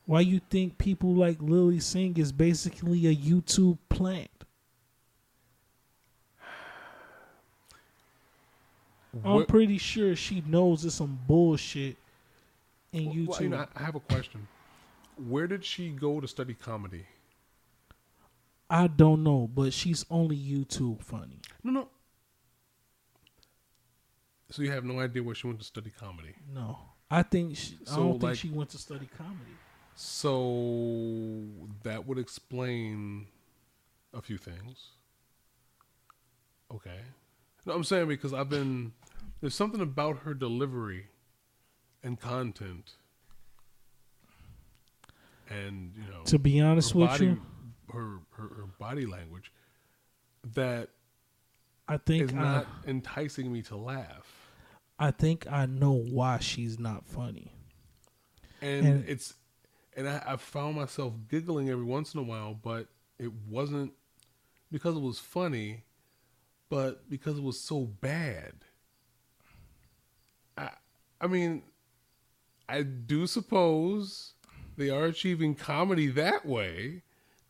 Speaker 1: Why you think people like Lilly Singh is basically a YouTube plant? I'm pretty sure she knows it's some bullshit in
Speaker 2: well,
Speaker 1: YouTube.
Speaker 2: well, you know, I have a question. Where did she go to study comedy?
Speaker 1: I don't know, but she's only YouTube funny.
Speaker 2: No, no. So you have no idea where she went to study comedy.
Speaker 1: No, I think she, I don't think she went to study comedy.
Speaker 2: So that would explain a few things. Okay. No, I'm saying because I've been there's something about her delivery and content and you know
Speaker 1: To be honest with
Speaker 2: body,
Speaker 1: you,
Speaker 2: her, her her body language that
Speaker 1: I think
Speaker 2: is
Speaker 1: I,
Speaker 2: not enticing me to laugh.
Speaker 1: I think I know why she's not funny.
Speaker 2: and,
Speaker 1: And-
Speaker 2: it's and I, I found myself giggling every once in a while, but it wasn't because it was funny, but because it was so bad. I I mean, I do suppose they are achieving comedy that way,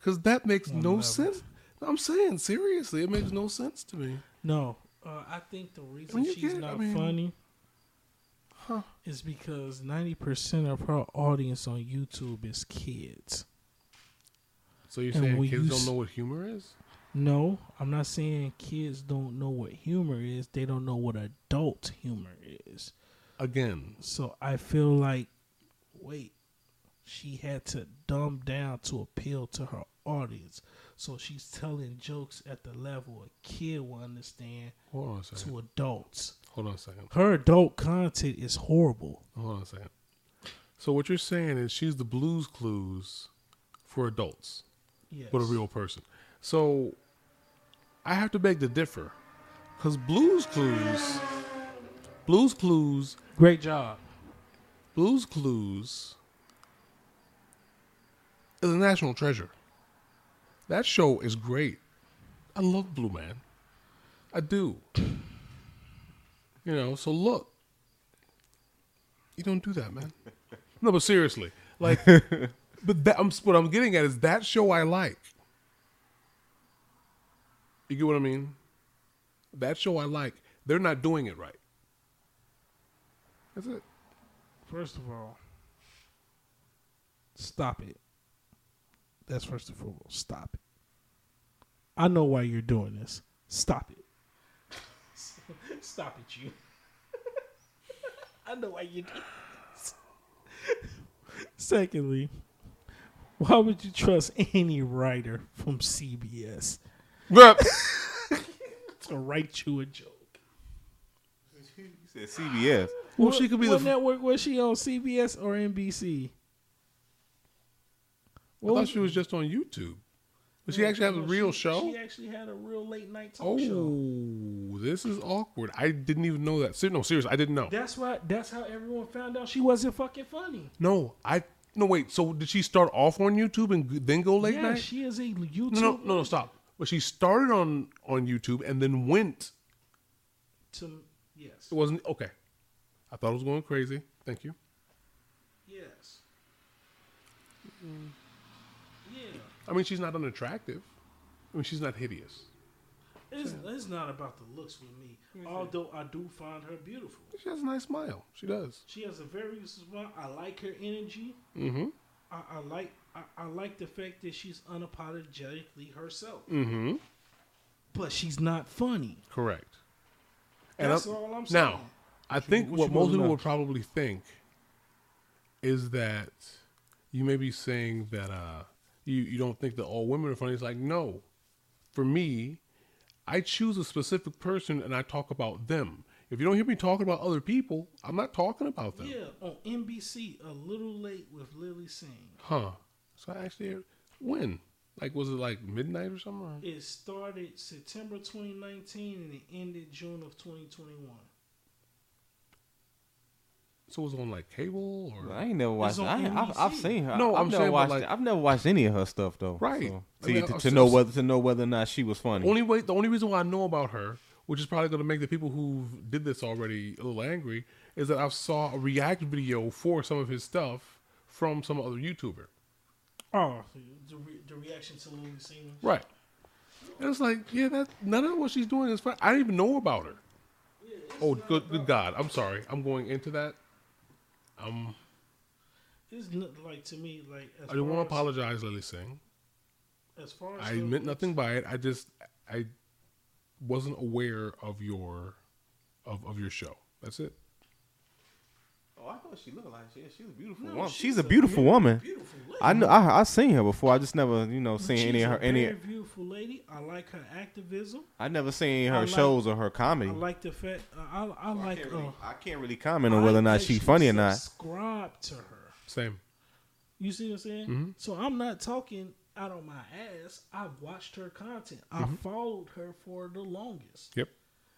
Speaker 2: because that makes no
Speaker 1: Whatever.
Speaker 2: sense. I'm saying seriously, it makes no sense to me.
Speaker 1: No, uh, I think the reason she's
Speaker 2: get- I
Speaker 1: not
Speaker 2: mean-
Speaker 1: funny
Speaker 2: Huh.
Speaker 1: is because ninety percent of her audience on YouTube is kids.
Speaker 2: So you're
Speaker 1: And
Speaker 2: saying kids don't know what humor is?
Speaker 1: No, I'm not saying kids don't know what humor is. They don't know what adult humor is.
Speaker 2: Again,
Speaker 1: So I feel like, wait, she had to dumb down to appeal to her audience. So she's telling jokes at the level a kid will understand
Speaker 2: hold on a second.
Speaker 1: to adults.
Speaker 2: Hold on a second.
Speaker 1: Her adult content is horrible.
Speaker 2: Hold on a second. So what you're saying is she's the Blues Clues for adults,
Speaker 1: Yes.
Speaker 2: but a real person. So I have to beg to differ, because Blues Clues, Blues Clues,
Speaker 1: Great job.
Speaker 2: Blues Clues is a national treasure. That show is great. I love Blue Man. I do. You know, so look. You don't do that, man. No, but seriously, like, but that, I'm, what I'm getting at is that show I like. You get what I mean? That show I like. They're not doing it right. That's it.
Speaker 1: First of all, stop it. That's first and foremost. Stop it. I know why you're doing this. Stop it. Stop it, you. I know why you do this. Secondly, why would you trust any writer from CBS to write you a joke?
Speaker 3: You said CBS.
Speaker 2: Well,
Speaker 1: What-
Speaker 2: she could be
Speaker 1: what
Speaker 2: the.
Speaker 1: network was she on? CBS or NBC?
Speaker 2: I thought she was just on YouTube. But she actually has a real
Speaker 1: she-
Speaker 2: show.
Speaker 1: She actually had a real late night talk
Speaker 2: oh,
Speaker 1: show.
Speaker 2: this is awkward. I didn't even know that. No, seriously, I didn't know.
Speaker 1: That's why. That's how everyone found out she wasn't fucking funny.
Speaker 2: No, I no wait. So did she start off on YouTube and then go late
Speaker 1: yeah,
Speaker 2: night?
Speaker 1: she is a YouTube.
Speaker 2: no, no, no, no, stop. But she started on on YouTube and then went.
Speaker 1: To, yes.
Speaker 2: It wasn't okay. I thought it was going crazy. Thank you.
Speaker 1: Yes. Yeah.
Speaker 2: I mean, she's not unattractive. I mean, she's not hideous.
Speaker 1: It's, it's not about the looks with me. Although I do find her beautiful.
Speaker 2: She has a nice smile. She does.
Speaker 1: She has a very smile. I like her energy.
Speaker 2: Mm-hmm.
Speaker 1: I, I like. I, I like the fact that she's unapologetically herself.
Speaker 2: Mm-hmm.
Speaker 1: But she's not funny.
Speaker 2: Correct.
Speaker 1: That's
Speaker 2: I'm-
Speaker 1: all I'm saying.
Speaker 2: Now, I think
Speaker 1: what
Speaker 2: what most people
Speaker 1: know?
Speaker 2: would probably think is that you may be saying that uh, you you don't think that all women are funny. It's like no, for me, I choose a specific person and I talk about them. If you don't hear me talking about other people, I'm not talking about them.
Speaker 1: Yeah, on NBC, a little late with Lilly Singh.
Speaker 2: Huh? So I actually when Like, was it like midnight or something?
Speaker 1: It started September 2019 and it ended June of 2021.
Speaker 2: So it was on like cable or
Speaker 3: I ain't never watched.
Speaker 1: on
Speaker 3: I ain't, I've, I've seen her.
Speaker 2: No,
Speaker 3: I've
Speaker 2: I'm
Speaker 3: never
Speaker 2: saying, but
Speaker 3: watched.
Speaker 2: like-
Speaker 3: I've never watched any of her stuff though.
Speaker 2: Right.
Speaker 3: So,
Speaker 2: I
Speaker 3: to,
Speaker 2: mean,
Speaker 3: uh,
Speaker 2: to,
Speaker 3: to know whether to know whether or not she was funny.
Speaker 2: only way the only reason why I know about her, which is probably going to make the people who did this already a little angry, is that I saw a react video for some of his stuff from some other YouTuber.
Speaker 1: Oh, the, re- the reaction to Lilly Singh's.
Speaker 2: Right. And it's like, yeah, that none of what she's doing is fine. I didn't even know about her. Oh, good, good God! I'm sorry. I'm going into that. Um,
Speaker 1: It's not, like to me, like as
Speaker 2: I don't want to apologize, Lilly Singh.
Speaker 1: As far as
Speaker 2: I meant
Speaker 1: goes-
Speaker 2: nothing by it. I just I wasn't aware of your of of your show. That's it.
Speaker 3: Oh, I thought she looked like she. She's a beautiful
Speaker 1: No,
Speaker 3: woman.
Speaker 1: she's
Speaker 3: She's, a
Speaker 1: a
Speaker 3: beautiful
Speaker 1: very
Speaker 3: woman.
Speaker 1: Beautiful lady.
Speaker 3: I know. I I seen her before. I just never, you know, seen
Speaker 1: She's
Speaker 3: any of her any.
Speaker 1: Very beautiful lady. I like her activism.
Speaker 3: I never seen her
Speaker 1: like-
Speaker 3: shows or her comedy.
Speaker 1: I like the fact. I I, I like.
Speaker 3: can't
Speaker 1: uh,
Speaker 3: really, I can't really comment on whether or not she's funny or not.
Speaker 1: Subscribe to her.
Speaker 2: Same.
Speaker 1: You see what I'm saying?
Speaker 2: Mm-hmm.
Speaker 1: So I'm not talking out on my ass. I've watched her content. I
Speaker 2: Mm-hmm.
Speaker 1: followed her for the longest.
Speaker 2: Yep.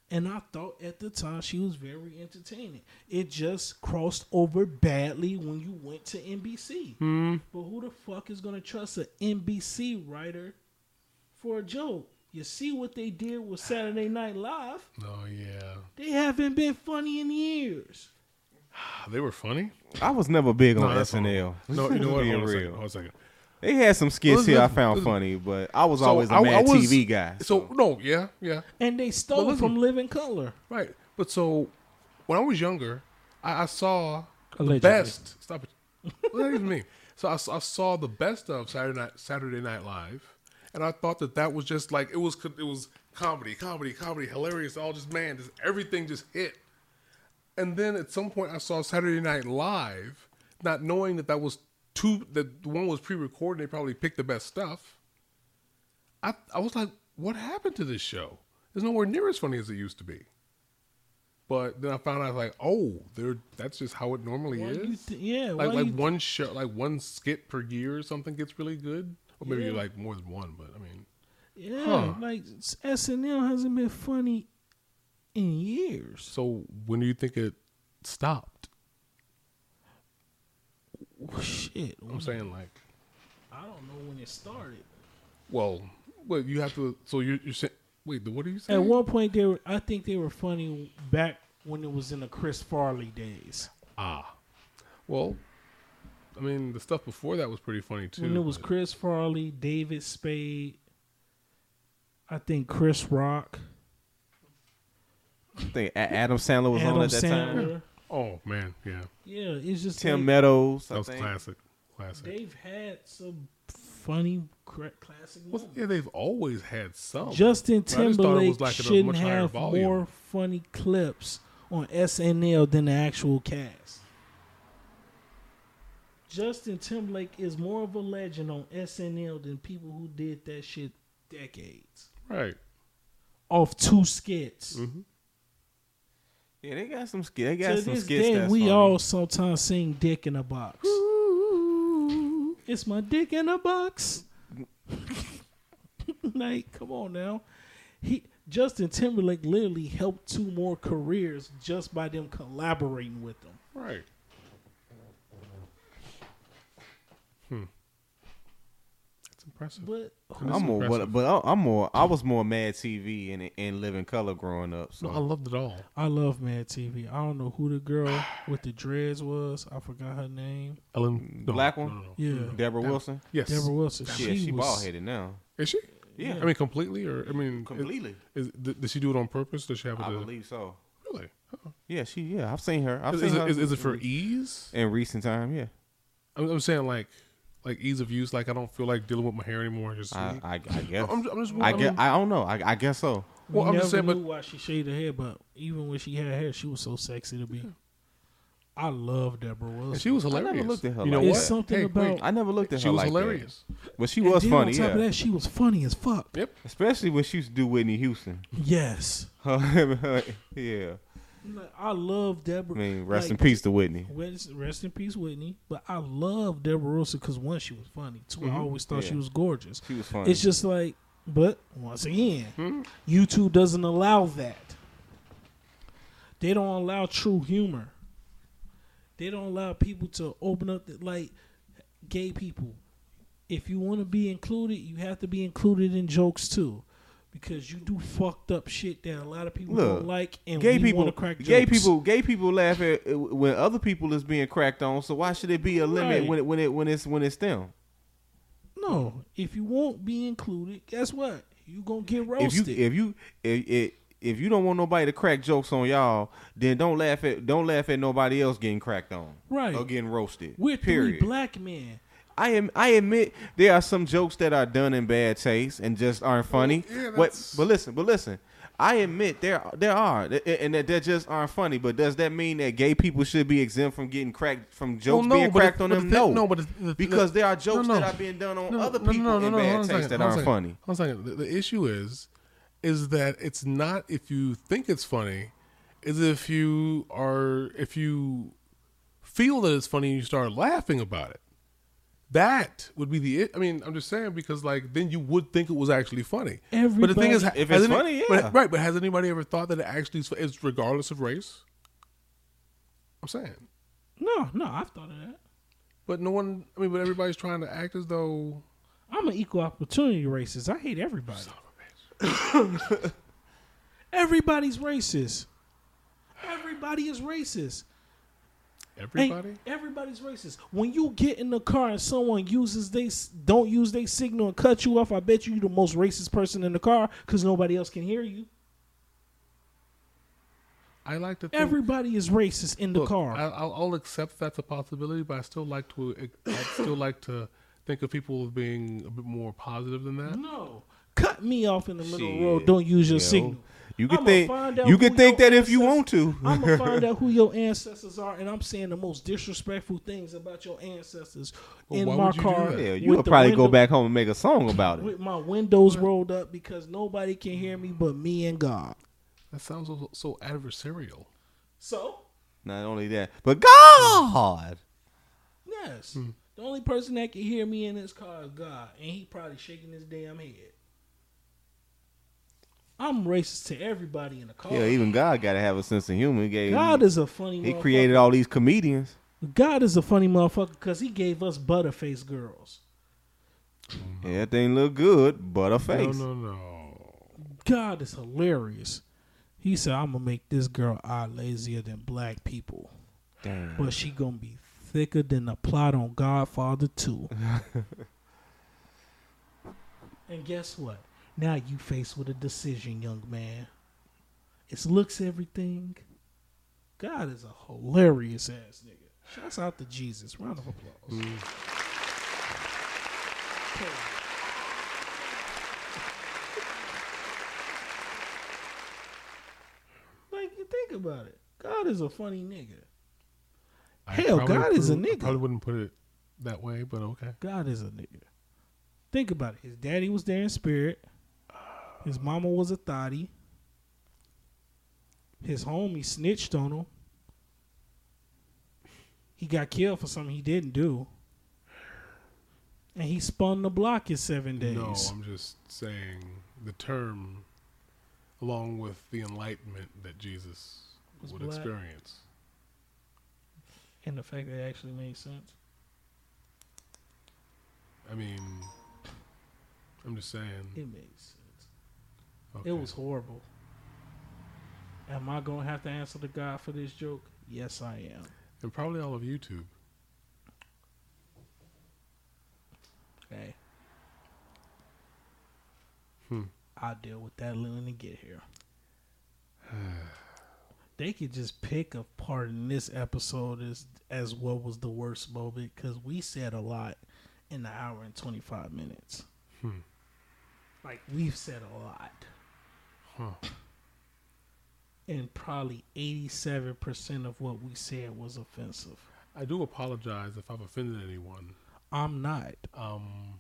Speaker 1: And I thought at the time she was very entertaining. It just crossed over badly when you went to NBC.
Speaker 2: Hmm.
Speaker 1: But who the fuck is gonna trust an NBC writer for a joke? You see what they did with Saturday Night Live?
Speaker 2: Oh yeah.
Speaker 1: They haven't been funny in years.
Speaker 2: They were funny.
Speaker 3: I was never big on
Speaker 2: that's
Speaker 3: SNL.
Speaker 2: No, you know what?
Speaker 3: Being
Speaker 2: Hold on a second.
Speaker 3: real.
Speaker 2: Hold a second.
Speaker 3: They had some skits here I found funny, but I was
Speaker 2: So
Speaker 3: always a
Speaker 2: I- I
Speaker 3: mad
Speaker 2: was-
Speaker 3: TV guy.
Speaker 2: So no, yeah, yeah,
Speaker 1: And they stole
Speaker 2: listen.
Speaker 1: from Living Color.
Speaker 2: right. But so when I was younger, I, I saw the
Speaker 1: Allegedly.
Speaker 2: best. Stop it. What does that mean? So I saw the best of Saturday Night Saturday Night Live, and I thought that that was just like it was. It was comedy, comedy, comedy, hilarious. All just man, just everything just hit. And then at some point, I saw Saturday Night Live, not knowing that that was two. The one was pre-recorded. They probably picked the best stuff. I I was like, what happened to this show? It's nowhere near as funny as it used to be. But then I found out like, oh, there. That's just how it normally
Speaker 1: Why
Speaker 2: is.
Speaker 1: thi- yeah,
Speaker 2: like like one show, like one skit per year or something gets really good, or maybe
Speaker 1: Yeah.
Speaker 2: like more than one. But I mean,
Speaker 1: Yeah,
Speaker 2: Huh.
Speaker 1: like SNL hasn't been funny in years.
Speaker 2: so when do you think it stopped?
Speaker 1: Shit,
Speaker 2: I'm saying like,
Speaker 1: I don't know when it started.
Speaker 2: well, well, you have to. So you're, you're saying, wait, what are you saying?
Speaker 1: At one point, they were. I think they were funny back when it was in the Chris Farley days.
Speaker 2: ah, well, I mean, the stuff before that was pretty funny too.
Speaker 1: when it was
Speaker 2: but-
Speaker 1: Chris Farley, David Spade. I think Chris Rock,
Speaker 3: I think Adam Sandler was
Speaker 1: Adam
Speaker 3: on at that time.
Speaker 2: Oh man, yeah,
Speaker 1: Yeah, it's just
Speaker 3: Tim
Speaker 1: like,
Speaker 3: Meadows.
Speaker 2: that was classic, classic.
Speaker 1: they've had some funny cra- classic
Speaker 2: Well, yeah, they've always had some.
Speaker 1: Justin
Speaker 2: But just
Speaker 1: Timberlake
Speaker 2: like
Speaker 1: shouldn't
Speaker 2: much
Speaker 1: have
Speaker 2: volume.
Speaker 1: more funny clips on SNL than the actual cast. Justin Timberlake is more of a legend on SNL than people who did that shit decades
Speaker 2: right.
Speaker 1: off two skits.
Speaker 2: hmm
Speaker 3: Yeah, they got some skits. They got
Speaker 1: to
Speaker 3: some
Speaker 1: this
Speaker 3: skits.
Speaker 1: day, we
Speaker 3: funny.
Speaker 1: all sometimes sing "Dick in a Box." It's my dick in a box. like, come on now. He Justin Timberlake literally helped two more careers just by them collaborating with them.
Speaker 2: Right. Hmm. That's impressive.
Speaker 1: But
Speaker 3: I'm more,
Speaker 2: impressive.
Speaker 3: but, but I- I'm more. I was more Mad TV and and Living Color growing up. So
Speaker 2: No, I loved it all.
Speaker 1: I love Mad TV. I don't know who the girl with the dreads was. I forgot her name.
Speaker 2: Ellen, no,
Speaker 3: Black one?
Speaker 2: no, no.
Speaker 1: Yeah,
Speaker 3: mm-hmm. Debra Wilson.
Speaker 2: Yes.
Speaker 1: Debra Wilson.
Speaker 3: Yeah,
Speaker 1: she,
Speaker 3: she bald headed now.
Speaker 2: Is she?
Speaker 3: Yeah,
Speaker 2: I mean, completely, or I mean,
Speaker 3: completely.
Speaker 2: Is, is, did, did she do it on purpose? Does she have it?
Speaker 3: I
Speaker 2: to-
Speaker 3: believe so.
Speaker 2: Really? Oh.
Speaker 3: Yeah, she. Yeah, I've seen her. I've
Speaker 2: Is,
Speaker 3: seen
Speaker 2: is,
Speaker 3: her
Speaker 2: it, is, is it for ease?
Speaker 3: in recent time. Yeah,
Speaker 2: I'm, I'm saying like, like ease of use. Like I don't feel like dealing with my hair anymore. Just
Speaker 3: I, I, I guess.
Speaker 2: I'm, I'm just.
Speaker 3: I
Speaker 2: I
Speaker 3: guess.
Speaker 2: mean,
Speaker 3: I don't know. I, I guess so.
Speaker 1: We
Speaker 2: Well, I'm
Speaker 1: never
Speaker 2: just saying,
Speaker 1: knew
Speaker 2: but-
Speaker 1: why she shaved her hair, but even when she had hair, she was so sexy to me. I love Debra Wilson.
Speaker 2: she was hilarious.
Speaker 3: I never looked at her
Speaker 2: You know
Speaker 3: like
Speaker 2: what?
Speaker 1: It's something
Speaker 2: Hey,
Speaker 1: about-
Speaker 2: wait.
Speaker 3: I never looked at
Speaker 2: She
Speaker 3: her
Speaker 2: was
Speaker 3: like
Speaker 2: hilarious.
Speaker 3: that. But she
Speaker 1: And
Speaker 3: was
Speaker 1: then
Speaker 3: funny.
Speaker 1: On top
Speaker 3: Yeah,
Speaker 1: of that, she was funny as fuck.
Speaker 2: Yep.
Speaker 3: especially when she used to do Whitney Houston.
Speaker 1: Yes.
Speaker 3: yeah.
Speaker 1: Like, I love
Speaker 3: Debra.
Speaker 1: I
Speaker 3: mean, rest in peace to Whitney.
Speaker 1: Rest, rest in peace, Whitney. But I love Debra Rosa because one, she was funny. 2 I always thought she was gorgeous.
Speaker 3: She was funny.
Speaker 1: It's just like, but once again,
Speaker 3: Hmm?
Speaker 1: YouTube doesn't allow that. They don't allow true humor. They don't allow people to open up the, like gay people. If you want to be included, you have to be included in jokes too, because you do fucked up shit that a lot of people
Speaker 3: Look,
Speaker 1: don't like, and
Speaker 3: gay people,
Speaker 1: want to crack jokes.
Speaker 3: gay people, gay people laugh at uh, when other people is being cracked on. So why should it be a limit
Speaker 1: Right.
Speaker 3: when it when it when it's when it's them?
Speaker 1: No, if you won't be included, guess what? You gonna get
Speaker 3: If
Speaker 1: roasted.
Speaker 3: you if you if, if if you don't want nobody to crack jokes on y'all, then don't laugh at don't laugh at nobody else getting cracked on,
Speaker 1: Right.
Speaker 3: Or getting roasted.
Speaker 1: We're three
Speaker 3: period.
Speaker 1: black men.
Speaker 3: I am. I admit there are some jokes that are done in bad taste and just aren't funny.
Speaker 2: yeah,
Speaker 3: but but listen, but listen. I admit there there are and that they just aren't funny. But does that mean that gay people should be exempt from getting cracked from jokes
Speaker 2: Well, no,
Speaker 3: being cracked on them?
Speaker 2: the thing-
Speaker 3: no,
Speaker 2: no, but the- the-
Speaker 3: because there are jokes
Speaker 2: no.
Speaker 3: that are being done on other people in bad taste that
Speaker 2: hold on a
Speaker 3: aren't funny.
Speaker 2: Hold on a second. The, the issue is, is that it's not if you think it's funny, is if you are if you feel that it's funny and you start laughing about it. That would be the. I mean, I'm just saying because like then you would think it was actually funny. but the thing is,
Speaker 1: Everybody-
Speaker 3: If
Speaker 2: has
Speaker 3: it's funny,
Speaker 2: but-
Speaker 3: yeah.
Speaker 2: right. But has anybody ever thought that it actually is, is regardless of race? I'm saying,
Speaker 1: No, no, I've thought of that.
Speaker 2: but no one. I mean, but everybody's trying to act as though.
Speaker 1: I'm an equal opportunity racist. I hate everybody. Everybody's racist. Everybody is racist. Ain't-
Speaker 2: Everybody.
Speaker 1: everybody's racist. When you get in the car and someone uses they don't use their signal and cut you off, I bet you you the most racist person in the car because nobody else can hear you.
Speaker 2: I like to. Think,
Speaker 1: Everybody is racist in the
Speaker 2: Look,
Speaker 1: car.
Speaker 2: I, I'll, I'll accept that's a possibility, but I still like to. I still like to think of people as being a bit more positive than that.
Speaker 1: no, cut me off in the middle of the road. Don't use your
Speaker 3: Yo,
Speaker 1: signal.
Speaker 3: You could
Speaker 1: I'ma
Speaker 3: think you
Speaker 1: who
Speaker 3: could think that if you want to.
Speaker 1: I'm gonna find out who your ancestors are, and I'm saying the most disrespectful things about your ancestors
Speaker 2: Well,
Speaker 1: in my
Speaker 2: would you do
Speaker 1: car.
Speaker 3: Yeah, you
Speaker 1: with
Speaker 3: would
Speaker 1: the
Speaker 3: probably go back home and make a song about it.
Speaker 1: with my windows rolled up because nobody can hear me but me and God.
Speaker 2: That sounds so, so adversarial.
Speaker 1: So
Speaker 3: Not only that, but God.
Speaker 1: yes,
Speaker 3: Hmm.
Speaker 1: the only person that can hear me in this car is God, and he probably shaking his damn head. I'm racist to everybody in the car.
Speaker 3: Yeah, even God got to have a sense of humor. He, gave,
Speaker 1: God is a funny.
Speaker 3: he created all these comedians.
Speaker 1: God is a funny motherfucker because he gave us butterface girls.
Speaker 3: Yeah, that thing look good, but a face.
Speaker 2: No, no, no.
Speaker 1: God is hilarious. He said, "I'm gonna make this girl eye lazier than black people,
Speaker 3: Damn.
Speaker 1: but she gonna be thicker than the plot on Godfather 2. and guess what? Now you faced with a decision, young man. It's looks everything. God is a hilarious ass nigga. Shouts out to Jesus. Round of applause. Okay. Mm. Like you think about it. God is a funny nigga.
Speaker 2: I
Speaker 1: Hell, God is a
Speaker 2: wouldn't- I
Speaker 1: nigga.
Speaker 2: probably wouldn't put it that way, but okay.
Speaker 1: God is a nigga. Think about it. His daddy was there in spirit. His mama was a thotty. His homie snitched on him. He got killed for something he didn't do. And he spun the block in seven days.
Speaker 2: No, I'm just saying the term, along with the enlightenment that Jesus
Speaker 1: Was
Speaker 2: would
Speaker 1: black.
Speaker 2: experience.
Speaker 1: and the fact that it actually made sense.
Speaker 2: I mean, I'm just saying.
Speaker 1: It sense.
Speaker 2: Okay.
Speaker 1: It was horrible. Am I gonna have to answer to God for this joke? Yes, I am.
Speaker 2: and probably all of YouTube.
Speaker 1: Okay.
Speaker 2: Hmm.
Speaker 1: I'll deal with that when they get here. they could just pick a part in this episode as as what was the worst moment because we said a lot in the hour and twenty five minutes.
Speaker 2: Hmm.
Speaker 1: Like we've said a lot,
Speaker 2: Huh.
Speaker 1: and probably eighty seven percent of what we said was offensive.
Speaker 2: I do apologize if I've offended anyone.
Speaker 1: I'm not.
Speaker 2: Um,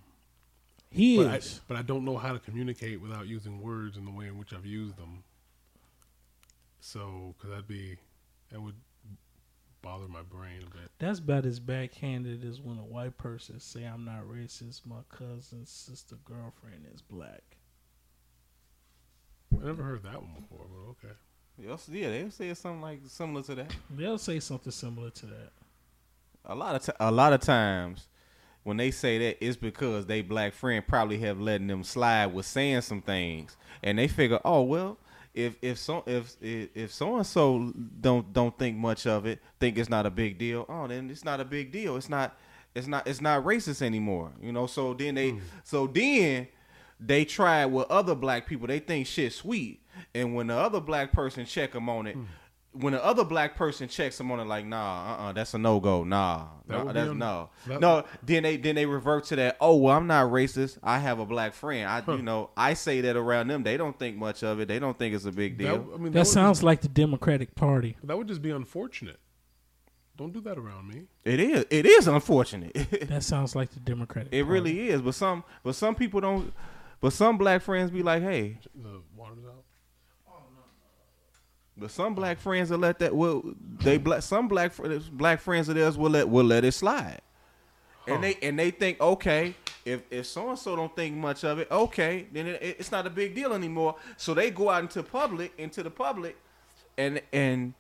Speaker 1: He
Speaker 2: but I,
Speaker 1: is.
Speaker 2: but I don't know how to communicate without using words in the way in which I've used them. So, because that'd be, that would bother my brain a bit.
Speaker 1: That's about as backhanded as when a white person say, "I'm not racist. My cousin's sister girlfriend is black."
Speaker 2: I never heard that one before, but okay.
Speaker 3: Yes, Yeah, they say something like similar to that.
Speaker 1: They'll say something similar to that.
Speaker 3: A lot of t- a lot of times when they say that, it's because they black friend probably have letting them slide with saying some things, and they figure, oh well, if if so if if, if so and so don't don't think much of it, think it's not a big deal. Oh, then it's not a big deal. It's not it's not it's not racist anymore. You know. So then they hmm. so then they try it with other black people. They think shit sweet, and when the other black person check them on it. When the other black person checks them on it, like, nah, uh, uh that's a no go, nah,
Speaker 2: That
Speaker 3: nah, that's
Speaker 2: un-
Speaker 3: no,
Speaker 2: that-
Speaker 3: no. Then they then they revert to that. Oh well, I'm not racist. I have a black friend. I you know I say that around them. They don't think much of it. They don't think it's a big
Speaker 2: That,
Speaker 3: deal.
Speaker 2: I mean,
Speaker 1: That
Speaker 2: would
Speaker 1: sounds like the Democratic Party.
Speaker 2: That would just be unfortunate. Don't do that around me.
Speaker 3: it is. It is unfortunate.
Speaker 1: That sounds like the Democratic.
Speaker 3: it
Speaker 1: Party.
Speaker 3: really is. But some but some people don't. But some black friends be like, hey.
Speaker 2: The water's out. Oh, no.
Speaker 3: But some black friends will let that. Well, they black. Some black black friends of theirs will let will let it slide. And they and they think okay if if so and so don't think much of it okay then it, it's not a big deal anymore so they go out into public into the public and and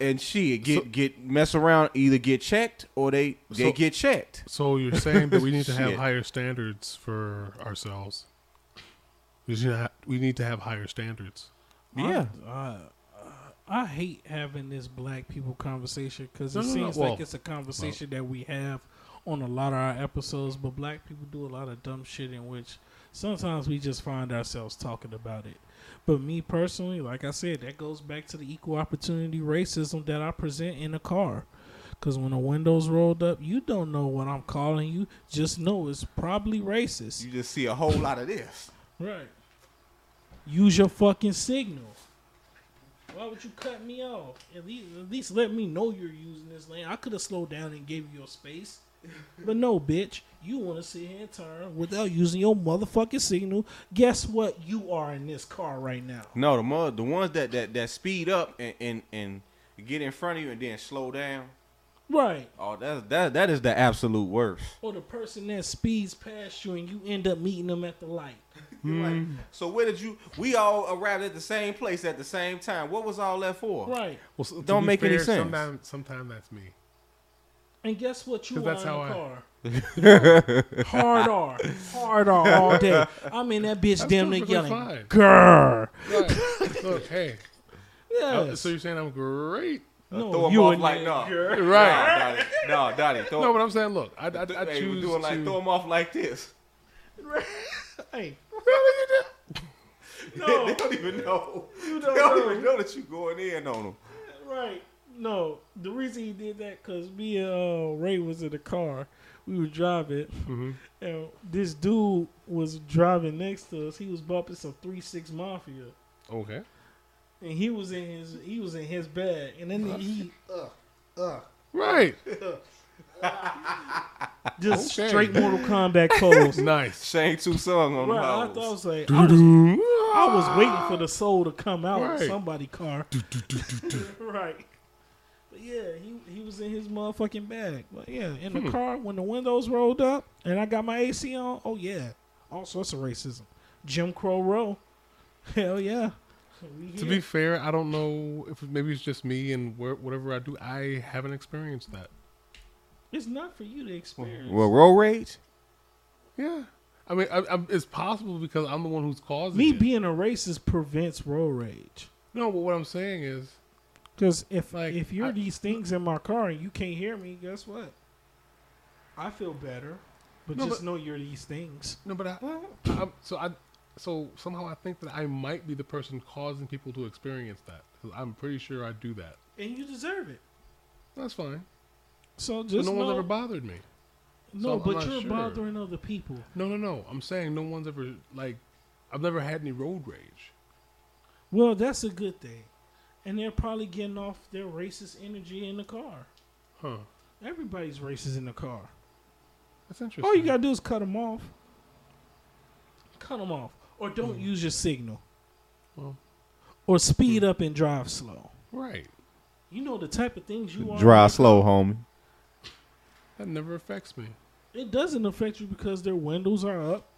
Speaker 3: and she get
Speaker 2: So-
Speaker 3: get mess around either get checked or they they
Speaker 2: So-
Speaker 3: get checked
Speaker 2: So you're saying that we need to have higher standards for ourselves? We need to ha- we need to have higher standards.
Speaker 3: yeah
Speaker 1: I, I hate having this black people conversation because it
Speaker 2: No, no, no,
Speaker 1: seems
Speaker 2: well-
Speaker 1: like it's a conversation that we have on a lot of our episodes, but black people do a lot of dumb shit in which sometimes we just find ourselves talking about it. But me personally, like I said, that goes back to the equal opportunity racism that I present in a car. Because when the windows rolled up, you don't know what I'm calling you. Just know it's probably racist.
Speaker 3: you just see a whole lot of this
Speaker 1: Right. Use your fucking signal. Why would you cut me off? At least, at least let me know you're using this lane. I could have slowed down and gave you your space. But no, bitch. You want to sit here and turn without using your motherfucking signal. Guess what? You are in this car right now.
Speaker 3: no the mother, the ones that that that speed up and and and get in front of you and then slow down
Speaker 1: Right.
Speaker 3: oh that that that is the absolute worst
Speaker 1: Or the person that speeds past you and you end up meeting them at the light.
Speaker 3: You're like, so where did you? We all arrived at the same place at the same time. What was all that for?
Speaker 1: Right.
Speaker 2: Well, so,
Speaker 3: Don't
Speaker 2: be
Speaker 3: make any sense.
Speaker 2: Sometimes, sometimes that's me.
Speaker 1: And guess what? You
Speaker 2: 'Cause
Speaker 1: are
Speaker 2: that's
Speaker 1: in
Speaker 2: how
Speaker 1: the
Speaker 2: I-
Speaker 1: car. Hard R, hard R all day. I'm in that bitch
Speaker 2: That's
Speaker 1: damn near yelling,
Speaker 2: fine.
Speaker 1: "Grr!"
Speaker 2: Right. Look, hey. uh,
Speaker 1: Yes.
Speaker 2: so you're saying I'm great?
Speaker 1: no,
Speaker 3: throw 'em
Speaker 1: you
Speaker 3: off
Speaker 1: in
Speaker 3: like
Speaker 1: there,
Speaker 3: no,
Speaker 1: grr.
Speaker 2: Right.
Speaker 3: no, Donnie, throw,
Speaker 2: No, but I'm saying, look, I, I, I
Speaker 3: hey,
Speaker 2: choose
Speaker 3: we're doing like
Speaker 2: to.
Speaker 3: throw them off like this.
Speaker 1: Hey,
Speaker 3: they
Speaker 1: no, they
Speaker 3: don't even know.
Speaker 1: you
Speaker 3: They
Speaker 1: don't
Speaker 3: don't
Speaker 1: know.
Speaker 3: even know that you're going in on them.
Speaker 1: right? No, the reason he did that because me and uh, Ray was in the car. We were driving,
Speaker 2: Mhm.
Speaker 1: and this dude was driving next to us. He was bumping some Three Six Mafia,
Speaker 2: Okay.
Speaker 1: and he was in his he was in his bag, and then he uh
Speaker 2: Right.
Speaker 1: just
Speaker 2: Okay.
Speaker 1: straight Mortal Kombat pose.
Speaker 2: Nice.
Speaker 3: Shane song on
Speaker 1: Right,
Speaker 3: the
Speaker 1: I thought I was like, I was, I was waiting for the soul to come out of
Speaker 2: Right.
Speaker 1: somebody car. right. But yeah, he he was in his motherfucking bag. But yeah, in
Speaker 2: Hmm.
Speaker 1: the car when the windows rolled up and I got my AC on. Oh yeah, all sorts of racism. Jim Crow row. Hell yeah.
Speaker 2: To be fair, I don't know if maybe it's just me and where, whatever I do, I haven't experienced that.
Speaker 1: it's not for you to experience.
Speaker 3: Well, road rage.
Speaker 2: Yeah. I mean, I, I, it's possible because I'm the one who's causing
Speaker 1: Me
Speaker 2: it.
Speaker 1: being a racist prevents road rage.
Speaker 2: no, but what I'm saying is,
Speaker 1: Because if
Speaker 2: Like,
Speaker 1: if you're
Speaker 2: I-
Speaker 1: these things in my car and you can't hear me, guess what? I feel better, but
Speaker 2: No,
Speaker 1: just
Speaker 2: but-
Speaker 1: know you're these things.
Speaker 2: no, but I, I'm, so I, so somehow I think that I might be the person causing people to experience that. 'Cause I'm pretty sure I do that.
Speaker 1: And you deserve it.
Speaker 2: That's fine.
Speaker 1: So
Speaker 2: But
Speaker 1: just
Speaker 2: no
Speaker 1: know,
Speaker 2: one's ever bothered me.
Speaker 1: no,
Speaker 2: I'm
Speaker 1: but you're
Speaker 2: sure.
Speaker 1: bothering other people.
Speaker 2: No, no, no. I'm saying no one's ever like. I've never had any road rage.
Speaker 1: Well, that's a good thing. And they're probably getting off their racist energy in the car.
Speaker 2: Huh.
Speaker 1: Everybody's racist in the car.
Speaker 2: That's interesting.
Speaker 1: All you gotta do is cut them off. Cut them off, or don't hmm. use your signal.
Speaker 2: Well.
Speaker 1: or speed hmm. up and drive slow.
Speaker 2: Right.
Speaker 1: You know the type of things you want.
Speaker 3: Drive slow, homie.
Speaker 2: That never affects me.
Speaker 1: It doesn't affect you because their windows are up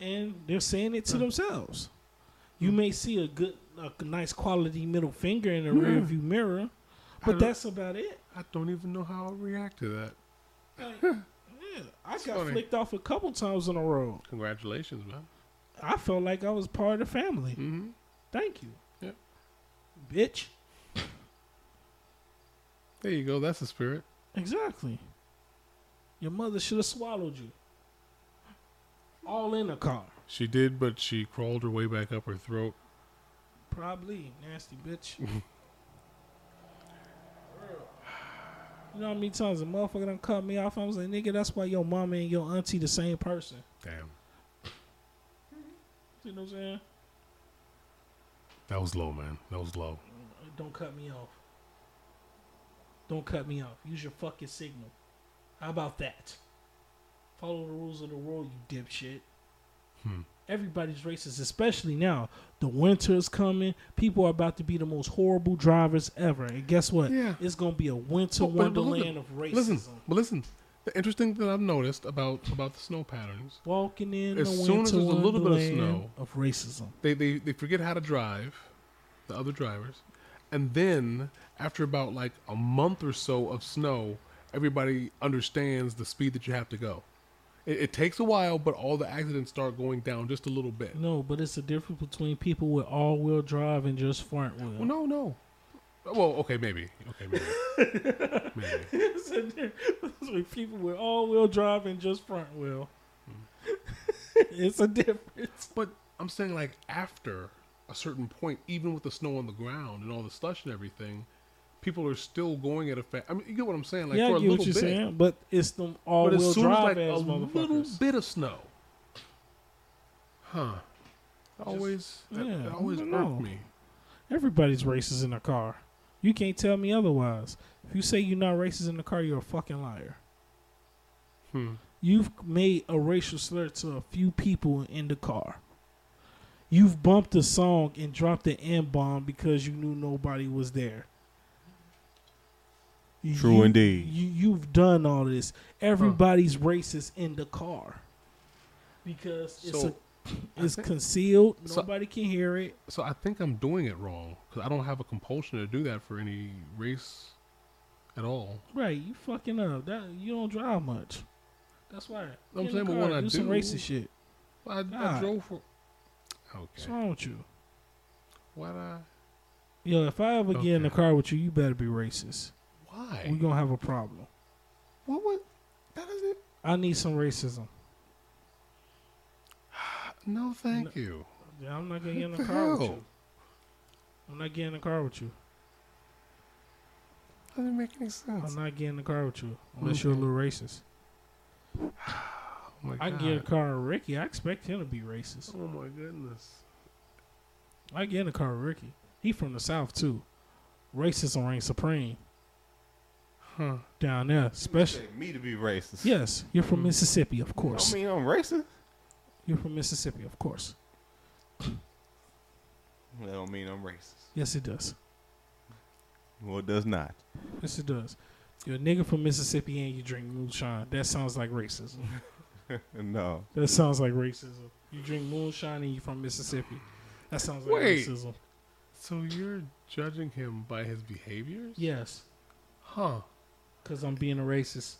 Speaker 1: and they're saying it to themselves. You may see a good, a nice quality middle finger in the rear view mirror, but that's about it.
Speaker 2: I don't even know how I'll react to that.
Speaker 1: Like, yeah, I got
Speaker 2: funny.
Speaker 1: flicked off a couple times in a row.
Speaker 2: Congratulations, man.
Speaker 1: I felt like I was part of the family.
Speaker 2: Mm-hmm.
Speaker 1: Thank you.
Speaker 2: Yeah.
Speaker 1: Bitch.
Speaker 2: There you go. That's the spirit.
Speaker 1: Exactly. Your mother should have swallowed you. All in the car.
Speaker 2: She did, but she crawled her way back up her throat.
Speaker 1: Probably. Nasty bitch. you know how many times a motherfucker done cut me off? I was like, nigga, that's why your mama and your auntie the same person.
Speaker 2: Damn.
Speaker 1: You know what I'm saying?
Speaker 2: That was low, man. That was low.
Speaker 1: Don't cut me off. Don't cut me off. Use your fucking signal. How about that? Follow the rules of the road, you dipshit.
Speaker 2: Hmm.
Speaker 1: Everybody's racist, especially now. The winter is coming. People are about to be the most horrible drivers ever. And guess what?
Speaker 2: Yeah.
Speaker 1: It's gonna be a winter
Speaker 2: But- but- but
Speaker 1: wonderland
Speaker 2: at-
Speaker 1: of racism.
Speaker 2: Listen, but listen. The interesting thing that I've noticed about about the snow patterns,
Speaker 1: Walking in
Speaker 2: As
Speaker 1: the
Speaker 2: soon
Speaker 1: winter
Speaker 2: as there's a little bit of snow-
Speaker 1: of racism.
Speaker 2: they, they they forget how to drive, the other drivers, and then after about like a month or so of snow, everybody understands the speed that you have to go. It, it takes a while, but all the accidents start going down just a little bit.
Speaker 1: No, but it's a difference between people with all-wheel drive and just front wheel.
Speaker 2: Well, no, no. Well, okay, maybe. Okay, maybe. maybe.
Speaker 1: it's a difference between people with all-wheel drive and just front wheel. Hmm. it's a difference.
Speaker 2: But I'm saying like after a certain point, even with the snow on the ground and all the slush and everything, people are still going at a fast. I mean, you get what I'm saying? Like
Speaker 1: yeah,
Speaker 2: for
Speaker 1: I
Speaker 2: a
Speaker 1: get
Speaker 2: little
Speaker 1: what you're
Speaker 2: bit.
Speaker 1: saying, but it's them
Speaker 2: as soon as
Speaker 1: drive
Speaker 2: like
Speaker 1: ass
Speaker 2: a little bit of snow, huh? Always, that,
Speaker 1: yeah,
Speaker 2: that always irked me.
Speaker 1: Everybody's racist in a car. You can't tell me otherwise. If you say you're not racist in the car, you're a fucking liar.
Speaker 2: Hmm.
Speaker 1: You've made a racial slur to a few people in the car. You've bumped a song and dropped an N bomb because you knew nobody was there.
Speaker 3: True
Speaker 1: You-
Speaker 3: indeed.
Speaker 1: You you've done all this. Everybody's racist in the car because it's
Speaker 2: So,
Speaker 1: a, it's
Speaker 2: think-
Speaker 1: concealed.
Speaker 2: so-
Speaker 1: Nobody can hear it.
Speaker 2: So I think I'm doing it wrong because I don't have a compulsion to do that for any race at all.
Speaker 1: Right, you fucking up. That you don't drive much. That's why.
Speaker 2: I'm
Speaker 1: Get in
Speaker 2: saying, but
Speaker 1: car,
Speaker 2: when I
Speaker 1: do some racist shit.
Speaker 2: I, I drove for. Okay.
Speaker 1: What's
Speaker 2: Okay.
Speaker 1: wrong with you?
Speaker 2: Why? I?
Speaker 1: Yo, if I ever get in the car with you, you better be racist.
Speaker 2: Why?
Speaker 1: we gonna have a problem.
Speaker 2: what would? That is it.
Speaker 1: I need some racism.
Speaker 2: No, thank you.
Speaker 1: Yeah, I'm not gonna get in the
Speaker 2: the
Speaker 1: car with you. I'm not getting in the car with you.
Speaker 2: Doesn't make any sense.
Speaker 1: I'm not getting in the car with you unless you're a little racist.
Speaker 2: Oh my
Speaker 1: I
Speaker 2: god.
Speaker 1: can get in the car with Ricky. I expect him to be racist.
Speaker 2: Oh my goodness.
Speaker 1: I get in the car with Ricky. He from the south too. Racism reigns supreme
Speaker 2: Huh.
Speaker 1: down there, especially.
Speaker 3: Me to be racist.
Speaker 1: Yes, you're from
Speaker 2: Mm.
Speaker 1: Mississippi, of course.
Speaker 3: I
Speaker 1: course.
Speaker 3: mean, I'm racist.
Speaker 1: You're from Mississippi, of course.
Speaker 3: That don't mean I'm racist.
Speaker 1: Yes, it does.
Speaker 3: Well, it does not.
Speaker 1: Yes, it does. You're a nigga from Mississippi and you drink moonshine. That sounds like racism.
Speaker 3: no.
Speaker 1: That sounds like racism. You drink moonshine and you're from Mississippi. That sounds like
Speaker 2: Wait.
Speaker 1: racism.
Speaker 2: So you're judging him by his behaviors?
Speaker 1: Yes,
Speaker 2: Huh.
Speaker 1: Because I'm being a racist.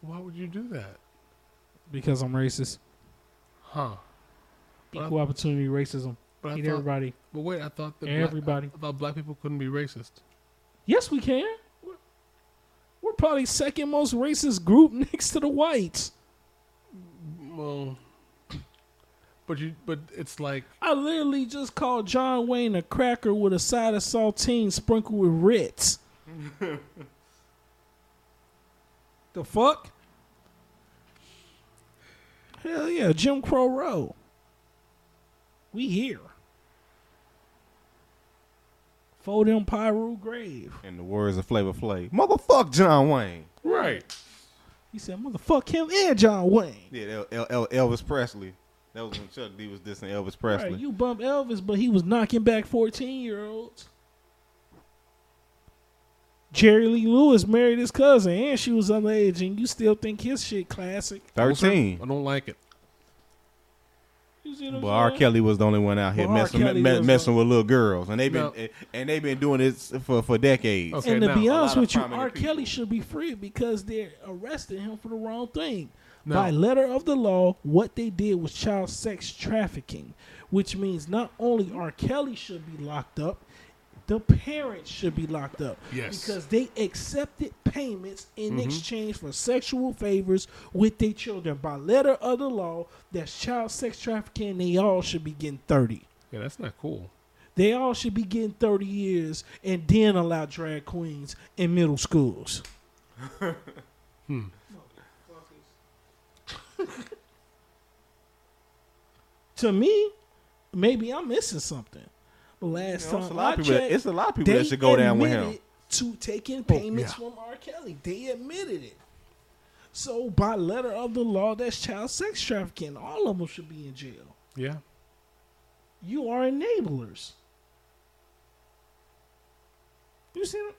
Speaker 2: Why would you do that?
Speaker 1: Because I'm racist.
Speaker 2: Huh. But I-
Speaker 1: Equal opportunity racism.
Speaker 2: But I
Speaker 1: Hate
Speaker 2: thought,
Speaker 1: everybody.
Speaker 2: but wait, I thought that black,
Speaker 1: Everybody.
Speaker 2: I thought black people couldn't be racist.
Speaker 1: Yes, we can. We're, we're probably second most racist group next to the whites.
Speaker 2: Well, but you, but it's like
Speaker 1: I literally just called John Wayne a cracker with a side of saltine sprinkled with Ritz. the fuck? Hell yeah, Jim Crow Row. We here. For them Pyru grave.
Speaker 3: In the words of Flavor Flav, motherfuck John Wayne.
Speaker 2: right.
Speaker 1: He said, motherfuck him and John Wayne.
Speaker 3: Yeah, El- El- El- Elvis Presley. That was when Chuck D was dissing Elvis Presley.
Speaker 1: Right, you bump Elvis, but he was knocking back 14 year olds. Jerry Lee Lewis married his cousin, and she was underage, and you still think his shit classic.
Speaker 3: Thirteen.
Speaker 2: I don't like it.
Speaker 1: You see what
Speaker 3: But R. Kelly was the only one out here
Speaker 1: Well,
Speaker 3: messing, me- messing with little girls, and they've been
Speaker 2: No.
Speaker 3: Eh, and they've been doing this for for decades.
Speaker 2: Okay.
Speaker 1: and to
Speaker 2: now,
Speaker 1: be honest with you, R.
Speaker 3: people.
Speaker 1: Kelly should be free because they're arresting him for the wrong thing.
Speaker 2: No.
Speaker 1: By letter of the law, what they did was child sex trafficking, which means not only R. Kelly should be locked up, the parents should be locked up.
Speaker 2: Yes.
Speaker 1: Because they accepted payments in
Speaker 2: Mhm.
Speaker 1: exchange for sexual favors with their children. By letter of the law, that's child sex trafficking. They all should be getting 30.
Speaker 2: Yeah, that's not cool.
Speaker 1: They all should be getting 30 years and then allow drag queens in middle schools.
Speaker 2: Hmm.
Speaker 1: to me, maybe I'm missing something. Last
Speaker 3: You know,
Speaker 1: time I
Speaker 3: people.
Speaker 1: checked,
Speaker 3: it's a lot of people that should go down with him.
Speaker 1: To taking oh, payments
Speaker 2: yeah.
Speaker 1: from R. Kelly, they admitted it. So by letter of the law, that's child sex trafficking. All of them should be in jail.
Speaker 2: Yeah.
Speaker 1: You are enablers. You see,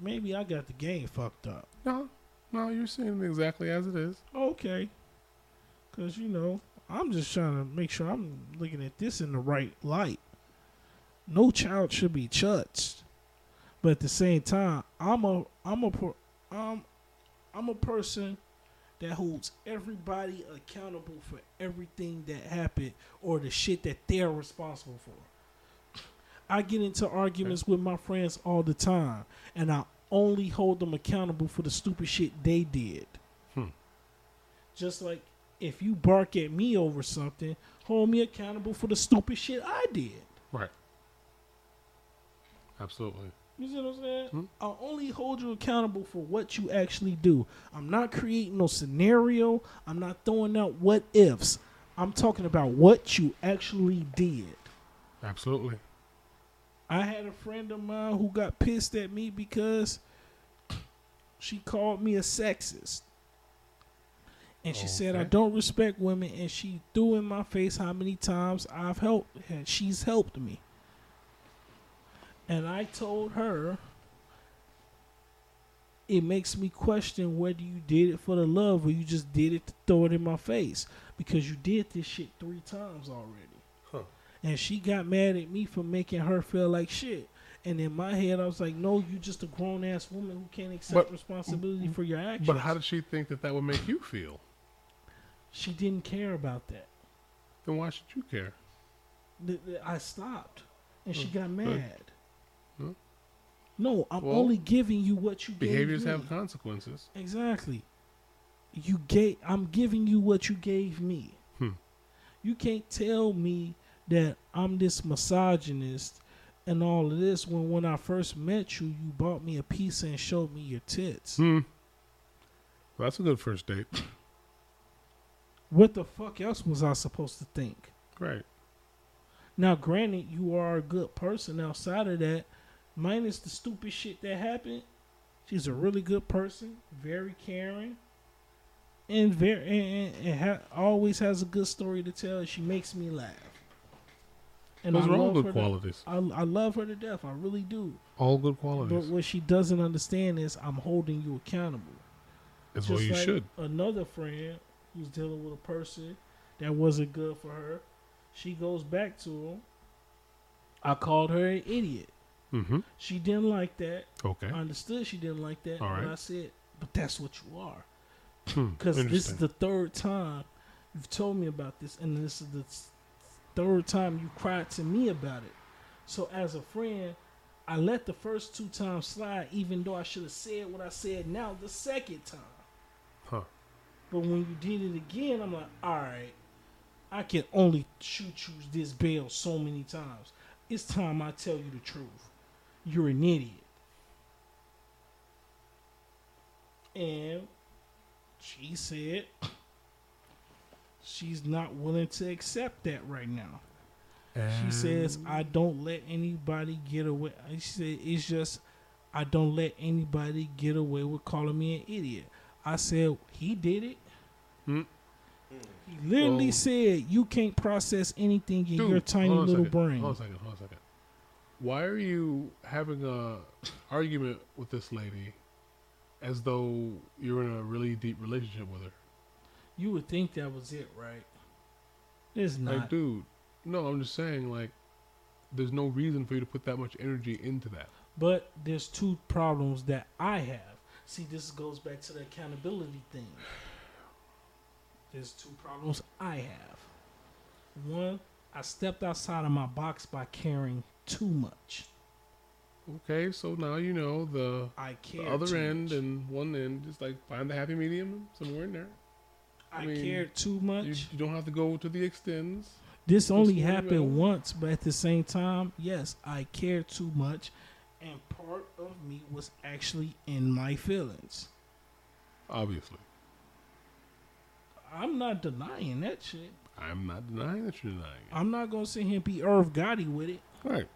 Speaker 1: maybe I got the game fucked up.
Speaker 2: No, no, you're seeing it exactly as it is.
Speaker 1: Okay. Because, you know, I'm just trying to make sure I'm looking at this in the right light. No child should be touched. But at the same time, I'm a I'm a I'm I'm a person that holds everybody accountable for everything that happened or the shit that they're responsible for. I get into arguments with my friends all the time, and I only hold them accountable for the stupid shit they did.
Speaker 2: Hmm.
Speaker 1: Just like if you bark at me over something, hold me accountable for the stupid shit I did.
Speaker 2: Right. Absolutely.
Speaker 1: You see what I'm saying?
Speaker 2: Hmm.
Speaker 1: I'll only hold you accountable for what you actually do. I'm not creating no scenario. I'm not throwing out what ifs. I'm talking about what you actually did.
Speaker 2: Absolutely.
Speaker 1: I had a friend of mine who got pissed at me because she called me a sexist. And she said I don't respect women and she threw in my face how many times I've helped and she's helped me. And I told her it makes me question whether you did it for the love or you just did it to throw it in my face because you did this shit three times already.
Speaker 2: Huh.
Speaker 1: And she got mad at me for making her feel like shit. And in my head, I was like, "No, you just a grown ass woman who can't accept
Speaker 2: But-
Speaker 1: responsibility for your actions."
Speaker 2: But how did she think that that would make you feel?
Speaker 1: she didn't care about that?
Speaker 2: Then why should you care?
Speaker 1: I stopped, and she got mad. No, I'm
Speaker 2: Well,
Speaker 1: only giving you what you gave
Speaker 2: Behaviors have consequences.
Speaker 1: Exactly. You gave. I'm giving you what you gave me.
Speaker 2: Hmm.
Speaker 1: You can't tell me that I'm this misogynist and all of this when when I first met you, you bought me a pizza and showed me your tits.
Speaker 2: Hmm. Well, that's a good first date.
Speaker 1: What the fuck else was I supposed to think?
Speaker 2: Right.
Speaker 1: Now, granted, you are a good person outside of that, minus the stupid shit that happened. She's a really good person, very caring, and very and, and, and ha- always has a good story to tell. She makes me laugh. And
Speaker 2: Those
Speaker 1: I
Speaker 2: are all good qualities.
Speaker 1: To, I, I love her to death. I really do.
Speaker 2: All good qualities.
Speaker 1: But what she doesn't understand is I'm holding you accountable.
Speaker 2: Is what you
Speaker 1: like
Speaker 2: should.
Speaker 1: Another friend who's dealing with a person that wasn't good for her. She goes back to him. I called her an idiot.
Speaker 2: Mm-hmm.
Speaker 1: She didn't like that.
Speaker 2: Okay.
Speaker 1: I understood she didn't like that.
Speaker 2: All right. And.
Speaker 1: I said, but that's what you are.
Speaker 2: Hmm.
Speaker 1: Because this is the third time you've told me about this, and this is the third time you cried to me about it. So as a friend, I let the first two times slide, even though I should have said what I said now the second time.
Speaker 2: Huh.
Speaker 1: But when you did it again, I'm like, all right, I can only shoot you this bail so many times. It's time I tell you the truth. You're an idiot. And she said she's not willing to accept that right now. She says, I don't let anybody get away. She said, it's just, I don't let anybody get away with calling me an idiot. I said, he did it.
Speaker 2: Hmm.
Speaker 1: He literally
Speaker 2: Well-
Speaker 1: said you can't process anything in your tiny
Speaker 2: hold on a
Speaker 1: little
Speaker 2: second.
Speaker 1: brain.
Speaker 2: Hold on a second. Hold on a second. Why are you having a argument with this lady as though you're in a really deep relationship with her?
Speaker 1: You would think that was it, right? It's not.
Speaker 2: Like, dude, no, I'm just saying, like, there's no reason for you to put that much energy into that.
Speaker 1: But there's two problems that I have. See, this goes back to the accountability thing. There's two problems I have. One, I stepped outside of my box by caring too much.
Speaker 2: Okay, so now you know the,
Speaker 1: I
Speaker 2: the other end
Speaker 1: much.
Speaker 2: and one end. Just like find the happy medium somewhere in there.
Speaker 1: I,
Speaker 2: I mean,
Speaker 1: cared too much.
Speaker 2: you don't have to go to the extends.
Speaker 1: This only happened once, but at the same time, yes, I care too much, and part of me was actually in my feelings.
Speaker 2: Obviously,
Speaker 1: I'm not denying that shit.
Speaker 2: I'm not denying that you're denying it.
Speaker 1: I'm not gonna sit here and be Irv Gotti with it.
Speaker 2: Right.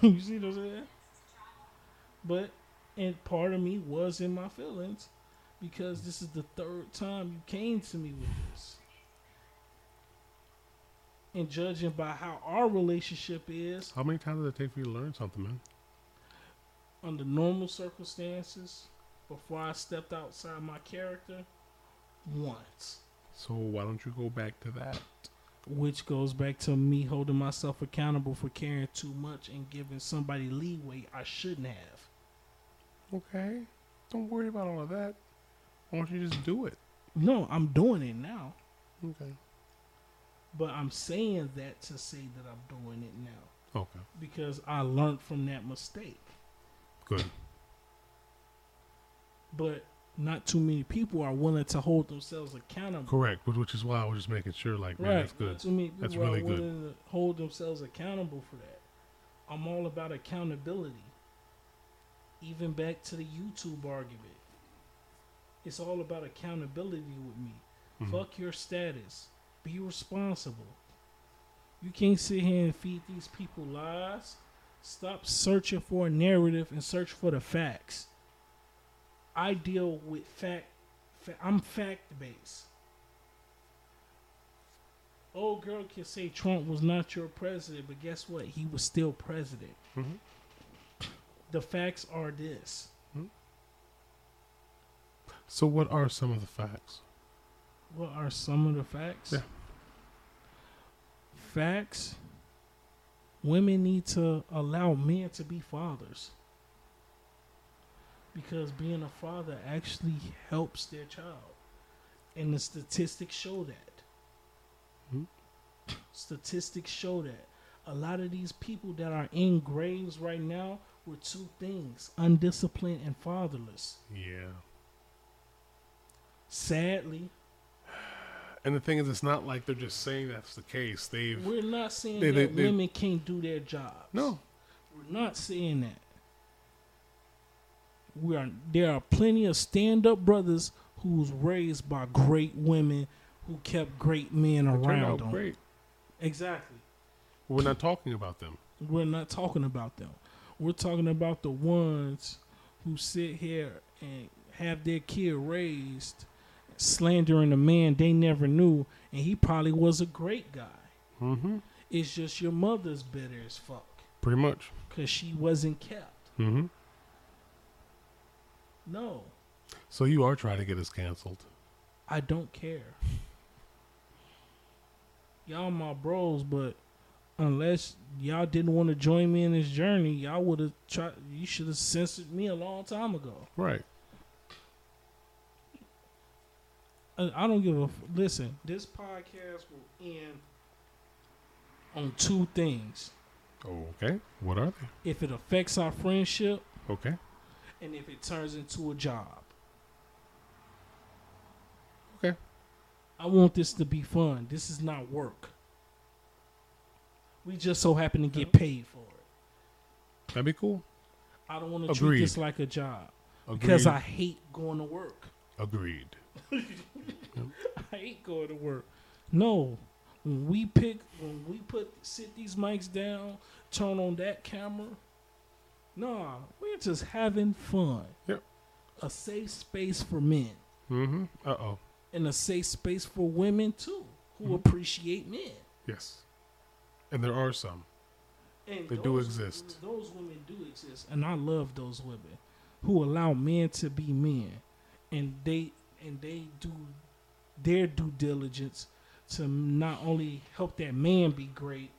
Speaker 1: you see what I'm saying? But and part of me was in my feelings because this is the third time you came to me with this. And judging by how our relationship is
Speaker 2: How many times did it take for you to learn something, man?
Speaker 1: under normal circumstances, before I stepped outside my character, once.
Speaker 2: So why don't you go back to that?
Speaker 1: Which goes back to me holding myself accountable for caring too much and giving somebody leeway I shouldn't have.
Speaker 2: Okay. Don't worry about all of that. Why don't you just do it?
Speaker 1: No, I'm doing it now.
Speaker 2: Okay.
Speaker 1: But I'm saying that to say that I'm doing it now
Speaker 2: Okay.
Speaker 1: because I learned from that mistake.
Speaker 2: Good.
Speaker 1: But not too many people are willing to hold themselves accountable.
Speaker 2: Correct. Which, is why I was just making sure, like, man, that's
Speaker 1: Not
Speaker 2: good.
Speaker 1: too many people
Speaker 2: That's
Speaker 1: are
Speaker 2: really good.
Speaker 1: to hold themselves accountable for that. I'm all about accountability. Even back to the YouTube argument. It's all about accountability with me.
Speaker 2: Mhm.
Speaker 1: Fuck your status. Be responsible. You can't sit here and feed these people lies. Stop searching for a narrative and search for the facts. I deal with fact. fa- I'm fact based. Old girl can say Trump was not your president, but guess what? He was still president.
Speaker 2: Mhm.
Speaker 1: The facts are this.
Speaker 2: So, what are some of the facts?
Speaker 1: What are some of the facts?
Speaker 2: Yeah.
Speaker 1: Facts. Women need to allow men to be fathers. Because being a father actually helps their child. And the statistics show that.
Speaker 2: Hmm.
Speaker 1: Statistics show that. A lot of these people that are in graves right now were two things undisciplined and fatherless.
Speaker 2: Yeah.
Speaker 1: Sadly,
Speaker 2: And the thing is, it's not like they're just saying that's the case. They've
Speaker 1: We're not saying
Speaker 2: They- they-
Speaker 1: that
Speaker 2: they-
Speaker 1: women can't do their jobs.
Speaker 2: no.
Speaker 1: We're not saying that. We are there are plenty of stand up brothers who was raised by great women who kept great men around them.
Speaker 2: great.
Speaker 1: Exactly.
Speaker 2: We're not talking about them.
Speaker 1: We're not talking about them. We're talking about the ones who sit here and have their kid raised slandering a man they never knew and he probably was a great guy.
Speaker 2: Mm-hmm.
Speaker 1: It's just your mother's bitter as fuck.
Speaker 2: Pretty much.
Speaker 1: because she wasn't kept.
Speaker 2: Mm-hmm.
Speaker 1: No,
Speaker 2: So you are trying to get us canceled.
Speaker 1: I don't care. Y'all my bros, but unless y'all didn't want to join me in this journey, y'all would have tried. You should have censored me a long time ago.
Speaker 2: Right.
Speaker 1: I, I don't give a f- listen. This podcast will end on two things:
Speaker 2: Okay. What are they?
Speaker 1: if it affects our friendship,
Speaker 2: Okay.
Speaker 1: And if it turns into a job.
Speaker 2: Okay.
Speaker 1: I want this to be fun. This is not work. We just so happen to get paid for it.
Speaker 2: That'd be cool.
Speaker 1: I don't want to treat
Speaker 2: Agreed.
Speaker 1: this like a job
Speaker 2: Agreed.
Speaker 1: because I hate going to work.
Speaker 2: Agreed.
Speaker 1: I hate going to work. No, when we pick, when we put sit these mics down, turn on that camera. Nah, we're just having fun.
Speaker 2: Yep.
Speaker 1: A safe space for men.
Speaker 2: Mm-hmm. Uh oh.
Speaker 1: and a safe space for women too who
Speaker 2: Mm-hmm.
Speaker 1: appreciate men.
Speaker 2: Yes. And there are some.
Speaker 1: And
Speaker 2: They do exist.
Speaker 1: Those women do exist, and I love those women who allow men to be men, and they and they do their due diligence to not only help that man be great,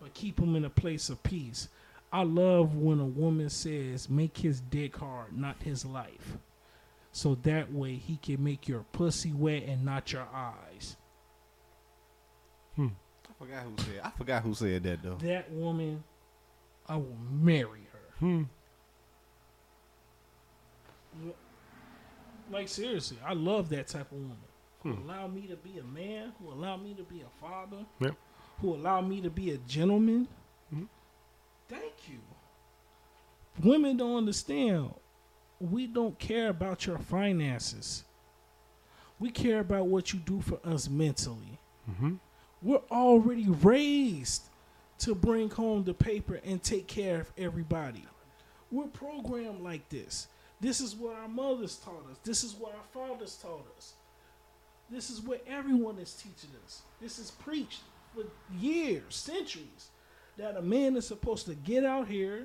Speaker 1: but keep him in a place of peace. I love when a woman says, "Make his dick hard, not his life," so that way he can make your pussy wet and not your eyes.
Speaker 3: I forgot who said. I forgot who said that though.
Speaker 1: That woman, I will marry her.
Speaker 2: Hmm.
Speaker 1: Like seriously, I love that type of woman. Who
Speaker 2: Hmm.
Speaker 1: allow me to be a man, who allow me to be a father,
Speaker 2: Yep.
Speaker 1: who allow me to be a gentleman.
Speaker 2: Mhm.
Speaker 1: Thank you. Women don't understand. We don't care about your finances. We care about what you do for us mentally.
Speaker 2: Mm-hmm.
Speaker 1: We're already raised to bring home the paper and take care of everybody. We're programmed like this. This is what our mothers taught us. This is what our fathers taught us. This is what everyone is teaching us. This is preached for years, centuries, that a man is supposed to get out here.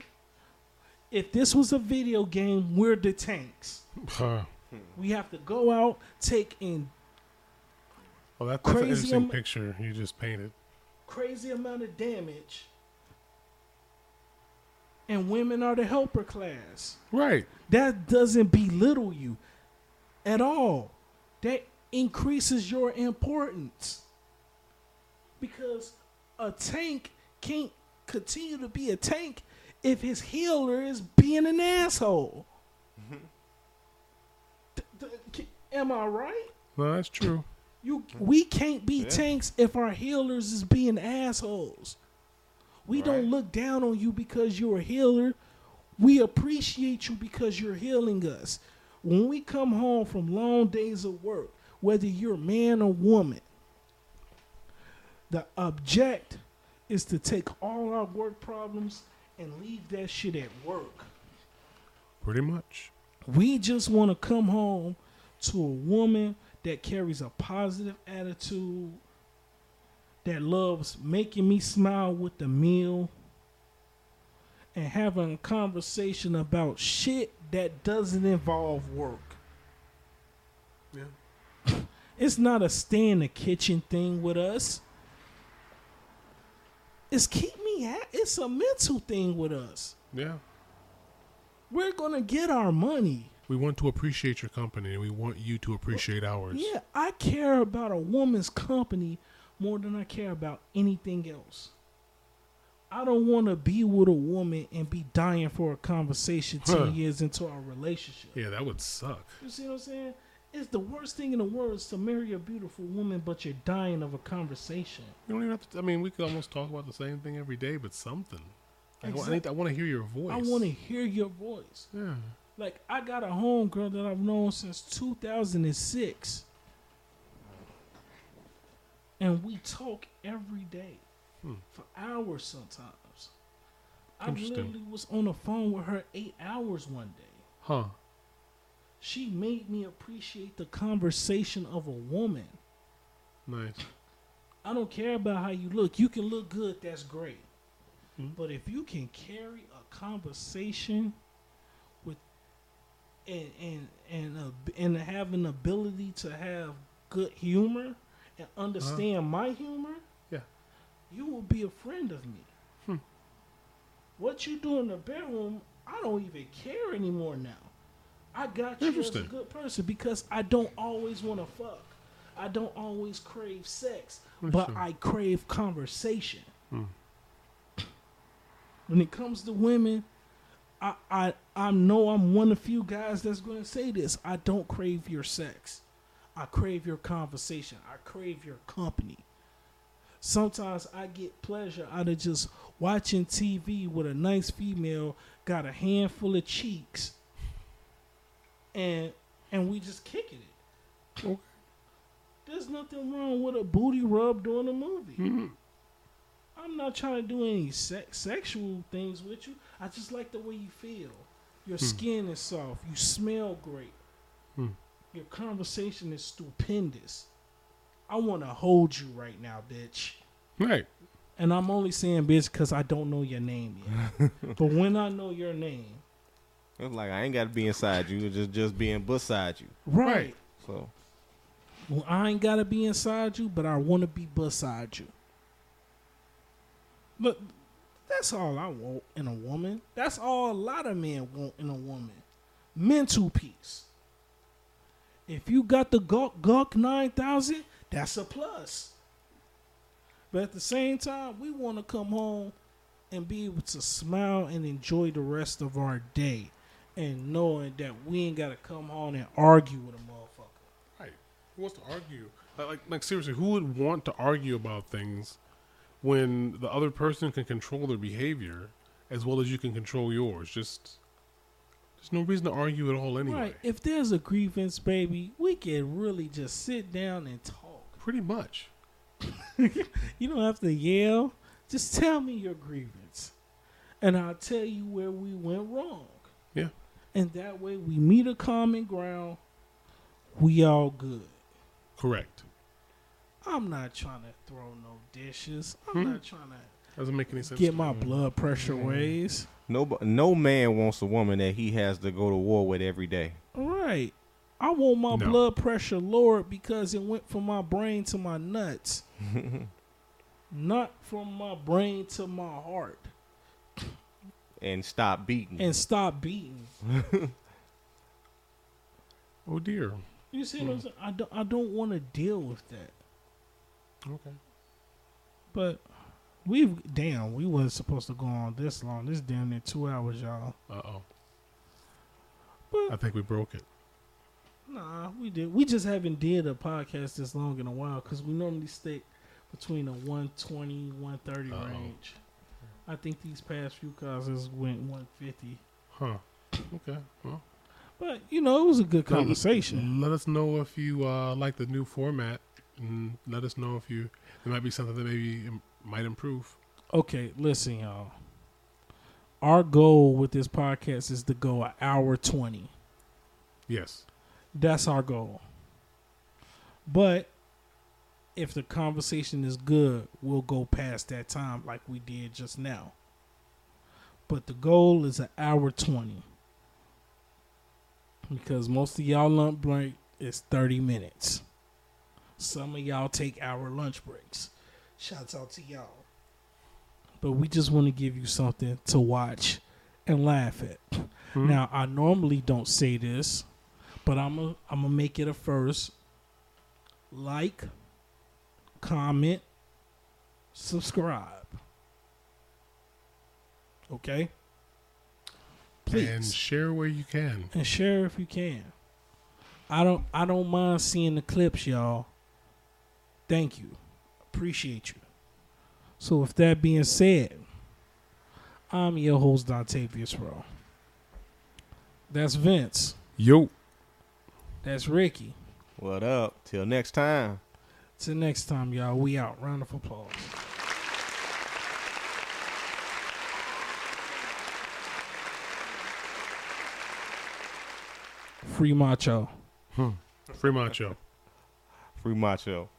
Speaker 1: If this was a video game, we're the tanks.
Speaker 2: Huh.
Speaker 1: We have to go out, take in
Speaker 2: Well, that, that's an
Speaker 1: Crazy
Speaker 2: interesting
Speaker 1: am-
Speaker 2: picture you just painted.
Speaker 1: crazy amount of damage. And women are the helper class.
Speaker 2: Right.
Speaker 1: That doesn't belittle you at all. That increases your importance. Because a tank can't continue to be a tank if his healer is being an asshole. Mm-hmm. Th- th- Am I right?
Speaker 2: No, that's true.
Speaker 1: You we can't be
Speaker 3: Yeah.
Speaker 1: tanks if our healers is being assholes. We don't look down on you because you're a healer. We appreciate you because you're healing us. When we come home from long days of work, whether you're man or woman, the object is to take all our work problems and leave that shit at work.
Speaker 2: Pretty much.
Speaker 1: We just want to come home to a woman that carries a positive attitude, that loves making me smile with the meal, and having a conversation about shit that doesn't involve work.
Speaker 2: Yeah.
Speaker 1: It's not a stay in the kitchen thing with us. It's keep me ha- it's a mental thing with us.
Speaker 2: Yeah.
Speaker 1: We're gonna get our money.
Speaker 2: We want to appreciate your company and we want you to appreciate ours.
Speaker 1: Yeah, I care about a woman's company more than I care about anything else. I don't want to be with a woman and be dying for a conversation 10 years into our relationship.
Speaker 2: Yeah, that would suck.
Speaker 1: You see what I'm saying? It's the worst thing in the world is to marry a beautiful woman, but you're dying of a conversation.
Speaker 2: You don't even have to. I mean, we could almost talk about the same thing every day, but something. I, wa- I, need, I want to hear your voice.
Speaker 1: I want to hear your voice.
Speaker 2: Yeah.
Speaker 1: Like, I got a homegirl that I've known since 2006. And we talk every day
Speaker 2: Hmm.
Speaker 1: for hours sometimes. I literally was on the phone with her eight hours one day.
Speaker 2: Huh.
Speaker 1: She made me appreciate the conversation of a woman.
Speaker 2: Nice.
Speaker 1: I don't care about how you look. You can look good, that's great.
Speaker 2: Mhm.
Speaker 1: But if you can carry a conversation with and and and uh, and have an ability to have good humor and understand my humor,
Speaker 2: Yeah.
Speaker 1: you will be a friend of me.
Speaker 2: Hmm.
Speaker 1: What you do in the bedroom, I don't even care anymore now. I got you as a good person because I don't always want to fuck. I don't always crave sex, but. I crave conversation.
Speaker 2: Hmm.
Speaker 1: When it comes to women, I, I I know I'm one of few guys that's going to say this. I don't crave your sex. I crave your conversation. I crave your company. Sometimes I get pleasure out of just watching TV with a nice female got a handful of cheeks and and we just kicking it.
Speaker 2: Okay.
Speaker 1: There's nothing wrong with a booty rub during a movie.
Speaker 2: Mhm.
Speaker 1: I'm not trying to do any sex, sexual things with you. I just like the way you feel. Your
Speaker 2: Hmm.
Speaker 1: skin is soft. You smell great.
Speaker 2: Hmm.
Speaker 1: Your conversation is stupendous. I want to hold you right now, bitch.
Speaker 2: Right.
Speaker 1: And I'm only saying bitch because I don't know your name yet. but when I know your name,
Speaker 3: It's like I ain't got to be inside you, it's just just being beside you.
Speaker 1: right.
Speaker 3: So
Speaker 1: Well, I ain't gotta be inside you, but I want to be beside you. Look, that's all I want in a woman. That's all a lot of men want in a woman. Mental peace. If you got the Gawk, Gawk 9000, that's a plus. But at the same time, we want to come home and be able to smile and enjoy the rest of our day. And knowing that we ain't got to come home and argue with a motherfucker.
Speaker 2: Right. Who wants to argue? Like, like, like seriously, who would want to argue about things when the other person can control their behavior as well as you can control yours? Just there's no reason to argue at all anyway.
Speaker 1: Right. If there's a grievance, baby, we can really just sit down and talk.
Speaker 2: Pretty much.
Speaker 1: You don't have to yell. Just tell me your grievance. And I'll tell you where we went wrong.
Speaker 2: Yeah.
Speaker 1: And that way we meet a common ground. We all good.
Speaker 2: Correct.
Speaker 1: I'm not trying to throw no dishes. I'm
Speaker 2: Hmm.
Speaker 1: not trying to
Speaker 2: Doesn't make any sense.
Speaker 1: get my
Speaker 2: me.
Speaker 1: blood pressure
Speaker 2: Mm-hmm.
Speaker 1: raised.
Speaker 3: no no man wants a woman that he has to go to war with every day.
Speaker 1: All right. I want my
Speaker 2: No.
Speaker 1: blood pressure lowered because it went from my brain to my nuts. not from my brain to my heart.
Speaker 3: And stop beating.
Speaker 1: And stop beating.
Speaker 2: Oh dear.
Speaker 1: You see what I'm saying? I don't, I don't want to deal with that.
Speaker 2: Okay.
Speaker 1: But we've, damn, we wasn't supposed to go on this long. This damn near two hours, y'all.
Speaker 2: Uh oh.
Speaker 1: But
Speaker 2: I think we broke it.
Speaker 1: Nah, we did. We just haven't did a podcast this long in a while because we normally stick between a 120, 130
Speaker 2: Uh-oh.
Speaker 1: range. I think these past few causes went 150.
Speaker 2: Huh. Okay. Well,
Speaker 1: But, you know, it was a good conversation.
Speaker 2: Let us know if you uh, like the new format, and let us know if you there might be something that maybe im- might improve.
Speaker 1: Okay, listen, y'all. Our goal with this podcast is to go an hour 20.
Speaker 2: Yes.
Speaker 1: That's our goal. But if the conversation is good, we'll go past that time like we did just now. But the goal is an hour 20. Because most of y'all lunch break is 30 minutes. Some of y'all take hour lunch breaks. Shouts out to y'all. But we just want to give you something to watch and laugh at.
Speaker 2: Hmm?
Speaker 1: Now, I normally don't say this, but I'm going I'm to make it a first. Like, comment, subscribe. Okay? Please.
Speaker 2: and share where you can.
Speaker 1: and share if you can. I don't I don't mind seeing the clips, y'all. Thank you. Appreciate you. So with that being said, I'm your host Dontavius Rowe. That's Vince.
Speaker 2: Yo.
Speaker 1: That's Ricky.
Speaker 3: what up? Till next time.
Speaker 1: Till next time, y'all. We out. Round of applause. Free macho. Hmm.
Speaker 2: Free macho.
Speaker 3: Free macho.